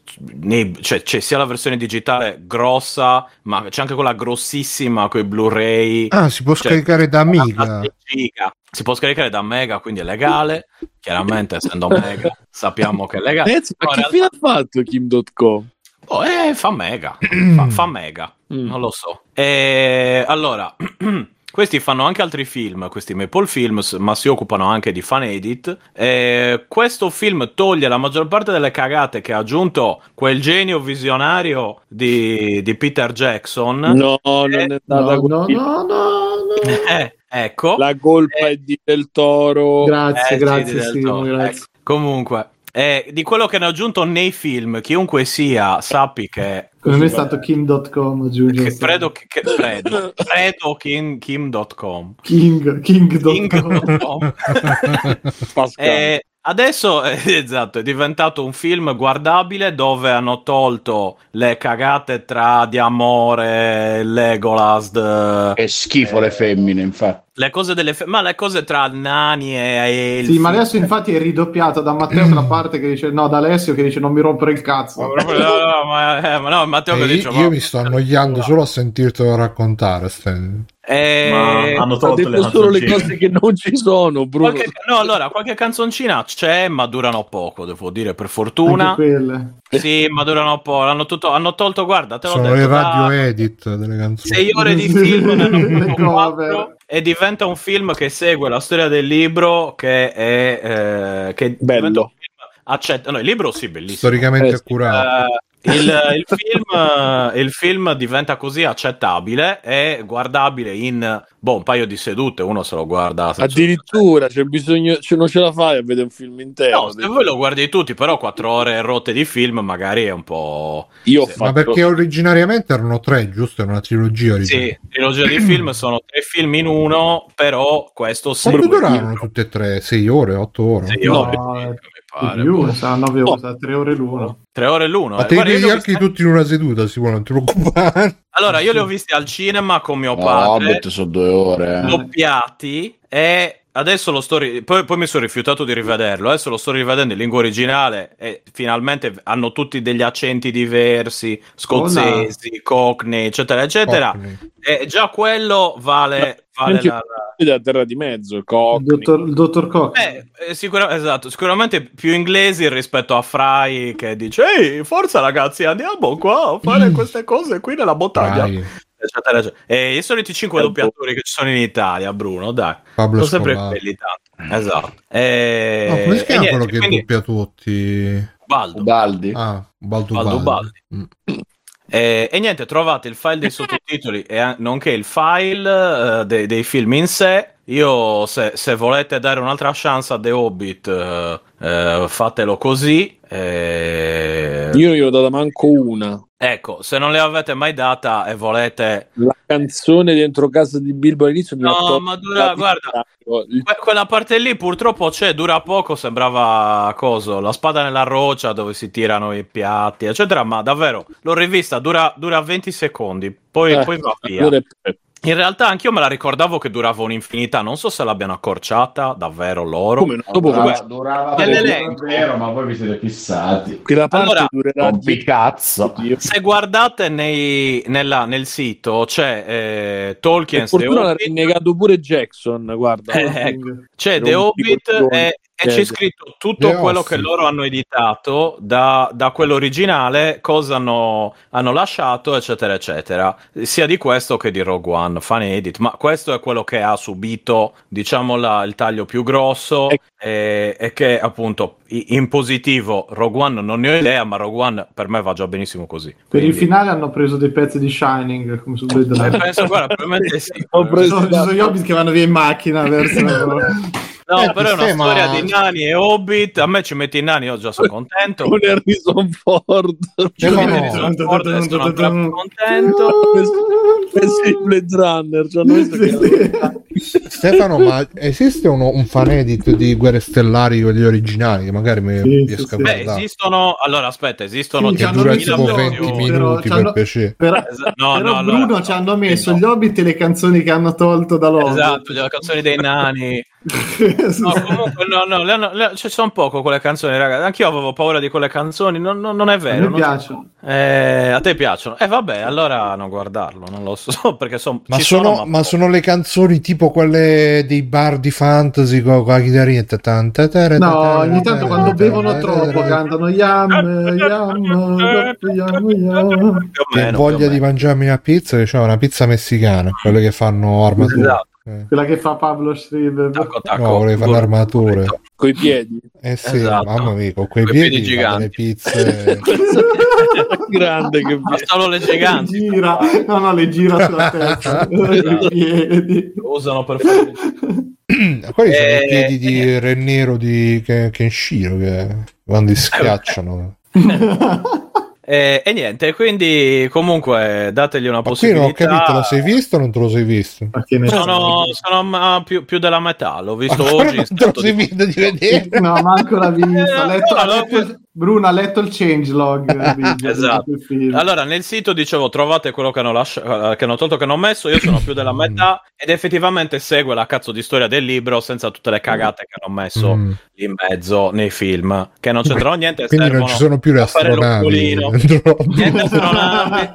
nei- cioè, c'è sia la versione digitale grossa, ma c'è anche quella grossissima con i Blu-ray. Ah, si può Cioè, scaricare da Amiga. Si può scaricare da Mega, quindi è legale. Chiaramente, essendo Mega, sappiamo che è legale. Ragazzi, ma che fine ha fatto Kim.com? Oh, eh, fa mega, fa, fa mega, Mm. non lo so. E allora, questi fanno anche altri film, questi Maple Films, ma si occupano anche di fan edit. E questo film toglie la maggior parte delle cagate che ha aggiunto quel genio visionario di, di Peter Jackson. No, non è No, andata no, così. no, no, no. Eh, ecco. La colpa è di Del Toro. Grazie, Eh, grazie, sì, Toro, grazie. ecco. Comunque, eh, di quello che hanno aggiunto nei film, chiunque sia, sappi che Come me è stato Kim.com aggiungere. Che credo che, che- credo, credo Kim, Kim.com. King, King.com. King.com. Pascal. E adesso eh, esatto, è diventato un film guardabile dove hanno tolto le cagate tra di amore, Legolas, È schifo le femmine, infatti. Le cose delle fe- ma le cose tra nani e elfi. Sì, ma adesso infatti è ridoppiato da Matteo la parte che dice no, da Alessio che dice non mi rompere il cazzo. Ma proprio- no, no, ma, eh, ma no, Matteo che Eh, dice, io, ma- io mi sto annoiando solo a sentirtelo raccontare. ste- Eh, Ma hanno ha tolto le solo le cose che non ci sono, Bruno. qualche, no, allora, qualche canzoncina c'è, ma durano poco, devo dire, per fortuna. Sì, ma durano poco. Hanno, tutto- hanno tolto, guarda, te l'ho Sono detto, le da radio edit delle canzoni. sei ore di film ne hanno E diventa un film che segue la storia del libro che è eh, che Bello. accetta no il libro sì bellissimo Storicamente Eh, accurato. Eh, il, il film, eh, il film diventa così accettabile e guardabile in boh, un paio di sedute uno se lo guarda senza- Addirittura c'è bisogno, cioè non ce la fai a vedere un film intero. no, se voi lo guardi tutti però quattro ore rotte di film magari è un po' Io Sì. fatto Ma perché originariamente erano tre, giusto? Era una trilogia. Sì, originale. trilogia di film sono tre film in uno, però questo sì. Quanto duravano tutte e tre? Sei ore, otto ore? Sì, No, ore, pare. più, sarà 9 ore, No. sarà 3 ore l'uno. Tre ore l'uno. Ma eh. te li Guarda, li anche tutti in una seduta, si non ti preoccupare. Allora, io li ho visti al cinema con mio No, padre, Hobbit sono due ore. eh. doppiati, e adesso lo sto... ri- Poi, poi mi sono rifiutato di rivederlo, adesso lo sto rivedendo in lingua originale e finalmente hanno tutti degli accenti diversi, scozzesi, cockney, eccetera, eccetera. Cockney. E già quello vale... vale la- la- terra di mezzo, il Il Cockney. dottor, il dottor Koch. Eh, eh, sicura- esatto, sicuramente più inglesi rispetto a Fry che dice ehi, forza ragazzi, andiamo qua a fare queste cose qui nella montagna. Dai, Eccetera. E i soliti cinque Eh, doppiatori che ci sono in Italia, Bruno, dai. Pablo sono sempre quelli tanto. Esatto. E... No, come si chiama niente, quello che quindi- doppia tutti? Baldo. Baldi. Ah, Baldo Baldo Baldi. Baldi. Mm. E, e niente, trovate il file dei sottotitoli e nonché il file eh, dei, dei film in sé. Io, se, se volete dare un'altra chance a The Hobbit, eh, eh, fatelo così. Eh, Io ho data manco una. Ecco, se non le avete mai data e volete... La canzone dentro casa di Bilbo all'inizio No, ma dura, guarda. Il- que- quella parte lì purtroppo c'è, dura poco, sembrava coso, la spada nella roccia dove si tirano i piatti, eccetera, ma davvero, l'ho rivista, dura, dura 20 secondi, poi, Eh, poi va via. allora è. In realtà anch'io me la ricordavo che durava un'infinità, non so se l'abbiano accorciata davvero loro. Come no? Dopo durava, que- durava nell'elenco. vero, ma voi vi siete fissati. quella parte Allora, durerà Rompi cazzo. Se guardate nei- nella- nel sito c'è eh, Tolkien, Per fortuna The l'ha rinnegato pure Jackson, guarda. Eh, ecco. c'è The un Hobbit e, e c'è scritto tutto The quello Office. che loro hanno editato da, da quello originale, cosa hanno, hanno lasciato, eccetera, eccetera. Sia di questo che di Rogue One, fan edit, ma questo è quello che ha subito, diciamo, la- il taglio più grosso e, e che appunto in positivo Rogue One non ne ho idea, ma Rogue One per me va già benissimo così. Per il finale hanno preso dei pezzi di Shining, come su Blade Eh, Runner. penso, guarda, probabilmente sì. Ho preso sono, ci sono gli hobbit che vanno via in macchina verso No, Eh, però è una sistema- storia di nani e hobbit. A me ci metti i nani, io già sono contento. con Harrison Ford. Ci metti no. Harrison Ford e sono più contento. Sì, Blade Runner, Stefano, ma esiste uno- un fan edit di Guerre Stellari, quelli originali, che magari mi Sì, riesco sì, a sì. Beh, guardare? esistono. Allora, aspetta, esistono Sì, Che hanno dura messo tipo gli 20 audio, minuti però per piacere. Però, no, però no, allora- Bruno ci hanno messo no. gli hobbit e le canzoni che hanno tolto da loro. Esatto, le canzoni dei nani. No, comunque, no, no, le hanno- le- ci sono poco quelle canzoni, ragazzi. Anch'io avevo paura di quelle canzoni. Non, non- non è A vero. me non- piacciono. Eh, a te piacciono? E vabbè, allora non guardarlo, non lo so. Perché son- Ma ci sono, sono, ma sono le canzoni tipo quelle dei bar di fantasy con la chitarrina. No, ogni ta, tanto ta, quando bevono troppo ta, cantano yam, yam, yam, yam, Che voglia di mangiarmi una pizza, che c'è una pizza messicana, quelle che fanno armature. Esatto. Eh. Quella che fa Pablo Schreiber. Tacco, tacco. No, volevo fare armature. coi piedi. Eh sì, Esatto. mamma mia, con quei piedi piedi, fanno le giganti. pizze. Grande che Ma solo le giganti Le gira, no, no, le gira sulla testa. I piedi. lo usano per fare. Quelli sono Eh, i piedi di Re Nero di Ken- Kenshiro che quando schiacciano. E, e niente, quindi comunque dategli una Ma qui non ho possibilità. capito, lo sei visto o non te lo sei visto? Sono, sono più, più della metà, l'ho visto Ancora oggi. non te lo sei di- visto di vedere? No, manco l'ha visto. Ha No, no, letto il- Bruno ha letto il changelog. Esatto. Allora, nel sito dicevo trovate quello che hanno, lascia- eh, che hanno tolto, che hanno messo. Io sono più della metà ed effettivamente segue la cazzo di storia del libro senza tutte le cagate che hanno messo Mm. lì in mezzo nei film, che non c'entrano niente. Quindi non ci sono più le a fare astronavi. Niente astronavi.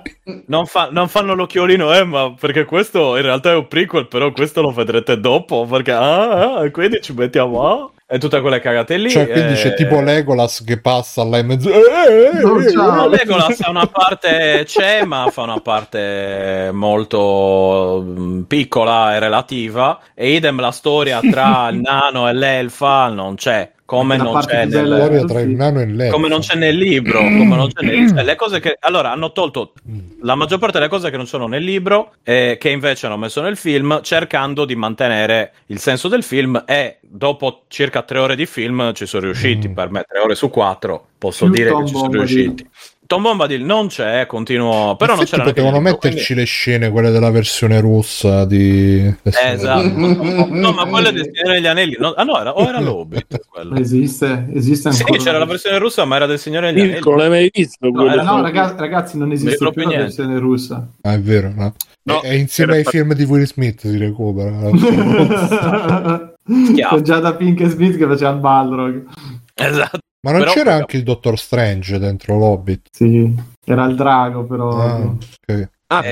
Non, fa- non fanno l'occhiolino, eh, ma perché questo in realtà è un prequel, però questo lo vedrete dopo, perché ah, ah, quindi ci mettiamo ah, e tutte quelle cagate lì. Cioè, quindi eh, c'è tipo Legolas che passa là in mezzo. Eh, eh, No, eh, eh. Legolas ha una parte c'è, ma fa una parte molto mm, piccola e relativa. E idem la storia tra il nano e l'elfa non c'è. Come non nel, Storia tra il nano e l'elfo. come non c'è nel libro, come non c'è nel, cioè, le cose che allora hanno tolto la maggior parte delle cose che non sono nel libro e che invece hanno messo nel film, cercando di mantenere il senso del film. E dopo circa tre ore di film ci sono riusciti. Mm. Per me, tre ore su quattro, posso Più dire che ci sono riusciti. Tom Bombadil non c'è, continuo, però non c'era potevano metterci le scene, quelle della versione russa di... quindi- Eh, esatto. no, ma quello è del Signore degli Anelli. No, ah, no, era, o era l'Hobbit quello. Esiste, esiste Sì, ancora. c'era la versione russa, ma era del Signore degli Anelli. Mirko, non l'hai mai visto? No, era- No, ragazzi, ragazzi, non esiste più più la versione russa. Ah, è vero, no? No, è insieme ai fa- film di Will Smith si recupera. Con Giada Pink Smith che faceva il Balrog. Esatto. Ma non Però- c'era anche il Dottor Strange dentro l'Hobbit? Sì, era il drago, però. Ah, ok. Ah, Eh,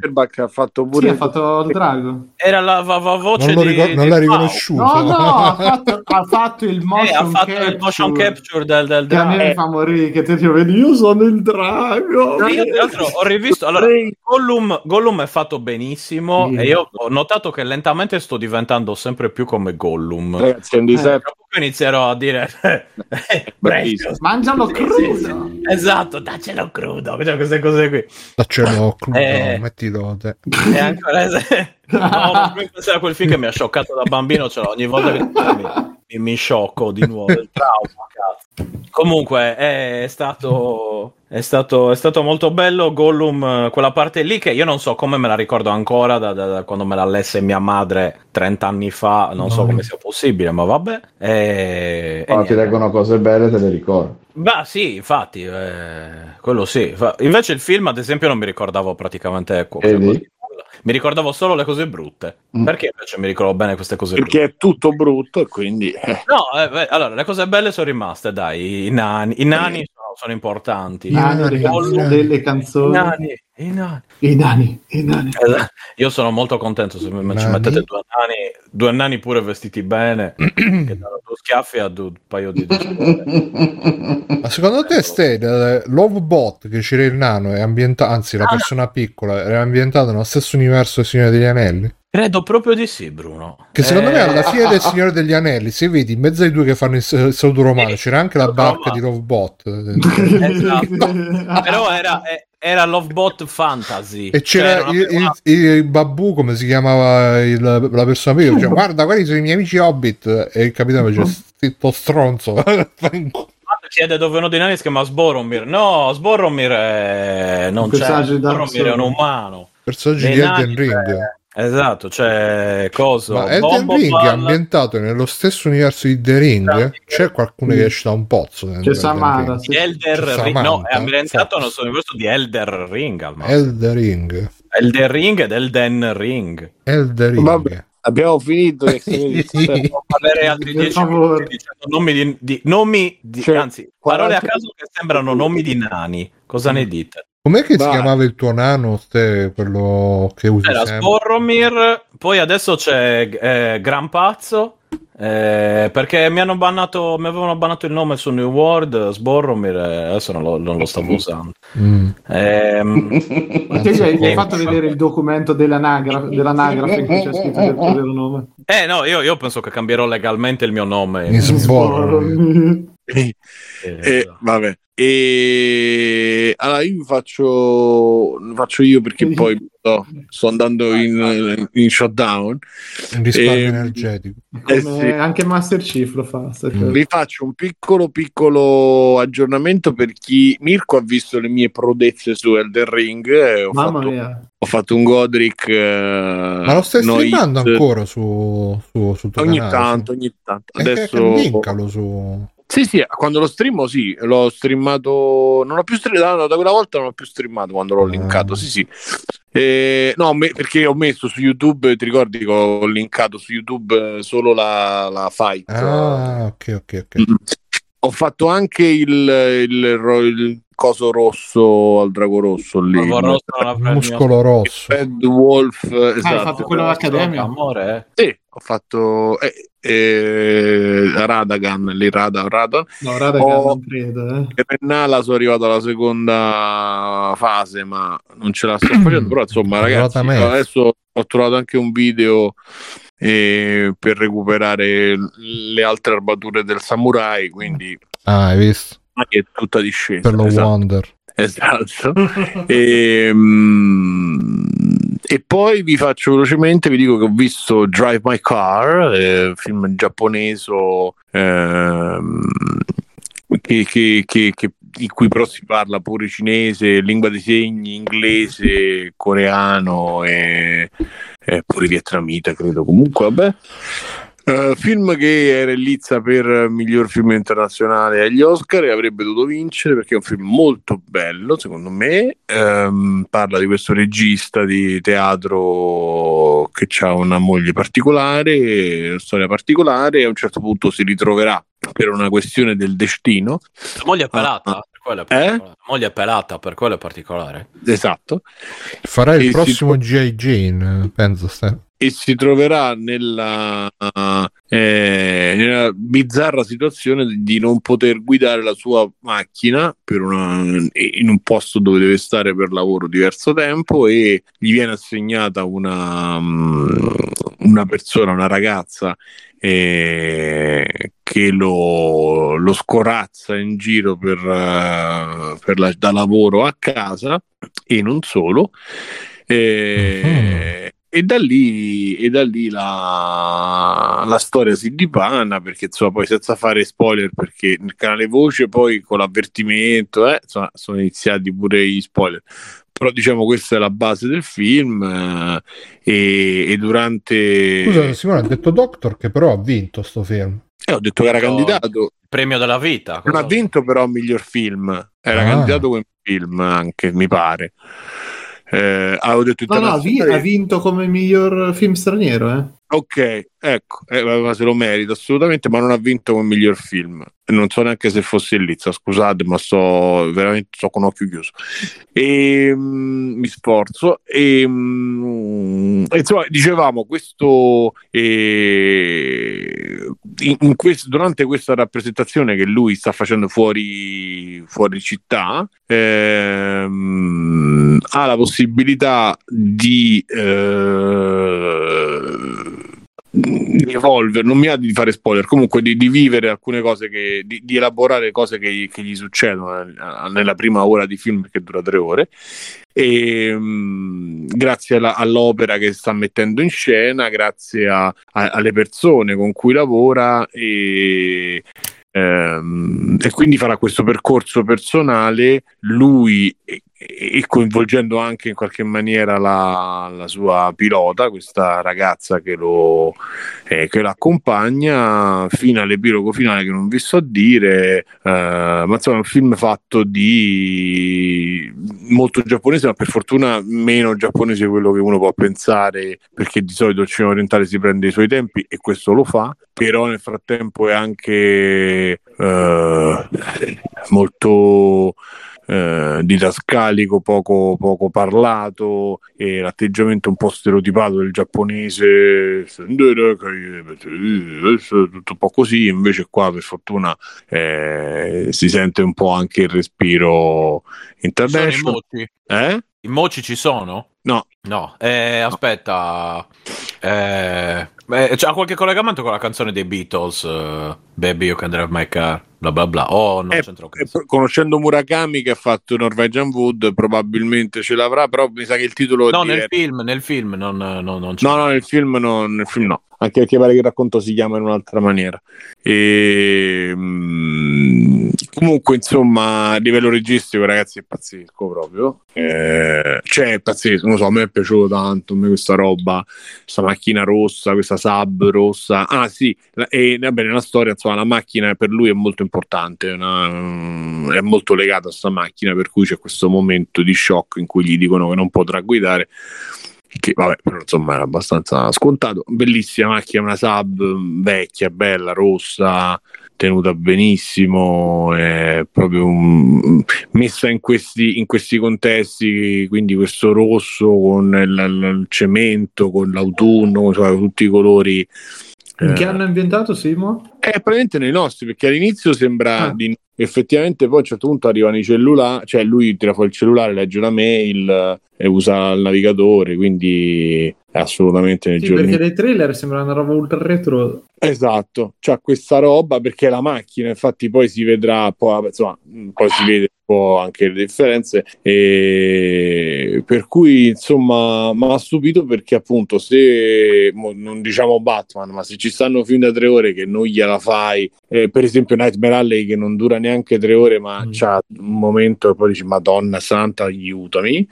Packerbach ha fatto Sì, pure ha fatto il drago. Era la va- va- voce Non, lo di, non l'ha riconosciuto. No, no, ha fatto, ha fatto il Eh, motion, ha fatto capture, il motion capture del, del Che a me drago. mi fa morire, che te ti vedi, io sono il drago. Sì, io tra l'altro ho rivisto allora Gollum, Gollum è fatto benissimo Sì. e io ho notato che lentamente sto diventando sempre più come Gollum. Ragazzi, è un disastro. Tra poco inizierò a dire eh, Precious. Mangialo Sì, crudo. Esatto, daccelo crudo, cioè queste cose qui. Daccelo crudo, Eh. mettilo te. E ancora No, ma prima pensare a quel film che mi ha scioccato da bambino, cioè ogni volta che mi, mi, sciocco di nuovo il trauma, cazzo. Comunque è stato È stato, è stato molto bello Gollum, quella parte lì che io non so come me la ricordo ancora da, da- da quando me l'ha lesse mia madre 30 anni fa, non so No. come sia possibile, ma vabbè. E, e Quando ti niente. leggono cose belle te le ricordi. Beh, sì, infatti, eh, quello sì. Invece il film, ad esempio, non mi ricordavo praticamente co- Vedi? quasi nulla. Mi ricordavo solo le cose brutte. Mm. Perché invece mi ricordo bene queste cose brutte? Perché è tutto brutto e quindi... eh. No, eh, beh, allora, le cose belle sono rimaste, dai, i nani, i nani sono, importanti. I Ah, nani, nani. delle I canzoni. nani, i nani. I nani, i nani. Eh, Io sono molto contento se mi ci Nani. mettete due nani, due nani pure vestiti bene, che danno due schiaffi a due un paio di... Ma secondo te, Ste, il Lovebot che c'era il nano è ambientato, anzi la persona piccola, era ambientato nello stesso universo del Signore degli Anelli? Credo proprio di sì, Bruno. Che secondo Eh, me alla fine del Signore degli Anelli, se vedi in mezzo ai due che fanno il, saluto romano, c'era anche la barca di Lovebot. Esatto. Però era, eh, era Lovebot Fantasy. E c'era Cioè, il, il, il babù, come si chiamava il- la persona piccola, diceva, guarda, quelli sono i miei amici Hobbit. E il capitano dice, zitto stronzo. Chiede dove uno dei nani si chiama Sboromir. No, Sboromir è... non c'è. di Sboromir è un umano. Personaggi di Elden Ring. cioè, Esatto, c'è coso. Ma Elden Ring è Ball- ambientato nello stesso universo di The Ring? C'è qualcuno che esce da un pozzo? C'è Ring? sì. Elder C'è Ring. No, Samantha, è ambientato Fox. nel suo universo di Elder Ring al massimo. Elden Ring. Elden Ring ed Elden Ring. Elden Ring. Vabbè, abbiamo finito. che se ne dice. Può avere altri Per 10 favore. minuti dicendo nomi di, di- nomi di- Cioè, anzi, parole a 40 caso che sembrano nomi di nani. Cosa ne dite? Com'è che si Vai. chiamava il tuo nano, Ste, quello che usi C'era sempre? Sboromir, poi adesso c'è eh, Gran Pazzo. eh, perché mi hanno bannato, mi avevano bannato il nome su New World, Sboromir, e adesso non lo, non lo stavo usando. Mm. Ma te gli hai, Eh, fatto vedere il documento dell'anagra- dell'anagrafe in cui c'è scritto il tuo vero nome? eh no, io, io penso che cambierò legalmente il mio nome. In Sboromir. Eh, Eh, vabbè. E allora io vi faccio, faccio io perché poi no, sto andando in, in shutdown. Un risparmio Ehm, energetico. Come Eh sì. anche Master Chief lo fa. cosa. Vi faccio un piccolo piccolo aggiornamento per chi Mirko ha visto le mie prodezze su Elden Ring. e ho, Mamma fatto, mia. ho fatto un Godric. Ma lo stai no streamando ancora su, su, tuo Ogni canale? tanto, ogni tanto. Eh, che- Adesso linkalo su... Sì, sì, quando lo streamo sì, l'ho streamato, non ho più streamato, da quella volta non ho più streamato quando l'ho linkato, sì sì. Eh, no, me- perché ho messo su YouTube, ti ricordi che ho linkato su YouTube eh, solo la, la fight? Ah, ok, ok, ok. Ho fatto anche il, il, il coso rosso al drago rosso lì. Rosso Muscolo rosso. Red Wolf, Ah, hai esatto. fatto quello all'Accademia? Amore, Sì, ho fatto eh, eh, Radagan, lì Rada, Rada. No, raga, Oh. non credo. Eh. E Pennala sono arrivato alla seconda fase, ma non ce la sto facendo. Però, insomma, ragazzi, adesso ho trovato anche un video eh, per recuperare le altre armature del samurai. Quindi Ah, hai visto? è tutta discesa. Per lo esatto. Wonder. Esatto. e, mm, e poi vi faccio velocemente, vi dico che ho visto Drive My Car, eh, film giapponese ehm, che, che- che- che- in cui però si parla pure cinese, lingua dei segni, inglese, coreano e, e pure vietnamita, credo. Comunque, vabbè. Eh, film che era in lizza per miglior film internazionale agli Oscar e avrebbe dovuto vincere perché è un film molto bello, secondo me. Ehm, parla di questo regista di teatro che ha una moglie particolare, una storia particolare, e a un certo punto si ritroverà per una questione del destino. La moglie è pelata, Ah, quello è Eh? particolare. La moglie è pelata, per quello è particolare. Esatto. Farai E il si prossimo G.I. Jane, penso. Ste. e si troverà nella, eh, nella bizzarra situazione di non poter guidare la sua macchina per una- in un posto dove deve stare per lavoro diverso tempo e gli viene assegnata una, mm, una persona, una ragazza eh, che lo, lo scorazza in giro per, eh, per la- da lavoro a casa e non solo. Eh, e da lì, e da lì la, la storia si dipana perché insomma poi senza fare spoiler perché nel canale voce poi con l'avvertimento eh, insomma, sono iniziati pure gli spoiler però diciamo questa è la base del film eh, e, e durante Scusa, Simone, ha detto Doctor che però ha vinto sto film. eh, ho detto che era candidato Premio della vita. non ha vinto però miglior film era Ah. candidato come film anche mi pare eh, avevo detto No, no, ha, vinto come miglior film straniero, eh. Ok, ecco, eh, se lo merita assolutamente, ma non ha vinto come miglior film. Non so neanche se fosse in lizza, scusate, ma sto veramente sto con occhio chiuso. E, mm, mi sforzo. E, mm, e insomma, dicevamo, questo, eh, in, in questo- durante questa rappresentazione che lui sta facendo fuori, fuori città, ehm, ha la possibilità di eh, di evolvere, non mi ha di fare spoiler, comunque di, di vivere alcune cose, che, di, di elaborare cose che, che gli succedono eh, nella prima ora di film che dura tre ore. E, mh, grazie alla- all'opera che sta mettendo in scena, grazie a- a- alle persone con cui lavora e, ehm, e quindi farà questo percorso personale lui e, coinvolgendo anche in qualche maniera la, la sua pilota, questa ragazza che lo, eh, che accompagna fino all'epilogo finale che non vi so dire, eh, ma insomma è un film fatto di molto giapponese, ma per fortuna meno giapponese di quello che uno può pensare, perché di solito il cinema orientale si prende i suoi tempi e questo lo fa, però nel frattempo è anche eh, molto eh, didascalico, poco, poco parlato e l'atteggiamento un po' stereotipato del giapponese tutto un po' così invece qua per fortuna eh, si sente un po' anche il respiro Ci sono i international mochi? eh? I mochi ci sono? no No, eh, aspetta. Eh, beh, c'ha qualche collegamento con la canzone dei Beatles? eh, Baby, you can drive my car, bla bla bla. Oh, non Eh, c'entra eh, conoscendo Murakami che ha fatto Norwegian Wood probabilmente ce l'avrà però mi sa che il titolo No, nel film, nel film non, non, non c'è. No, no, nel film no, nel film no. Anche perché pare che il racconto si chiama in un'altra maniera. E, mm, comunque, insomma, a livello registico, ragazzi, è pazzesco proprio. Eh, cioè, è pazzesco, non lo so, a me è piaciuto tanto a me questa roba, questa macchina rossa, questa sub rossa. Ah, sì, e vabbè, nella storia, insomma, la macchina per lui è molto importante, è una- è molto legata a questa macchina, per cui c'è questo momento di shock in cui gli dicono che non potrà guidare che vabbè, però insomma era abbastanza scontato. Bellissima macchina, una sub mm, vecchia, bella, rossa, tenuta benissimo, è proprio un- messa in questi, in questi contesti, quindi questo rosso con il, il cemento, con l'autunno, cioè, tutti i colori. In che eh, anno è ambientato, Simo? È praticamente nei nostri, perché all'inizio sembra Ah. di effettivamente poi a un certo punto arrivano i cellulari, cioè lui tira fuori il cellulare, legge una mail eh, e usa il navigatore, quindi è assolutamente nei Sì, giorni. perché dai trailer sembra una roba ultra retro. Esatto, c'ha questa roba perché la macchina, infatti poi si vedrà, poi, insomma, poi si vede un po' anche le differenze, e per cui insomma mi ha stupito perché appunto se, non diciamo Batman, ma se ci stanno film da tre ore che non gliela fai, eh, per esempio Nightmare Alley che non dura neanche tre ore ma Mm. c'ha un momento e poi dici Madonna Santa aiutami.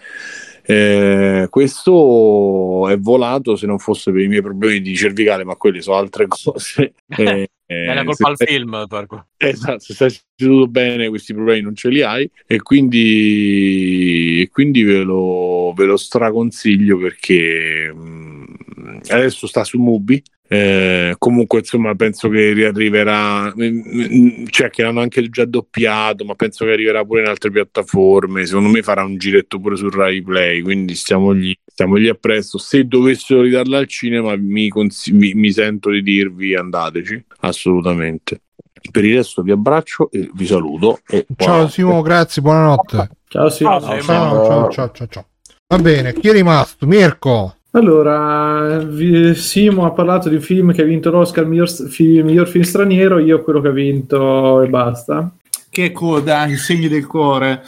Eh, questo è volato se non fosse per i miei problemi di cervicale, ma quelle sono altre cose. Eh, È la eh, colpa al film. per cui. Esatto, se stai seduto bene questi problemi non ce li hai e quindi, e quindi ve, lo, ve lo straconsiglio perché mh, adesso sta su Mubi. Eh, comunque insomma penso che riarriverà mm, mm, cioè che l'hanno anche già doppiato ma penso che arriverà pure in altre piattaforme secondo me farà un giretto pure su Rai Play quindi stiamogli, stiamogli appresso se dovessero ridarla al cinema mi, consi- mi- mi sento di dirvi andateci assolutamente per il resto vi abbraccio e vi saluto. E Ciao. Simo, grazie, buonanotte. Ciao, Simo. Ciao, ciao, ciao, ciao, ciao. Va bene, chi è rimasto? Mirko. Allora, Simo ha parlato di un film che ha vinto l'Oscar miglior, fi- miglior film straniero, io quello che ha vinto e basta. Che Coda, i segni del cuore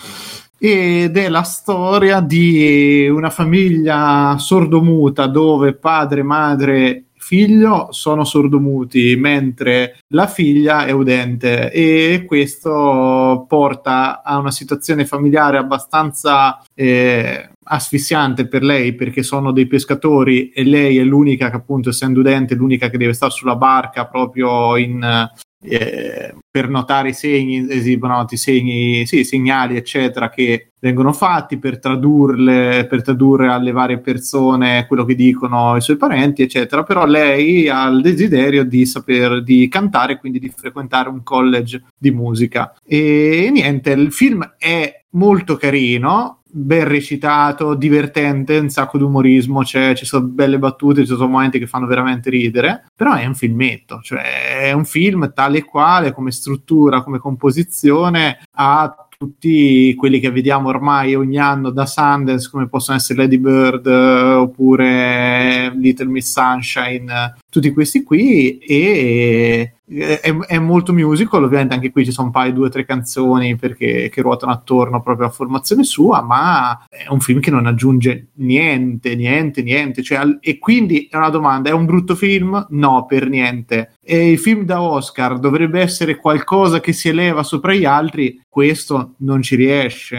ed è la storia di una famiglia sordomuta dove padre, madre figlio sono sordomuti mentre la figlia è udente e questo porta a una situazione familiare abbastanza eh, asfissiante per lei perché sono dei pescatori e lei è l'unica che appunto essendo udente è l'unica che deve stare sulla barca proprio in, eh, per notare i segni, esibono i segni, sì, segnali, eccetera, che vengono fatti per tradurle, per tradurre alle varie persone quello che dicono i suoi parenti, eccetera. Però lei ha il desiderio di saper di cantare, quindi di frequentare un college di musica. E niente, il film è molto carino, ben recitato, divertente, un sacco di umorismo, c'è, ci sono belle battute, ci sono momenti che fanno veramente ridere, però è un filmetto, cioè è un film tale e quale come struttura, come composizione, ha tutti quelli che vediamo ormai ogni anno da Sundance, come possono essere Lady Bird eh, oppure Little Miss Sunshine, tutti questi qui, e è, è, molto musical, ovviamente anche qui ci sono un paio, due o tre canzoni perché, che ruotano attorno proprio a formazione sua, ma è un film che non aggiunge niente, niente, niente. Cioè, e quindi è una domanda: è un brutto film? No, per niente. E il film da Oscar dovrebbe essere qualcosa che si eleva sopra gli altri, questo non ci riesce.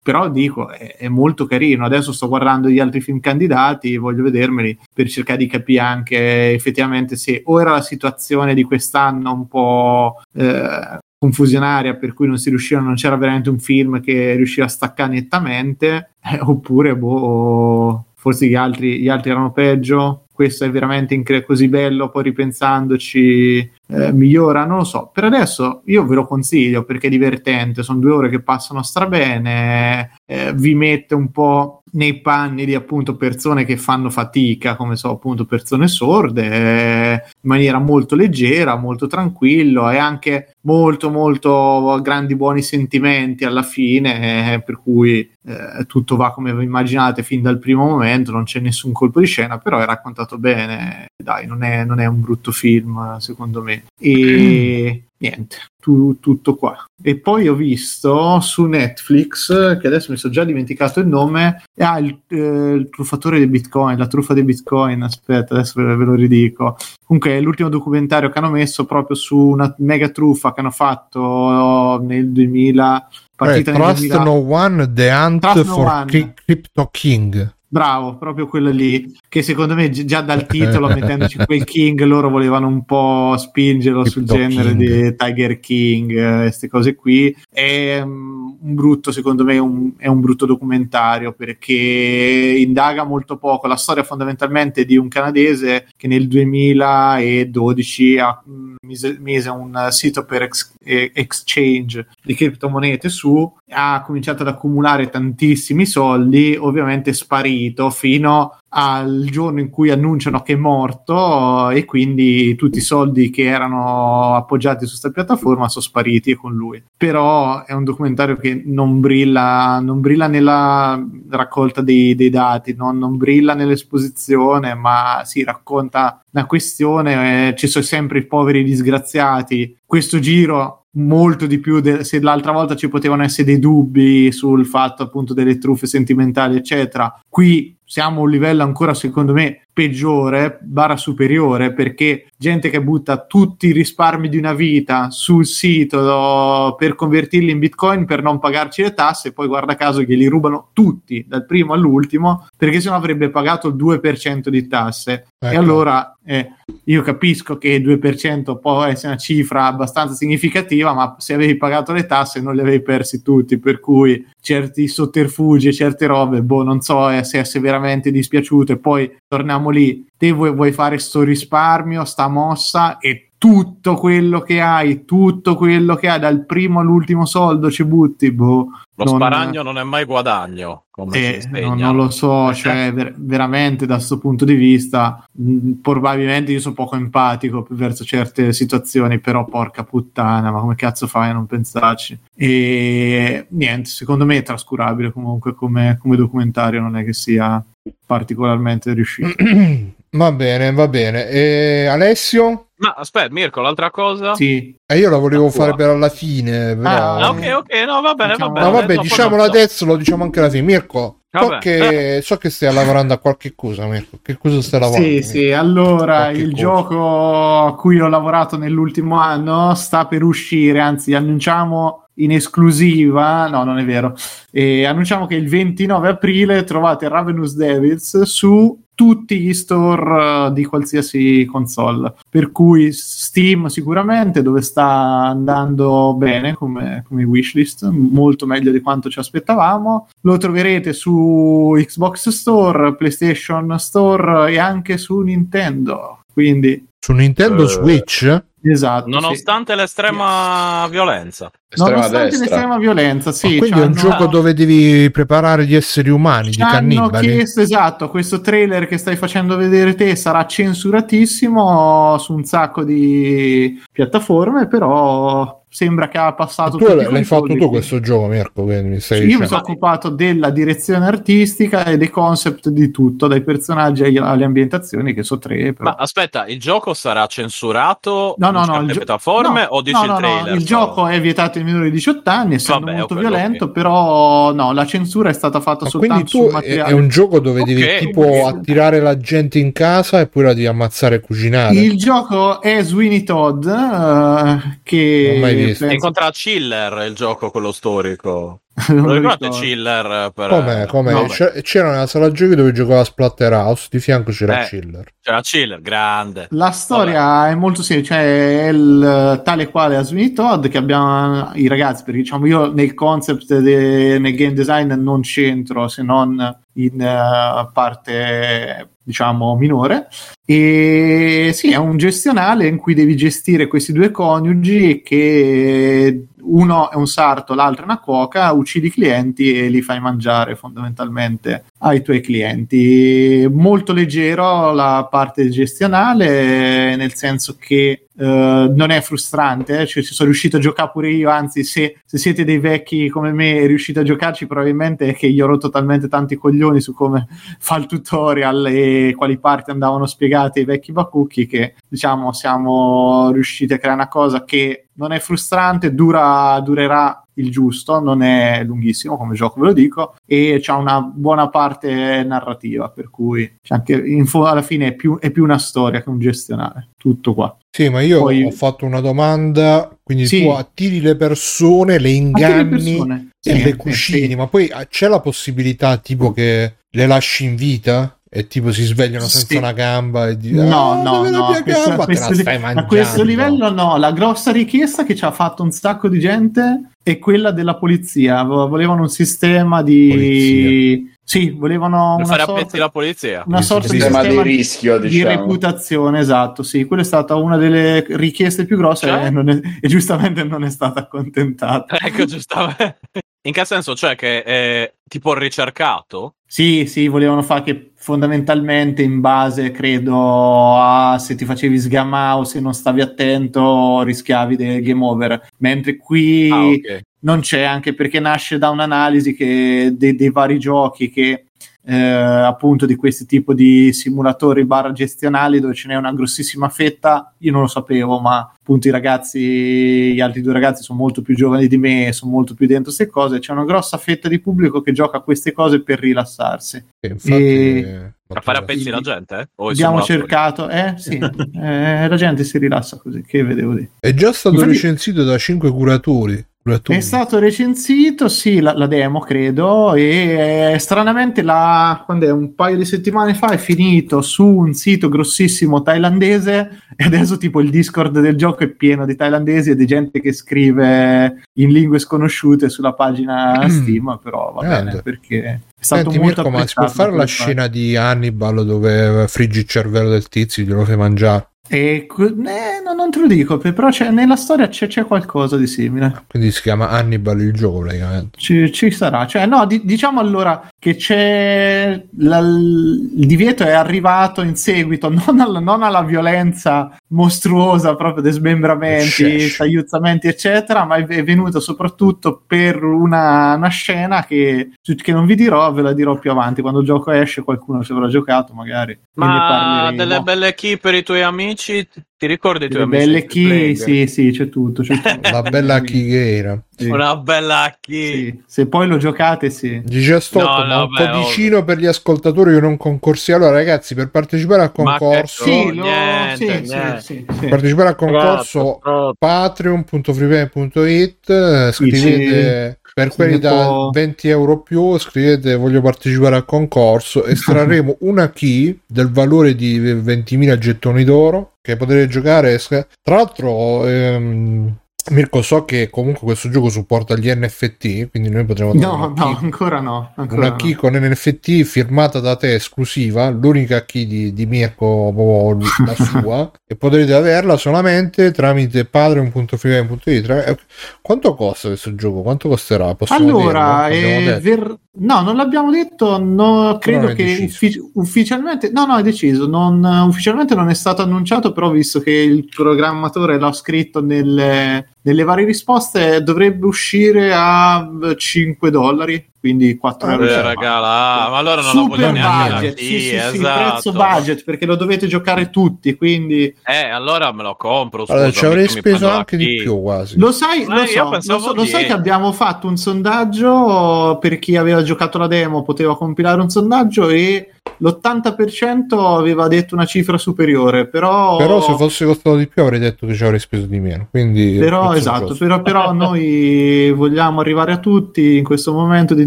Però dico, è, è molto carino. Adesso sto guardando gli altri film candidati, voglio vedermeli per cercare di capire anche effettivamente se o era la situazione di quest'anno un po' eh, confusionaria per cui non si riusciva, non c'era veramente un film che riusciva a staccare nettamente, eh, oppure boh, forse gli altri, gli altri erano peggio, questo è veramente incre- così bello, poi ripensandoci eh, migliora, non lo so. Per adesso io ve lo consiglio perché è divertente, sono due ore che passano strabene, eh, vi mette un po' nei panni di appunto persone che fanno fatica, come so appunto persone sorde, eh, in maniera molto leggera, molto tranquillo e anche molto molto grandi buoni sentimenti alla fine, eh, per cui eh, tutto va come vi immaginate fin dal primo momento, non c'è nessun colpo di scena, però è raccontato bene, dai, non è, non è un brutto film secondo me. E niente, tu, tutto qua. E poi ho visto su Netflix, che adesso mi sono già dimenticato il nome, ah, il, eh, il truffatore di Bitcoin, la truffa di Bitcoin, aspetta, adesso ve, ve, lo ridico. Comunque è l'ultimo documentario che hanno messo proprio su una mega truffa che hanno fatto nel 2000. Partita eh, Trust 2000. No One, The Hunt Trust for no Crypto King. Bravo, proprio quello lì, che secondo me già dal titolo, mettendoci quel King, loro volevano un po' spingerlo sul genere King. di Tiger King, queste eh, cose qui. È um, un brutto, secondo me, un, è un brutto documentario perché indaga molto poco. La storia fondamentalmente di un canadese che nel 2012 ha, mise, mise un sito per ex, exchange di criptomonete su, ha cominciato ad accumulare tantissimi soldi, ovviamente sparì sparito fino al giorno in cui annunciano che è morto e quindi tutti i soldi che erano appoggiati su questa piattaforma sono spariti con lui. Però è un documentario che non brilla, non brilla nella raccolta dei, dei dati, non, non, brilla nell'esposizione, ma si racconta una questione, eh, ci sono sempre i poveri disgraziati. Questo giro molto di più de- se l'altra volta ci potevano essere dei dubbi sul fatto appunto delle truffe sentimentali eccetera. Qui siamo a un livello ancora secondo me peggiore, barra superiore, perché gente che butta tutti i risparmi di una vita sul sito per convertirli in bitcoin per non pagarci le tasse, poi guarda caso glieli rubano tutti, dal primo all'ultimo, perché sennò avrebbe pagato il 2% di tasse. Ecco. E allora eh, io capisco che il 2% può essere una cifra abbastanza significativa, ma se avevi pagato le tasse non li avevi persi tutti, per cui certi sotterfugi certe robe, boh, non so eh, se è veramente dispiaciuto e poi torniamo lì, te vuoi, vuoi fare sto risparmio, sta mossa e tutto quello che hai, tutto quello che hai, dal primo all'ultimo soldo ci butti, boh. Lo non... sparagno non è mai guadagno, come eh, no, non lo so, cioè ver- veramente da questo punto di vista mh, probabilmente io sono poco empatico verso certe situazioni, però porca puttana, ma come cazzo fai a non pensarci? E niente, secondo me è trascurabile comunque come, come documentario, non è che sia particolarmente riuscito. Va bene, va bene. E Alessio? Ma aspetta, Mirko, l'altra cosa? Sì. E io la volevo Ah, fare per alla fine, però... Ah, Ah, ok, ok, no, va bene, va Diciamo- bene. No, vabbè, diciamolo adesso, lo diciamo anche alla fine. Mirko, so che, so che stai lavorando a qualche cosa, Mirko. Che cosa stai lavorando? Sì, Mirko? sì, allora Qualche il cosa. gioco a cui ho lavorato nell'ultimo anno sta per uscire, anzi annunciamo in esclusiva, no non è vero, e annunciamo che il 29 aprile trovate Ravenous Devils su tutti gli store eh, di qualsiasi console, per cui Steam sicuramente dove sta andando bene come, come wishlist, molto meglio di quanto ci aspettavamo, lo troverete su Xbox Store, PlayStation Store e anche su Nintendo. Quindi, Su Nintendo Eh, Switch? esatto. sì. Nonostante l'estrema violenza. Estrema Nonostante destra. l'estrema violenza, sì. Ah, quindi è un gioco dove devi preparare gli esseri umani, di ci hanno cannibali. chiesto esatto, questo trailer che stai facendo vedere te sarà censuratissimo su un sacco di piattaforme, però sembra che ha passato Tu tutti l'hai fatto tu questo gioco, Mirko, quindi mi stai Sì, io mi sono occupato della direzione artistica e dei concept di tutto, dai personaggi agli- alle ambientazioni, che so tre. Però. Ma aspetta, il gioco sarà censurato No, no, no, il gio- piattaforme no, o dici no, il no, no, trailer? il solo? gioco è vietato ai minori di 18 anni, essendo Vabbè, molto violento, ok. però no, la censura è stata fatta Ma soltanto quindi tu su è, materiale. è un gioco dove devi Ok. tipo attirare la gente in casa e poi la devi ammazzare e cucinare. Il gioco è Sweeney Todd, eh, che Penso- Incontra Chiller il gioco quello storico. non Lo ricordate. Chiller? Per... Com'è? Com'è? no, C'era una sala giochi dove giocava Splatterhouse, di fianco c'era Eh. Chiller. C'era Chiller, grande. La storia è molto semplice, cioè è il, tale quale a Sweeney Todd che abbiamo i ragazzi, perché diciamo io nel concept de- nel game design non c'entro se non in eh, parte diciamo minore. E sì è un gestionale in cui devi gestire questi due coniugi che uno è un sarto l'altro è una cuoca uccidi i clienti e li fai mangiare fondamentalmente ai tuoi clienti. Molto leggero la parte gestionale nel senso che eh, non è frustrante, eh, cioè, ci sono riuscito a giocare pure io, anzi se, se siete dei vecchi come me e riuscite a giocarci probabilmente è che io ho rotto talmente tanti coglioni su come fa il tutorial e quali parti andavano spiegate ai vecchi bacucchi che diciamo siamo riusciti a creare una cosa che non è frustrante, dura, durerà il giusto, non è lunghissimo come gioco, ve lo dico, e c'ha una buona parte narrativa, per cui c'è anche fo- alla fine è più, è più una storia che un gestionale, tutto qua. Sì, ma io Poi- ho fatto una domanda, quindi Sì. tu attiri le persone, le inganni persone. e Sì, le sì, cucini, sì. ma poi ah, c'è la possibilità tipo che le lasci in vita? E tipo si svegliano senza Sì. una gamba e dici No, "Ah, no, no, a questo, gamba?" a Te la questo stai li- a questo livello no, la grossa richiesta che ci ha fatto un sacco di gente è quella della polizia, Vo- volevano un sistema di... Polizia. Sì, volevano Per una fare a pezzi sorta, la polizia. una sorta di. Sistema di rischio, di diciamo. reputazione, esatto, sì, quella è stata una delle richieste più grosse Cioè? e, non è- e giustamente non è stata accontentata. Ecco, giustamente. In che senso? Cioè che è tipo ricercato? Sì, sì, volevano fare che fondamentalmente in base, credo, a se ti facevi sgamare o se non stavi attento rischiavi del game over, mentre qui Ah, ok. non c'è anche perché nasce da un'analisi che, dei, dei vari giochi che eh, appunto di questi tipi di simulatori barra gestionali dove ce n'è una grossissima fetta io non lo sapevo ma appunto i ragazzi gli altri due ragazzi sono molto più giovani di me sono molto più dentro queste cose c'è una grossa fetta di pubblico che gioca a queste cose per rilassarsi Sì, infatti, E- eh, Per fare a pezzi la gente? eh? O abbiamo cercato eh sì eh, la gente si rilassa così che vedevo lì È già stato Infatti- recensito da 5 curatori. Curatori. È stato recensito, sì, la, la demo credo, e eh, stranamente la, quando è, un paio di settimane fa è finito su un sito grossissimo thailandese e adesso tipo il Discord del gioco è pieno di thailandesi e di gente che scrive in lingue sconosciute sulla pagina Steam, però va Grande. bene perché è stato Senti molto Mirko, ma si può fare la fatto. scena di Hannibal dove friggi il cervello del tizio glielo fai mangiare? E, eh, no, non te lo dico, però c'è- nella storia c'è, c'è qualcosa di simile. Quindi si chiama Hannibal il gioco praticamente. Ci, ci sarà, cioè, no, di- diciamo allora che c'è la- il divieto è arrivato in seguito non, al- non alla violenza mostruosa proprio di smembramenti, tagliuzzamenti eccetera, ma è venuta soprattutto per una, una scena che, che non vi dirò, ve la dirò più avanti, quando il gioco esce qualcuno ci avrà giocato magari. Ma delle belle key per i tuoi amici? Ti ricordi amici? belle Plague? sì, sì, c'è tutto. C'è tutto. La bella chighera. Sì. Una bella key. Sì. Se poi lo giocate, sì. Dice Stotto, No, ma no, un beh, codicino per gli ascoltatori che non concorsi. Allora, ragazzi, per partecipare al che concorso, Sì, lo- niente, sì, niente. sì, sì, per sì. partecipare al concorso Troppo, patreon.freeplay.it eh, scrivete per sì, quelli da tipo- 20 euro più scrivete voglio partecipare al concorso estrarremo una key del valore di 20.000 gettoni d'oro che potete giocare tra l'altro ehm, Mirko so che comunque questo gioco supporta gli NFT quindi noi potremo dare No, no, key- ancora no. Ancora una no. key con NFT firmata da te esclusiva, l'unica key di, di Mirko, proprio la sua, e potrete averla solamente tramite patreon.freeway.it. Eh, Quanto costa questo gioco? Quanto costerà? Possiamo Allora, dirlo? Abbiamo eh, ver- no, non l'abbiamo detto, no, credo che uffici- ufficialmente, no, no, è deciso, non, ufficialmente non è stato annunciato, però visto che il programmatore l'ha scritto nelle, nelle varie risposte, dovrebbe uscire a eh, 5 dollari, quindi 4 Ah, euro. Eh, e raga, là, ma allora non lo voglio Super budget, sì, sì, sì, esatto. prezzo budget, perché lo dovete giocare tutti, quindi... Eh, allora me lo compro. Allora, scusa, ci avrei speso anche di più quasi. Lo sai, Eh, lo so, lo so- lo sai 10. che abbiamo fatto un sondaggio per chi aveva giocato la demo, poteva compilare un sondaggio e l'80% aveva detto una cifra superiore, però... Però se fosse costato di più avrei detto che ci avrei speso di meno. Quindi Però esatto, però, però noi vogliamo arrivare a tutti in questo momento di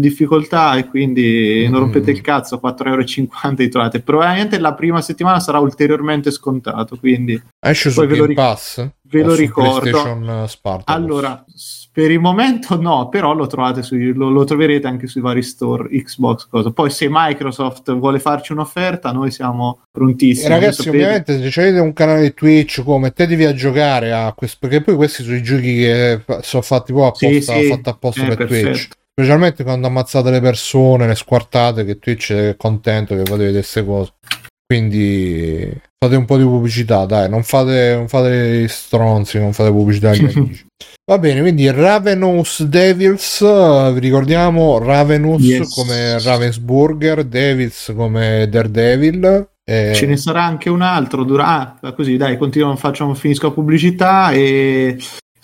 difficoltà e quindi non Mm. rompete il cazzo, 4,50 euro li trovate. Probabilmente la prima settimana sarà ulteriormente scontato, quindi Esce su Game ric- Pass? Ve lo su ricordo. PlayStation Spartacus? Allora, per il momento no, però lo trovate sui, lo, lo troverete anche sui vari store Xbox. Cosa. Poi se Microsoft vuole farci un'offerta, noi siamo prontissimi. E ragazzi, ovviamente, se avete un canale Twitch, come mettetevi a giocare a questo, perché poi questi sono i giochi che sono fatti poi apposta, Sì, sì. fatti apposta Eh, per perfetto. Twitch. Specialmente quando ammazzate le persone, le squartate, che Twitch è contento che fate vedere queste cose. Quindi fate un po' di pubblicità, dai, non fate, non fate stronzi, non fate pubblicità agli amici. Va bene, quindi Ravenous Devils, eh, vi ricordiamo Ravenous Yes. come Ravensburger, Devils come Daredevil. eh, Ce ne sarà anche un altro. Dura... Ah, così dai, continuo, facciamo, finisco la pubblicità e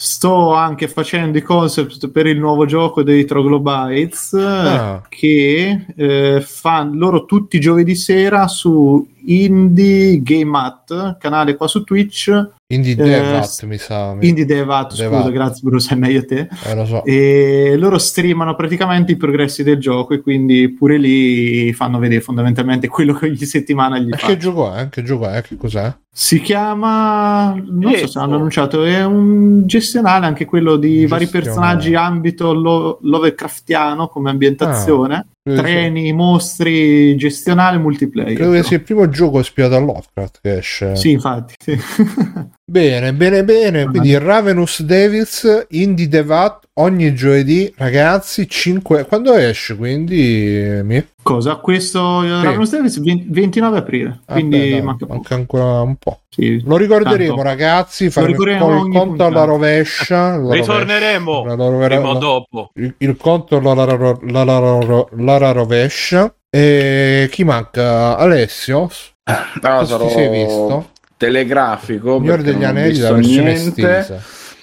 sto anche facendo i concept per il nuovo gioco dei Troglobites Ah. che eh, fanno loro tutti i giovedì sera su Indie Game At, canale qua su Twitch. Indie Eh, Devat, s- mi sa. Indie Devat, scusa, grazie Bruce, sai meglio te. Eh, so. E loro streamano praticamente i progressi del gioco e quindi pure lì fanno vedere fondamentalmente quello che ogni settimana gli E fa. che gioco è? Che gioco è? Che cos'è? Si chiama, non so se hanno annunciato, è un gestionale anche quello di vari Gestionale. personaggi ambito lo- Lovecraftiano come ambientazione, Credo sia- treni, mostri, gestionale, multiplayer. Credo che però. sia il primo gioco ispirato a Lovecraft che esce. Sì, infatti. sì. Bene, bene, bene. Quindi Ravenous Devils, Indie Devat, ogni giovedì, ragazzi, 5... Quando esce? Quindi... mi- Cosa? Questo eh, Davis 20 29 aprile, Ah, quindi beh, dai, manca manca ancora un po'. Sì. Lo ricorderemo, Tanto. ragazzi. Faremo il, ricorderemo conto puntata. alla rovescia. la Ritorneremo rovescia, la rovescia- prima o la- dopo. il, il conto alla, alla, alla, alla, alla rovescia. E chi manca? Alessio? Allora, Cosa ti sei visto? telegrafico. Perché degli Anelli, la versione niente. estesa.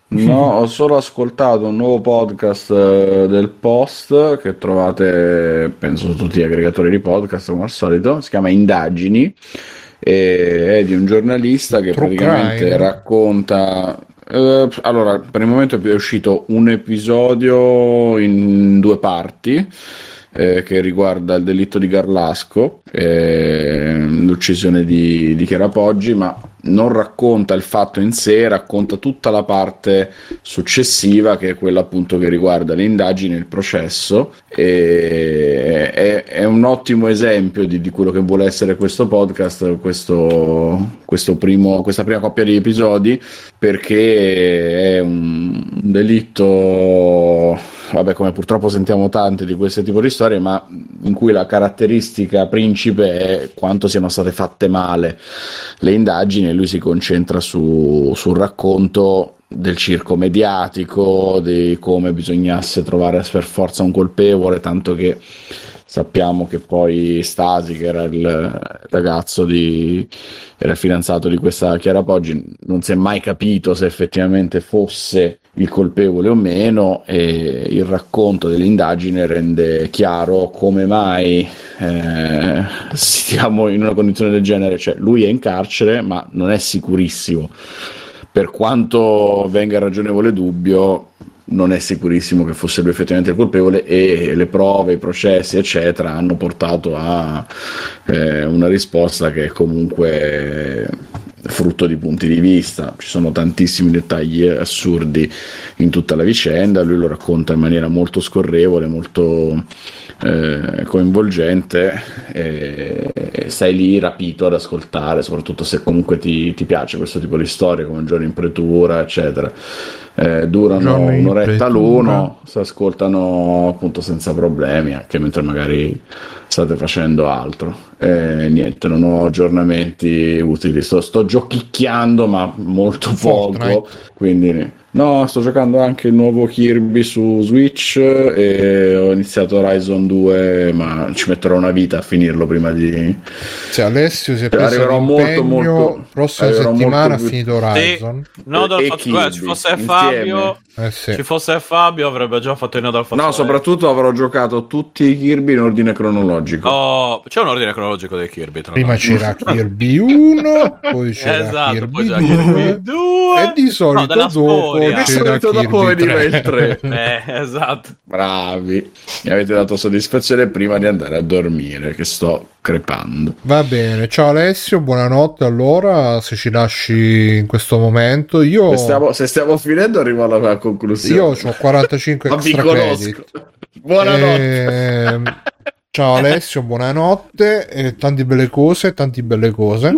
No, ho solo ascoltato un nuovo podcast eh, del Post che trovate, penso, su tutti gli aggregatori di podcast come al solito. Si chiama Indagini. È di un giornalista che True praticamente crime. racconta. eh, allora, per il momento è uscito un episodio in due parti. eh, che riguarda il delitto di Garlasco, eh, l'uccisione di, di Chiara Poggi, ma non racconta il fatto in sé, racconta tutta la parte successiva, che è quella appunto che riguarda le indagini, il processo. E è, è un ottimo esempio di, di quello che vuole essere questo podcast, questo, questo primo, questa prima coppia di episodi, perché è un delitto vabbè, come purtroppo sentiamo tante di questo tipo di storie, ma in cui la caratteristica principe è quanto siano state fatte male le indagini e lui si concentra su, sul racconto del circo mediatico, di come bisognasse trovare per forza un colpevole, tanto che sappiamo che poi Stasi, che era il ragazzo di era fidanzato di questa Chiara Poggi, non si è mai capito se effettivamente fosse il colpevole o meno e il racconto dell'indagine rende chiaro come mai eh, siamo in una condizione del genere, cioè lui è in carcere ma non è sicurissimo. Per quanto venga ragionevole dubbio, non è sicurissimo che fosse lui effettivamente il colpevole e le prove, i processi, eccetera, hanno portato a eh, una risposta che è comunque frutto di punti di vista. Ci sono tantissimi dettagli assurdi in tutta la vicenda, lui lo racconta in maniera molto scorrevole, molto eh, coinvolgente e, e sei lì rapito ad ascoltare, soprattutto se comunque ti, ti piace questo tipo di storie come Giorni in pretura, eccetera. Eh, durano Giorni un'oretta l'uno, si ascoltano appunto senza problemi, anche mentre magari state facendo altro. E niente, non ho aggiornamenti utili, sto, sto giochicchiando ma molto poco, quindi no, sto giocando anche il nuovo Kirby su Switch e ho iniziato Horizon 2, ma ci metterò una vita a finirlo prima di... Se Alessio si è preso Arriverò molto, molto- prossima arriverò settimana molto- ha finito Horizon. No, dal fatto Kirby, guarda, ci fosse insieme. Fabio, Eh sì. ci fosse Fabio avrebbe già fatto il no dal fatto No, soprattutto avrò giocato tutti i Kirby in ordine cronologico. Oh, c'è un ordine cronologico dei Kirby. Tra Prima l'altro. c'era Kirby 1, poi c'era Esatto, Kirby poi c'era 2 Kirby 2 e di solito della dopo Di c'era solito dopo veniva il 3. Eh, esatto. Bravi, mi avete dato soddisfazione prima di andare a dormire, che sto crepando. Va bene, ciao Alessio, buonanotte allora, se ci lasci in questo momento. Io, Se, stiamo, se stiamo finendo arrivo alla, conclusione. io ho 45 Ma vi extra conosco. credit. Buonanotte. Ehm, ciao Alessio, buonanotte, e tante belle cose, tante belle cose.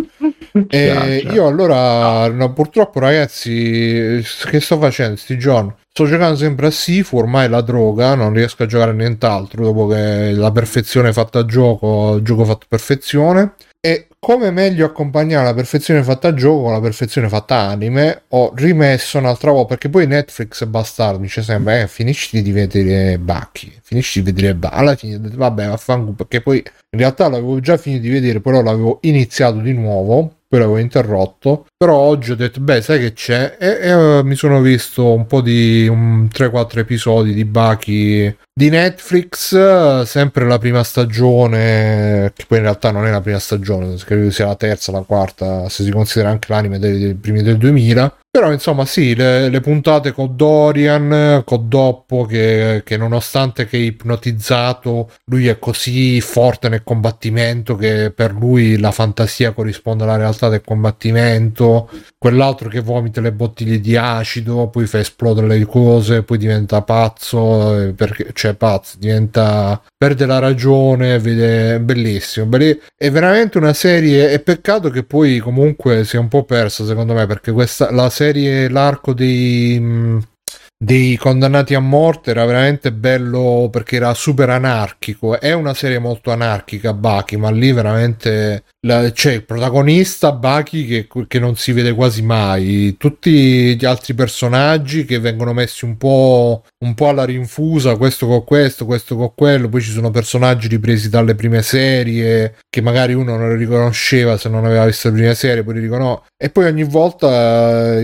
E ciao. io allora, no, purtroppo ragazzi, che sto facendo sti giorni? Sto giocando sempre a Sifu, ormai la droga, non riesco a giocare a nient'altro dopo che la perfezione fatta a gioco, il gioco fatto perfezione. E come meglio accompagnare la perfezione fatta a gioco con la perfezione fatta anime, ho rimesso un'altra volta, perché poi Netflix è bastardo, mi dice sempre, eh, finisci di vedere Bucky, finisci di vedere Bucky, alla fine, vabbè, vaffanculo, perché poi in realtà l'avevo già finito di vedere, però l'avevo iniziato di nuovo, poi l'avevo interrotto, però oggi ho detto, beh, sai che c'è, e, e, eh, mi sono visto un po' di un 3-4 episodi di Bucky di Netflix, sempre la prima stagione, che poi in realtà non è la prima stagione, credo sia la terza, la quarta, se si considera anche l'anime dei, dei primi del 2000. Però insomma sì, le, le puntate con Dorian, con Doppo, che, che nonostante che è ipnotizzato, lui è così forte nel combattimento che per lui la fantasia corrisponde alla realtà del combattimento, quell'altro che vomita le bottiglie di acido, poi fa esplodere le cose, poi diventa pazzo, eh, perché, cioè pazzo, diventa perde la ragione, vede bellissimo, belli- è veramente una serie, è peccato che poi comunque sia un po' persa secondo me, perché questa la serie l'arco dei mh, dei condannati a morte era veramente bello perché era super anarchico. È una serie molto anarchica, Baki, ma lì veramente la- c'è il protagonista Baki che, che non si vede quasi mai. Tutti gli altri personaggi che vengono messi un po', un po' alla rinfusa, questo con questo, questo con quello. Poi ci sono personaggi ripresi dalle prime serie che magari uno non riconosceva se non aveva visto le prime serie, poi li riconosce. E poi ogni volta,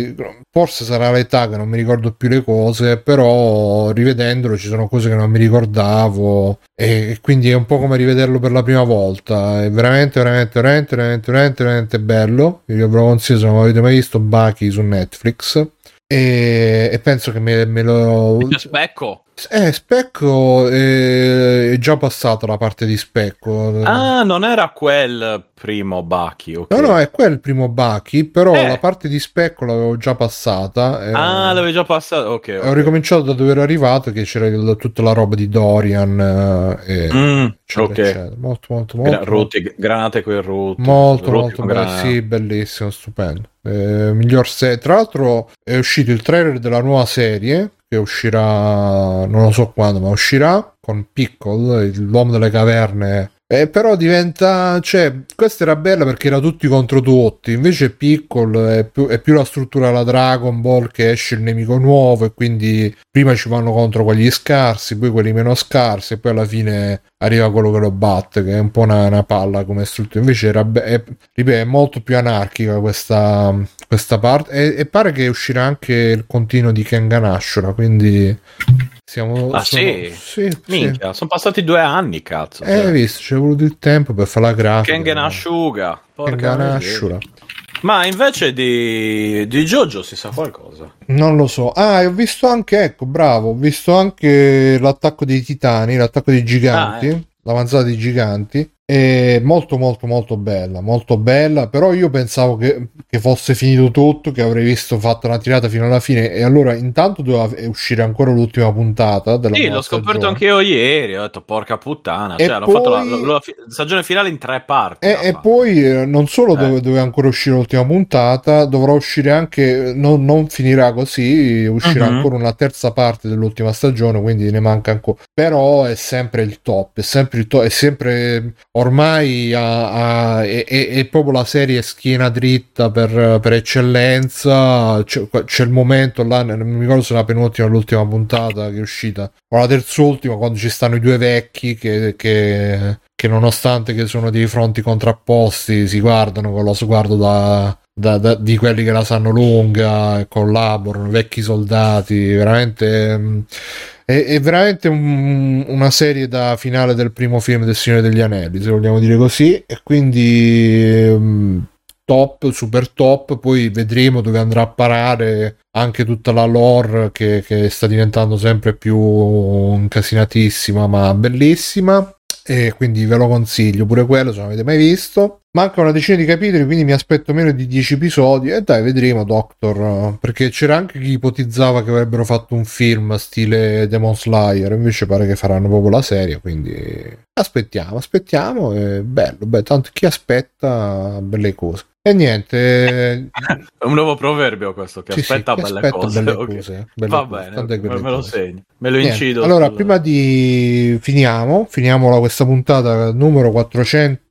forse sarà l'età che non mi ricordo più le cose, però rivedendolo ci sono cose che non mi ricordavo e quindi è un po' come rivederlo per la prima volta. È veramente, veramente, veramente, veramente, veramente, veramente bello. Io vi consiglio se non avete mai visto Bucky su Netflix. E, e penso che me, me lo specco. eh, Specco eh, è già passata la parte di Specco. Ah, non era quel primo Bucky, ok. No, no, è quel primo Bucky, però Eh. la parte di Specco l'avevo già passata. eh, Ah, l'avevi già passato, ok. Ho ok. ricominciato da dove ero arrivato, che c'era il- tutta la roba di Dorian. eh, e Mm, eccetera, ok. eccetera. Molto, molto, Gra- molto. Ruti, granate il root. Molto, Ruti molto bello. Sì, bellissimo, stupendo. Eh, miglior serie. Tra l'altro, è uscito il trailer della nuova serie che uscirà, non lo so quando, ma uscirà con Pickle, l'uomo delle caverne. Eh, però diventa, cioè, questa era bella perché era tutti contro tutti, invece Pickle è più, è più la struttura della Dragon Ball che esce il nemico nuovo e quindi prima ci vanno contro quelli scarsi, poi quelli meno scarsi e poi alla fine arriva quello che lo batte, che è un po' una, una palla come struttura. Invece era be- è, ripeto, è molto più anarchica questa, questa parte e, e pare che uscirà anche il continuo di Kengan Ashura, quindi siamo... Ah, sono- sì? sì, sì. Minchia, sono passati due anni, cazzo. Eh, hai visto, ci è voluto il tempo per fare la grafica. Kengen Asciuga. Kengan. Ashura. Ma invece di, di Jojo si sa qualcosa. Non lo so. Ah, ho visto anche, ecco, bravo, ho visto anche l'attacco dei titani, l'attacco dei giganti, Ah, eh. l'avanzata dei giganti. È molto molto molto bella, molto bella, però io pensavo che, che fosse finito tutto, che avrei visto fatto una tirata fino alla fine e allora intanto doveva uscire ancora l'ultima puntata della Sì, l'ho scoperto stagione. anch'io ieri. Ho detto, porca puttana. E Cioè, hanno fatto la, poi- la- la stagione finale in tre parti. E, e poi eh, non solo Eh. dove- doveva ancora uscire l'ultima puntata, dovrà uscire anche, non, non finirà così, uscirà Mhm. ancora una terza parte dell'ultima stagione, quindi ne manca ancora. Però è sempre il top, è sempre il top, è sempre ormai ha- ha- è, è- proprio la serie schiena dritta per, per eccellenza. C'è, c'è il momento là, non mi ricordo se la penultima o l'ultima puntata che è uscita, o la terz'ultima, quando ci stanno i due vecchi che, che, che nonostante che sono dei fronti contrapposti si guardano con lo sguardo da, da- da- di quelli che la sanno lunga collaborano, vecchi soldati, veramente mm, è, è veramente un- una serie da finale del primo film del Signore degli Anelli, se vogliamo dire così, e quindi mm, top, super top, poi vedremo dove andrà a parare anche tutta la lore che, che sta diventando sempre più incasinatissima ma bellissima. E quindi ve lo consiglio pure quello se non avete mai visto manca una decina di capitoli quindi mi aspetto meno di 10 episodi e dai vedremo Doctor perché c'era anche chi ipotizzava che avrebbero fatto un film stile Demon Slayer invece pare che faranno proprio la serie quindi aspettiamo aspettiamo è bello beh, tanto chi aspetta belle cose e niente È un nuovo proverbio questo, che sì, sì, aspetta chi belle aspetta cose. belle ok. cose, belle Va cose, bene, me, me lo segno. Me lo Niente, incido. Allora, sul- prima di finiamo, finiamo la- questa puntata numero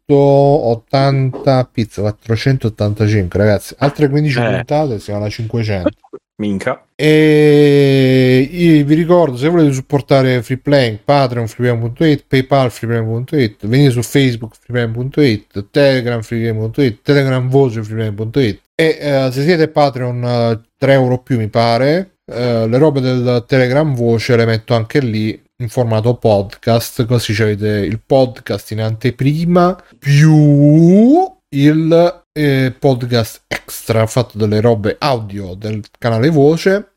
480 pizza 485, ragazzi. Altre 15 Eh. puntate siamo alla 500. Minca. E io vi ricordo se volete supportare Freeplaying, Patreon freeplaying.it, PayPal freeplaying.it, venite su Facebook freeplaying.it, Telegram freeplaying.it, Telegram voce freeplaying.it e eh, se siete Patreon eh, 3 euro più mi pare, eh, le robe del Telegram voce le metto anche lì in formato podcast, così avete il podcast in anteprima più il eh, podcast extra fatto delle robe audio del canale voce.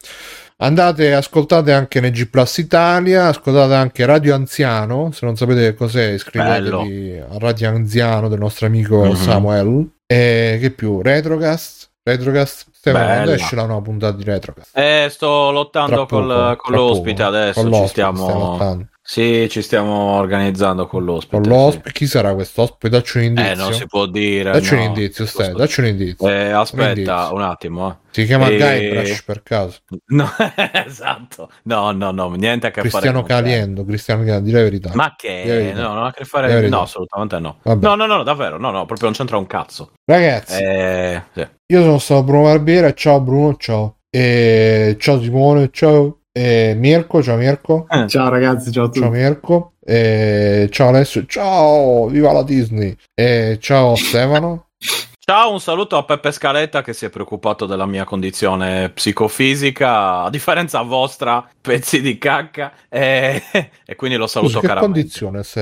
Andate ascoltate anche NG Plus Italia ascoltate anche Radio Anziano se non sapete che cos'è iscrivetevi a Radio Anziano del nostro amico Mhm. Samuel. E che più? Retrocast? Retrocast Quando Bella. esce la nuova puntata di Retrocast Eh, sto lottando col- poco, con l'ospite adesso. Con ci stiamo. stiamo. Sì, ci stiamo organizzando con l'ospite. con sì. l'ospite chi sarà questo ospite dacci un indizio Eh, non si può dire. dacci no. un indizio stai dacci un indizio Eh, Un aspetta indizio. un attimo. eh. si chiama Eh, Guybrush per caso No, esatto. No, no, no, niente a che Cristiano fare. Caliendo Cristiano Caliendo di la verità Ma che? verità. No, non ha a che fare. No, assolutamente no. Vabbè. No, no, no, davvero. No, no, proprio non c'entra un cazzo. ragazzi Eh, sì. io sono stato Bruno Barbiera ciao Bruno ciao e ciao Simone ciao e Mirko ciao Mirko. Ciao ragazzi, ciao a tutti. ciao Mirko. E ciao Alessio. Ciao viva la Disney. E ciao Stefano. Ciao, un saluto a Peppe Scaletta che si è preoccupato della mia condizione psicofisica, a differenza vostra, pezzi di cacca, e, e quindi lo saluto Scusa, che caramente. condizione se...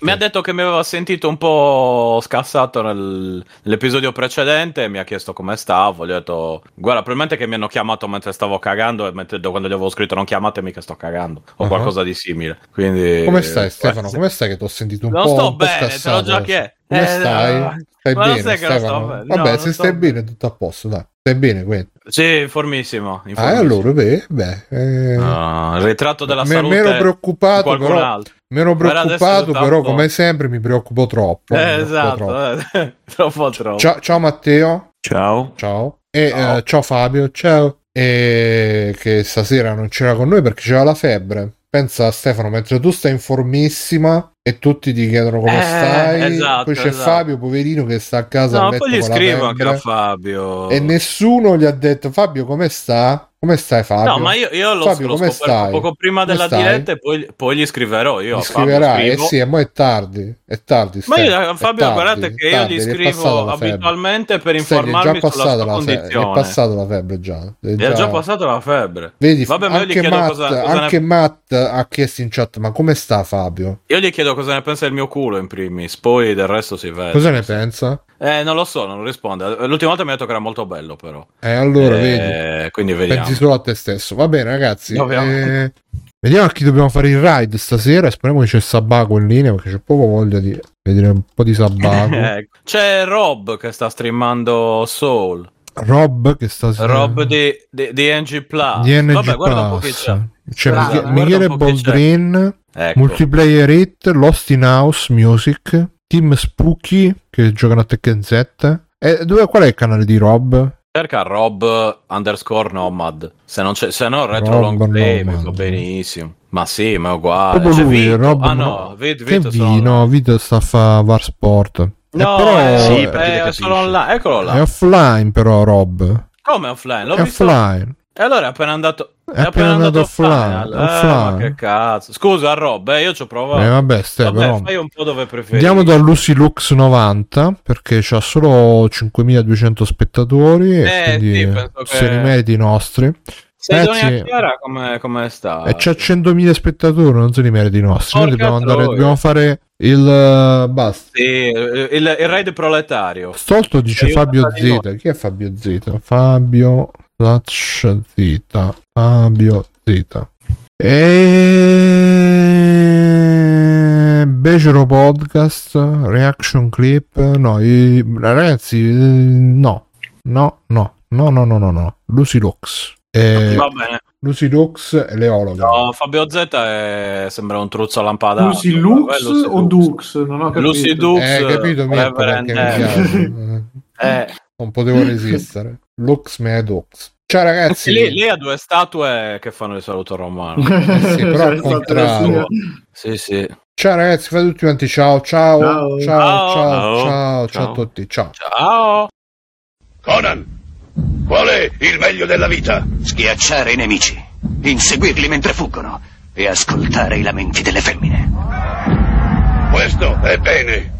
Mi ha detto che mi aveva sentito un po' scassato nel- nell'episodio precedente mi ha chiesto come stavo. Gli ho detto, guarda, probabilmente che mi hanno chiamato mentre stavo cagando e mentre- quando gli avevo scritto non chiamatemi che sto cagando o Ah. qualcosa di simile. Quindi, come stai Stefano? Eh, come stai che ti ho sentito un Non po' sto un po' bene, te l'ho già chiesto. come Eh, stai? no. stai Ma bene non sto Stefano? No, vabbè non se sto stai bene. bene tutto a posto dai stai bene quindi Sì, formissimo. ah informissimo. allora beh, beh eh, No, il ritratto della me- salute meno preoccupato qualcun però altro. Meno preoccupato, però, po'. come sempre, mi preoccupo troppo. mi Eh, preoccupo esatto, troppo. eh, troppo troppo. Ciao, ciao Matteo, Ciao. ciao. E Ciao. eh, ciao Fabio, ciao. e che stasera non c'era con noi perché c'era la febbre. Pensa Stefano, mentre tu stai in formissima e tutti ti chiedono come Eh, stai, esatto, poi c'è esatto. Fabio, poverino, che sta a casa No, poi gli scrivo anche a Fabio. e nessuno gli ha detto Fabio come sta? Come stai Fabio? No, ma io, io lo, Fabio, lo come scoperto stai? poco prima Come della stai? diretta e poi, poi gli scriverò io. Gli scriverai, eh sì, e mo è tardi, è tardi. Ma io, è Fabio, tardi, guardate che io tardi, gli è scrivo abitualmente per Stai, gli è informarmi già sulla sua la febbre, è condizione. passata la febbre già. È è già passata la febbre. Vedi, Vabbè, ma io gli anche, chiedo Matt, cosa- cosa ne- anche Matt ha chiesto in chat, ma come sta Fabio? Io gli chiedo cosa ne pensa del mio culo in primis, poi del resto si vede. Cosa ne pensa? Eh, non lo so, non risponde. L'ultima volta mi ha detto che era molto bello, però. E allora, Eh, vedi, Quindi vediamo. pensi solo a te stesso. Va bene, ragazzi. Eh, vediamo a chi dobbiamo fare il ride stasera. Speriamo che c'è Sabaco in linea perché c'è poco voglia di vedere un po' di Sabaco. Ecco. C'è Rob che sta streamando Soul. Rob che sta Rob di, di, di NG Plus. di NG Vabbè, guarda un po' Plus. c'è. C'è Mich- Michele. Boldrin, Ecco. Multiplayer Hit, Lost in House Music, Team Spooky che giocano a Tekken 7. E dove, qual è il canale di Rob? Cerca Rob underscore Nomad. Se non c'è, se no Retro Rob Long Play va benissimo. Ma sì, ma è uguale. Proprio C'è lui, Vito. Rob ah no, Vito, Vito vi? sono No, Vito sta a fa Var Sport. No, Eh, però eh, Sì, è, è solo online. Eccolo là. è offline però Rob. Come offline? L'ho È visto. offline. E allora è appena andato. È appena andato offline, Eh, offline. ma che cazzo. Scusa, Rob, eh, io ci ho provato. Eh, vabbè, Ste, Vabbè, però. fai un po' dove preferisci. Andiamo da Lucy Lux 90 perché c'ha solo 5200 spettatori e Eh, quindi sì, penso che- se li meriti i nostri. Sidonia Ragazzi- Chiara come, come sta? E c'ha 100.000 spettatori, non se li meriti i nostri. Noi dobbiamo, andare, dobbiamo fare il uh, basta. Sì, il, il raid proletario. Stolto dice Fabio di noi. Z. Chi è Fabio Z? Fabio Zatch Z. Fabio Z. E Becero Podcast Reaction Clip. No, i- ragazzi, eh, no, no, no, no, no, no, no, no. Lucy Lux. Eh, Va bene. Lucy Lux e l'eologa. No, Fabio Z è- sembra un truzzo a lampada. Lucy Lux o Dux? Non ho capito. Lucy Dux. Eh, capito Reverend piace. Eh, Non potevo resistere. Lux me Lux. Ciao ragazzi. lei, lei ha due statue che fanno il saluto romano. sì, però al contrario. sì, sì. Ciao ragazzi, fate tutti quanti ciao, ciao, ciao, Ciao. ciao, ciao, Ciao. ciao, Ciao. a tutti, ciao. Ciao. Conan, qual è il meglio della vita? Schiacciare i nemici, inseguirli mentre fuggono e ascoltare i lamenti delle femmine. Questo è bene.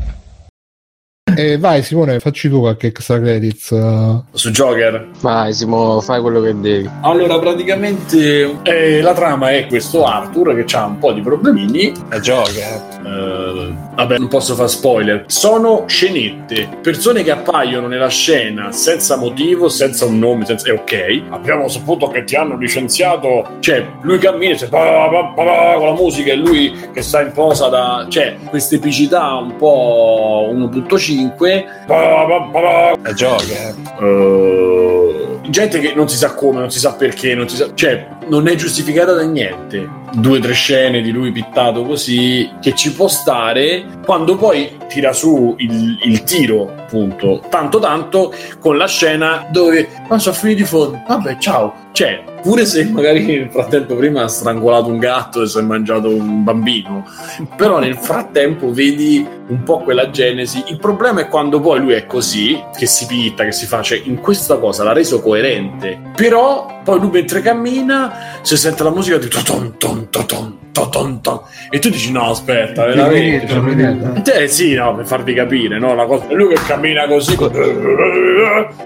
Eh, vai Simone, facci tu qualche extra credits. Eh. Su Joker? Vai Simone, fai quello che devi. Allora, praticamente eh, la trama è questo Arthur che ha un po' di problemini. È Joker. Eh, vabbè, non posso fare spoiler. Sono scenette, persone che appaiono nella scena senza motivo, senza un nome, senza... è ok. Abbiamo saputo che ti hanno licenziato. Cioè, lui cammina e pa, pa, pa, con la musica e lui che sta in posa da... Cioè, questa epicità un po' 1.5 5. È gioca. Eh. Uh. Gente che non si sa come, non si sa perché, non si sa... Cioè, non è giustificata da niente. Due o tre scene di lui pittato così, che ci può stare, quando poi tira su il, il tiro appunto, tanto tanto con la scena dove ma sono finiti i fondi. Vabbè, ciao. Cioè, pure se magari nel frattempo prima ha strangolato un gatto e si è mangiato un bambino, però nel frattempo vedi un po' quella genesi. Il problema è quando poi lui è così, che si pitta, che si fa, cioè in questa cosa l'ha reso coerente. Però poi lui mentre cammina si sente la musica di ton toton toton ton e tu dici no aspetta veramente cioè, eh sì no per farvi capire no la cosa lui che cammina così co-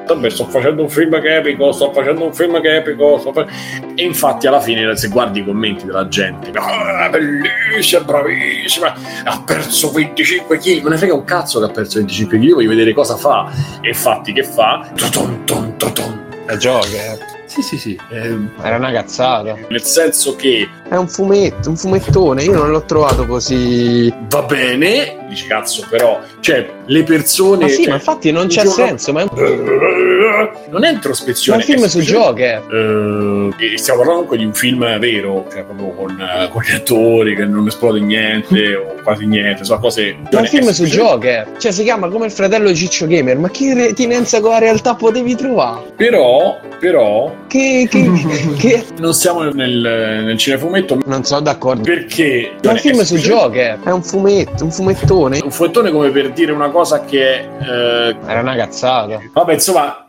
vabbè sto facendo un film che è epico sto facendo un film che è epico sto fa- e infatti alla fine se guardi i commenti della gente "Ah, bellissima bravissima ha perso 25 kg non ne frega un cazzo che ha perso 25 kg io voglio vedere cosa fa e infatti che fa toton ton toton È Joker. sì sì sì eh, Era una cazzata. nel senso che È un fumetto, un fumettone. Io non l'ho trovato così. va bene dici cazzo però cioè le persone Ma sì, cioè, ma infatti non c'è giorno- senso. Ma è un... Non è introspezione. Ma un film è su semplicemente- Joker. Eh, stiamo parlando comunque di un film vero, cioè proprio con, eh, con gli attori che non esplode niente o quasi niente, sono cose. Ma un è film su Joker. Cioè, si chiama come il fratello Ciccio Gamer. Ma che retinenza con la realtà potevi trovare? Però, però, Che. che. che. non siamo nel, nel cinefumetto Non sono d'accordo. perché. Ma un è film su Joker. È un fumetto, un fumettone. Un fumettone come per dire una cosa che. eh, Era una cazzata. vabbè, insomma.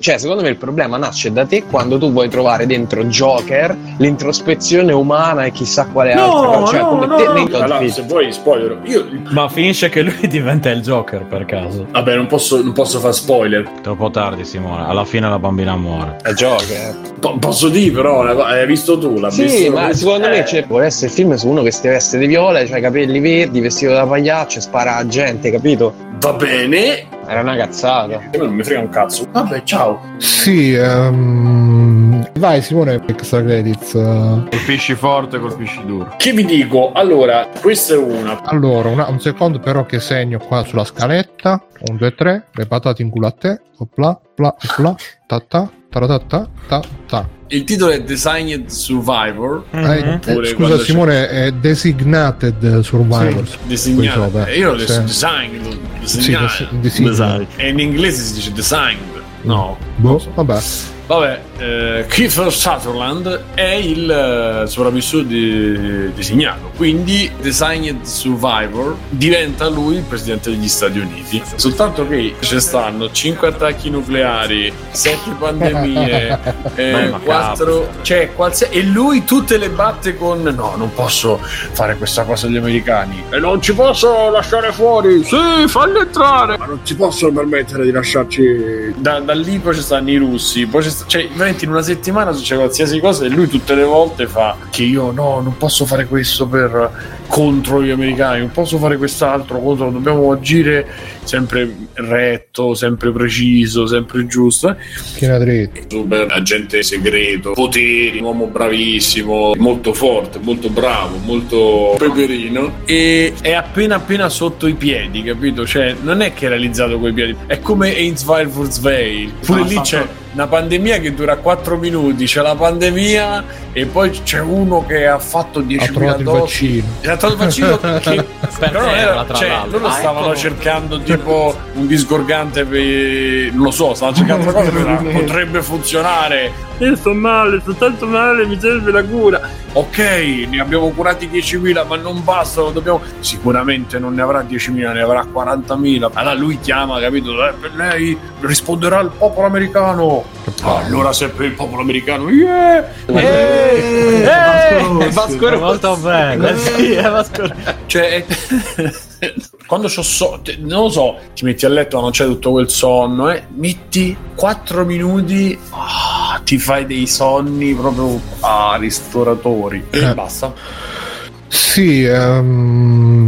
Cioè, secondo me il problema nasce da te quando tu vuoi trovare dentro Joker l'introspezione umana e chissà quale altra cosa. Cioè, come te nei Todd Allora, se vuoi spoiler, io. Ma finisce che lui diventa il Joker per caso. Vabbè, non posso, non posso fare spoiler. Troppo tardi, Simone. Alla fine la bambina muore. È Joker. Po- posso dire, però, la- hai visto tu? L'ha Sì, visto? ma secondo Eh. me cioè, vuole essere il film su uno che si veste di viola, i capelli verdi, vestito da pagliaccio e spara a gente, capito? Va bene. Era una cazzata. Me non mi frega un cazzo. Vabbè, ciao. Sì, ehm, vai Simone, extra credits. Colpisci forte, colpisci duro. Che vi dico? Allora, questa è una. Allora, una- un secondo però che segno qua sulla scaletta. 1, 2, 3, le patate in culo a te. Opla, pla, opla, ta ta, taratata, ta ta. Il titolo è Designed Survivor. Eh, Mhm. eh, scusa quando c'è- Simone, è Designated Survivors. Disegnato. Qui sopra. Eh, Io l'ho detto Sì. designed. Sì, Disegnato. desi- design. E in inglese si dice designed. No. Boh, vabbè. Vabbè, eh, Kiefer Sutherland è il eh, sopravvissuto di- designato, quindi Designed Survivor diventa lui il presidente degli Stati Uniti. Soltanto che ci stanno 5 attacchi nucleari, 7 pandemie, eh, Mamma 4, cioè, qualsiasi- e lui tutte le batte con no, non posso fare questa cosa agli americani e non ci posso lasciare fuori. Sì, falli entrare. Ma non ci possono permettere di lasciarci. Da, da lì poi ci stanno i russi, poi ci sta- cioè, veramente in una settimana succede qualsiasi cosa e lui tutte le volte fa che io no, non posso fare questo per contro gli americani, non posso fare quest'altro contro, dobbiamo agire sempre retto, sempre preciso, sempre giusto. Schiena dritta. Super agente segreto, poteri, un uomo bravissimo, molto forte, molto bravo, molto peperino e è appena appena sotto i piedi, capito? Cioè, non è che è realizzato coi piedi, è come Ainsville Wurzweil. Pure Ha lì fatto- c'è una pandemia che dura 4 minuti, c'è la pandemia e poi c'è uno che ha fatto Ha 10.000 trovato il dosi. vaccino. Ha trovato il vaccino che però era, cioè, loro Ah, stavano ecco. cercando tipo un disgorgante per non lo so, stavano cercando una cosa che potrebbe funzionare. Io sto male, sto tanto male, mi serve la cura. Ok, ne abbiamo curati 10.000, ma non bastano, dobbiamo. Sicuramente non ne avrà 10.000, ne avrà 40.000. Allora lui chiama, capito? Eh, per lei risponderà il popolo americano. allora se è per il popolo americano, yeah! Eh, Vasco Vasco Rossi. molto bene. Sì, è Vasco. Cioè, quando c'ho so, non lo so, ti metti a letto, non c'è tutto quel sonno, eh, metti 4 minuti, ah, ti fai dei sonni proprio ah, ristoratori e Eh. basta. Sì, ehm,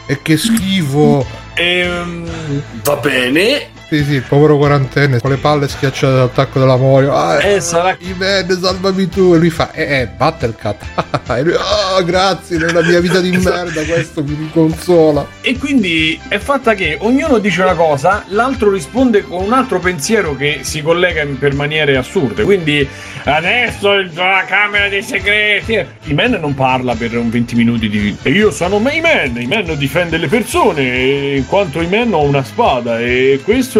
E che schifo. ehm, va bene. Sì, sì, il povero quarantenne con le palle schiacciate dall'attacco dell'amorio. Ah, Eh, sarà I men, salvami tu. E lui fa, eh, eh, Battlecat. e lui, ah, grazie, nella mia vita di merda questo mi riconsola. E quindi è fatta che ognuno dice una cosa, l'altro risponde con un altro pensiero che si collega in- per maniere assurde. Quindi adesso la camera dei segreti. I man non parla per un 20 minuti di. E io sono i man, i man difende le persone, in quanto i man ho una spada. E questo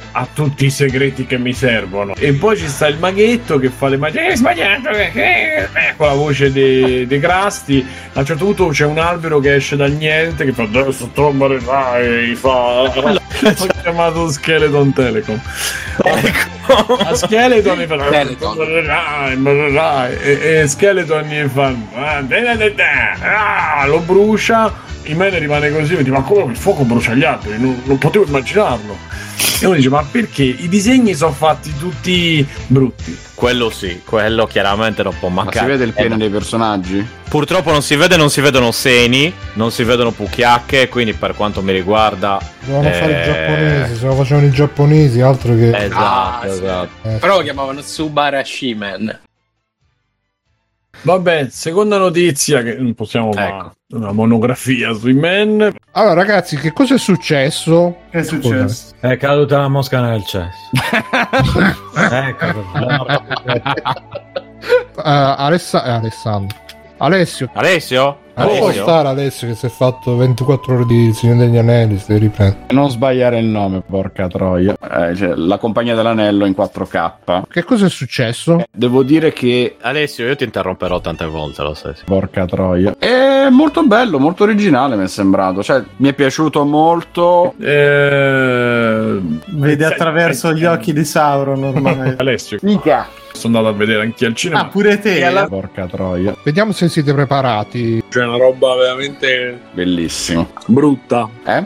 ha tutti i segreti che mi servono. E poi ci sta il maghetto che fa le magie. Hai sbagliato, che- che-" eh, con la voce dei, dei grasti. A un certo punto c'è un albero che esce dal niente che fa adesso trombare e fa. Ho chiamato Skeleton Telecom. A Skeleton gli fa "Morirai, morirai", e, e Skeleton gli fa "Ah, da, da, da, da". Ah, lo brucia il mene rimane così e dice ma come il fuoco brucia gli altri non, non potevo immaginarlo e uno dice ma perché i disegni sono fatti tutti brutti Quello sì, quello chiaramente non può Ma mancare. si vede il pene Eh, dei personaggi? Purtroppo non si vede, non si vedono seni, non si vedono pucchiacche, quindi per quanto mi riguarda... Dovevano eh, fare i giapponesi, se lo facevano i giapponesi, altro che... Esatto, Ah, sì. esatto. Eh, Però lo chiamavano Subarashi-man. Vabbè seconda notizia che non possiamo fare Ecco. una monografia sui men Allora, ragazzi, che cosa è successo? Che è successo? È caduta la mosca nel cesso. ecco. Eh, Alessa- eh, Alessandro. Alessio. Alessio? Eh, può Alessio? stare Alessio che si è fatto 24 ore di Signore degli Anelli, si riprende. Non sbagliare il nome, porca troia. Eh, cioè, la compagnia dell'anello in 4K. Che cosa è successo? Devo dire che, Alessio, io ti interromperò tante volte, lo sai. porca troia, è molto bello, molto originale mi è sembrato. Cioè, mi è piaciuto molto. eh... Vedi attraverso gli occhi di Sauron ormai. Alessio Mica. sono andato a vedere anche al cinema ah, pure te. Porca troia. Vediamo se siete preparati. Una roba veramente Bellissimo. brutta. Eh?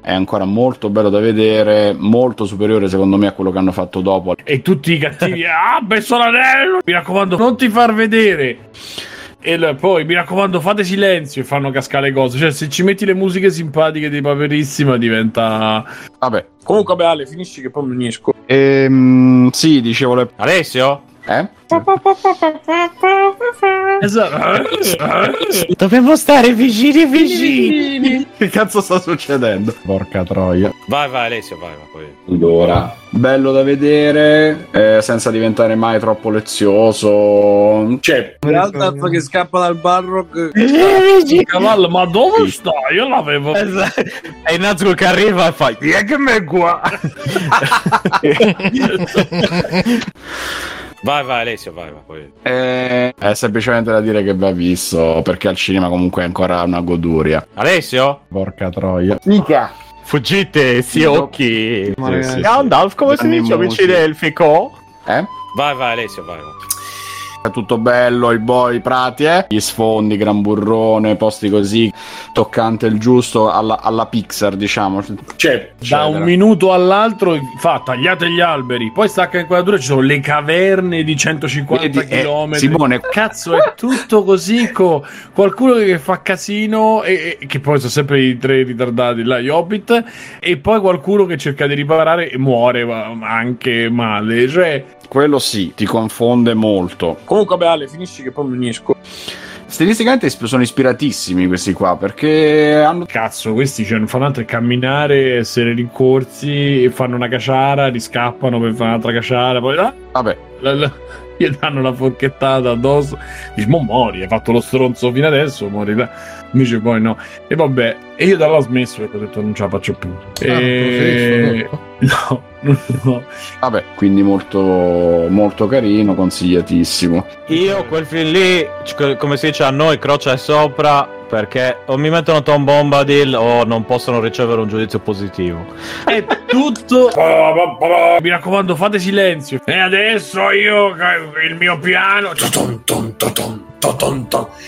È ancora molto bello da vedere. Molto superiore, secondo me, a quello che hanno fatto dopo. e tutti i cattivi ah messo l'anello mi raccomando non ti far vedere e poi mi raccomando fate silenzio e fanno cascare le cose cioè se ci metti le musiche simpatiche di Paperissima diventa Vabbè. Comunque, vabbè, Ale, finisci che poi mi unisco. Ehm, sì, dicevo le. Alessio? Eh? esatto Dobbiamo stare vicini vicini. Che cazzo sta succedendo? Porca troia. Vai, vai, Alessio, vai. vai, poi. Allora, bello da vedere, eh, senza diventare mai troppo lezioso. cioè L'altro che scappa dal Barrock. il cavallo ma dove sta io l'avevo Esatto. E Nazgul che arriva e fa Chi è che me qua? vai, vai, Alessio, vai, vai. Poi. Eh, è semplicemente da dire che va visto, perché al cinema comunque è ancora una goduria. Alessio? Porca troia. Mica. Fuggite, si occhi. Sì, sì, Gandalf, come si dice, amici Musi. delfico? Eh? Vai, vai, Alessio, vai. vai. È tutto bello, i boy, i prati, eh? Gli sfondi, gran burrone, posti così, toccante il giusto alla, alla Pixar, diciamo. cioè da un minuto all'altro fa tagliate gli alberi poi stacca inquadratura ci sono le caverne di 150 Vedi, eh, km Simone, cazzo è tutto così co- qualcuno che fa casino e, e- che poi sono sempre i tre ritardati là gli hobbit e poi qualcuno che cerca di riparare e muore anche male cioè quello sì, ti confonde molto. Comunque, vabbè, Ale, finisci che poi mi unisco. Stilisticamente sono ispiratissimi questi qua, perché hanno... cazzo questi cioè, non fanno altro che camminare essere rincorsi e fanno una caciara riscappano per fare un'altra caciara poi ah, Vabbè, la- la- gli danno la forchettata addosso. Dici mo muori hai fatto lo stronzo fino adesso muori là. Invece poi no. E vabbè e io da là ho smesso perché ho detto non ce la faccio più. Ah, e... no, no. vabbè, quindi molto, molto carino, consigliatissimo. Io quel film lì, come si dice a noi, croce sopra perché o mi mettono Tom Bombadil o non possono ricevere un giudizio positivo. è tutto mi raccomando fate silenzio e adesso io il mio piano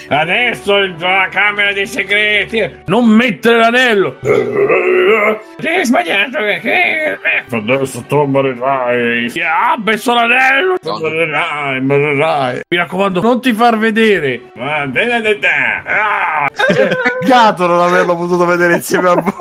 adesso il- la camera dei segreti non mettere l'anello hai sbagliato che- che- adesso tu morirai. Ah, beso l'anello, morirai, morirai. Mi raccomando, non ti far vedere. Ah. Peccato non averlo potuto vedere insieme a voi.